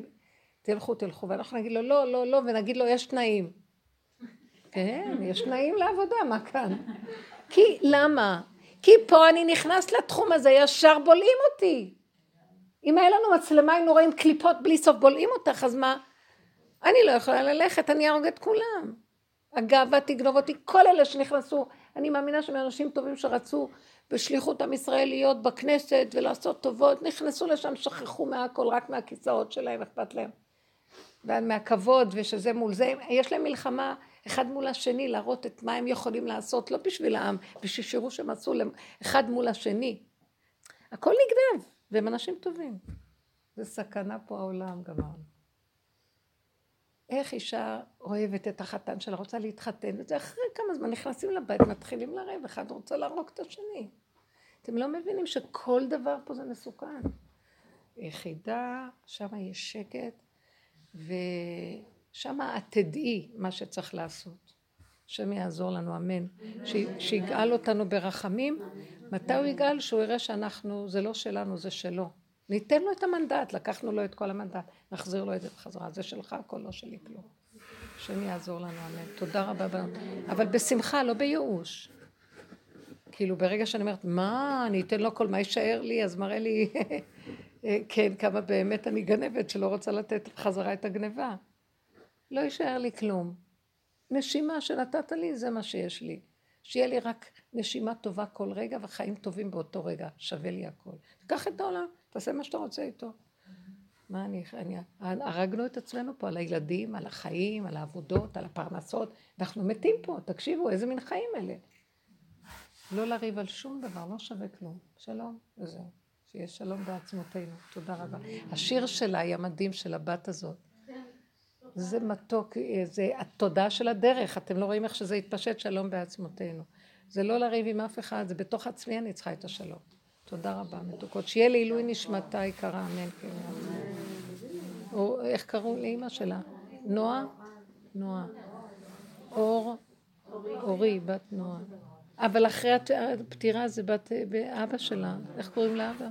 תלכו, תלכו, ואנחנו נגיד לו, לא, לא, לא, ונגיד לו, יש תנאים. כן, יש תנאים לעבודה, מה כאן? כי, למה? כי פה אני נכנס לתחום הזה, ישר בולעים אותי. אם היה לנו מצלמה, היינו רואים קליפות בלי סוף, בולעים אותך, אז מה? אני לא יכולה ללכת, אני אהרוג את כולם. הגאווה תגנוב אותי, כל אלה שנכנסו, אני מאמינה שהם אנשים טובים שרצו בשליחות עם ישראל להיות בכנסת ולעשות טובות, נכנסו לשם, שכחו מהכל, רק מהכיסאות שלהם, אכפת להם. ומהכבוד, ושזה מול זה, יש להם מלחמה אחד מול השני, להראות את מה הם יכולים לעשות, לא בשביל העם, בשביל שיראו שהם עשו אחד מול השני. הכל נגנב, והם אנשים טובים. זה סכנה פה העולם, גמרנו. איך אישה אוהבת את החתן שלה, רוצה להתחתן, וזה אחרי כמה זמן נכנסים לבית, מתחילים לריב, אחד רוצה להרוג את השני. אתם לא מבינים שכל דבר פה זה מסוכן. יחידה, שם יש שקט, ושם את תדעי מה שצריך לעשות. השם יעזור לנו, אמן. שיגאל אותנו ברחמים. מתי הוא יגאל? שהוא יראה שאנחנו, זה לא שלנו, זה שלו. ניתן לו את המנדט, לקחנו לו את כל המנדט, נחזיר לו את זה בחזרה. זה שלך, הכל לא שלי כלום. השם יעזור לנו, אמן. תודה רבה. אבל בשמחה, לא בייאוש. כאילו ברגע שאני אומרת, מה, אני אתן לו כל מה יישאר לי, אז מראה לי, כן, כמה באמת אני גנבת שלא רוצה לתת בחזרה את הגניבה. לא יישאר לי כלום. נשימה שנתת לי, זה מה שיש לי. שיהיה לי רק נשימה טובה כל רגע וחיים טובים באותו רגע, שווה לי הכל. קח את העולם, תעשה מה שאתה רוצה איתו. מה אני, אני, הרגנו את עצמנו פה על הילדים, על החיים, על העבודות, על הפרנסות, אנחנו מתים פה, תקשיבו, איזה מין חיים אלה. לא לריב על שום דבר, לא שווה כלום. שלום, וזהו. שיהיה שלום בעצמותינו. תודה רבה. השיר שלה היא המדהים של הבת הזאת. זה מתוק, זה התודעה של הדרך, אתם לא רואים איך שזה התפשט שלום בעצמותינו. זה לא לריב עם אף אחד, זה בתוך עצמי אני צריכה את השלום. תודה רבה, מתוקות. שיהיה לעילוי נשמתה יקרה, אמן. כן. או איך קראו לאימא שלה? נועה? נועה. אור? אורי, בת נועה. אבל אחרי הפטירה זה בת אבא שלה. איך קוראים לאבא?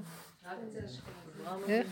איך?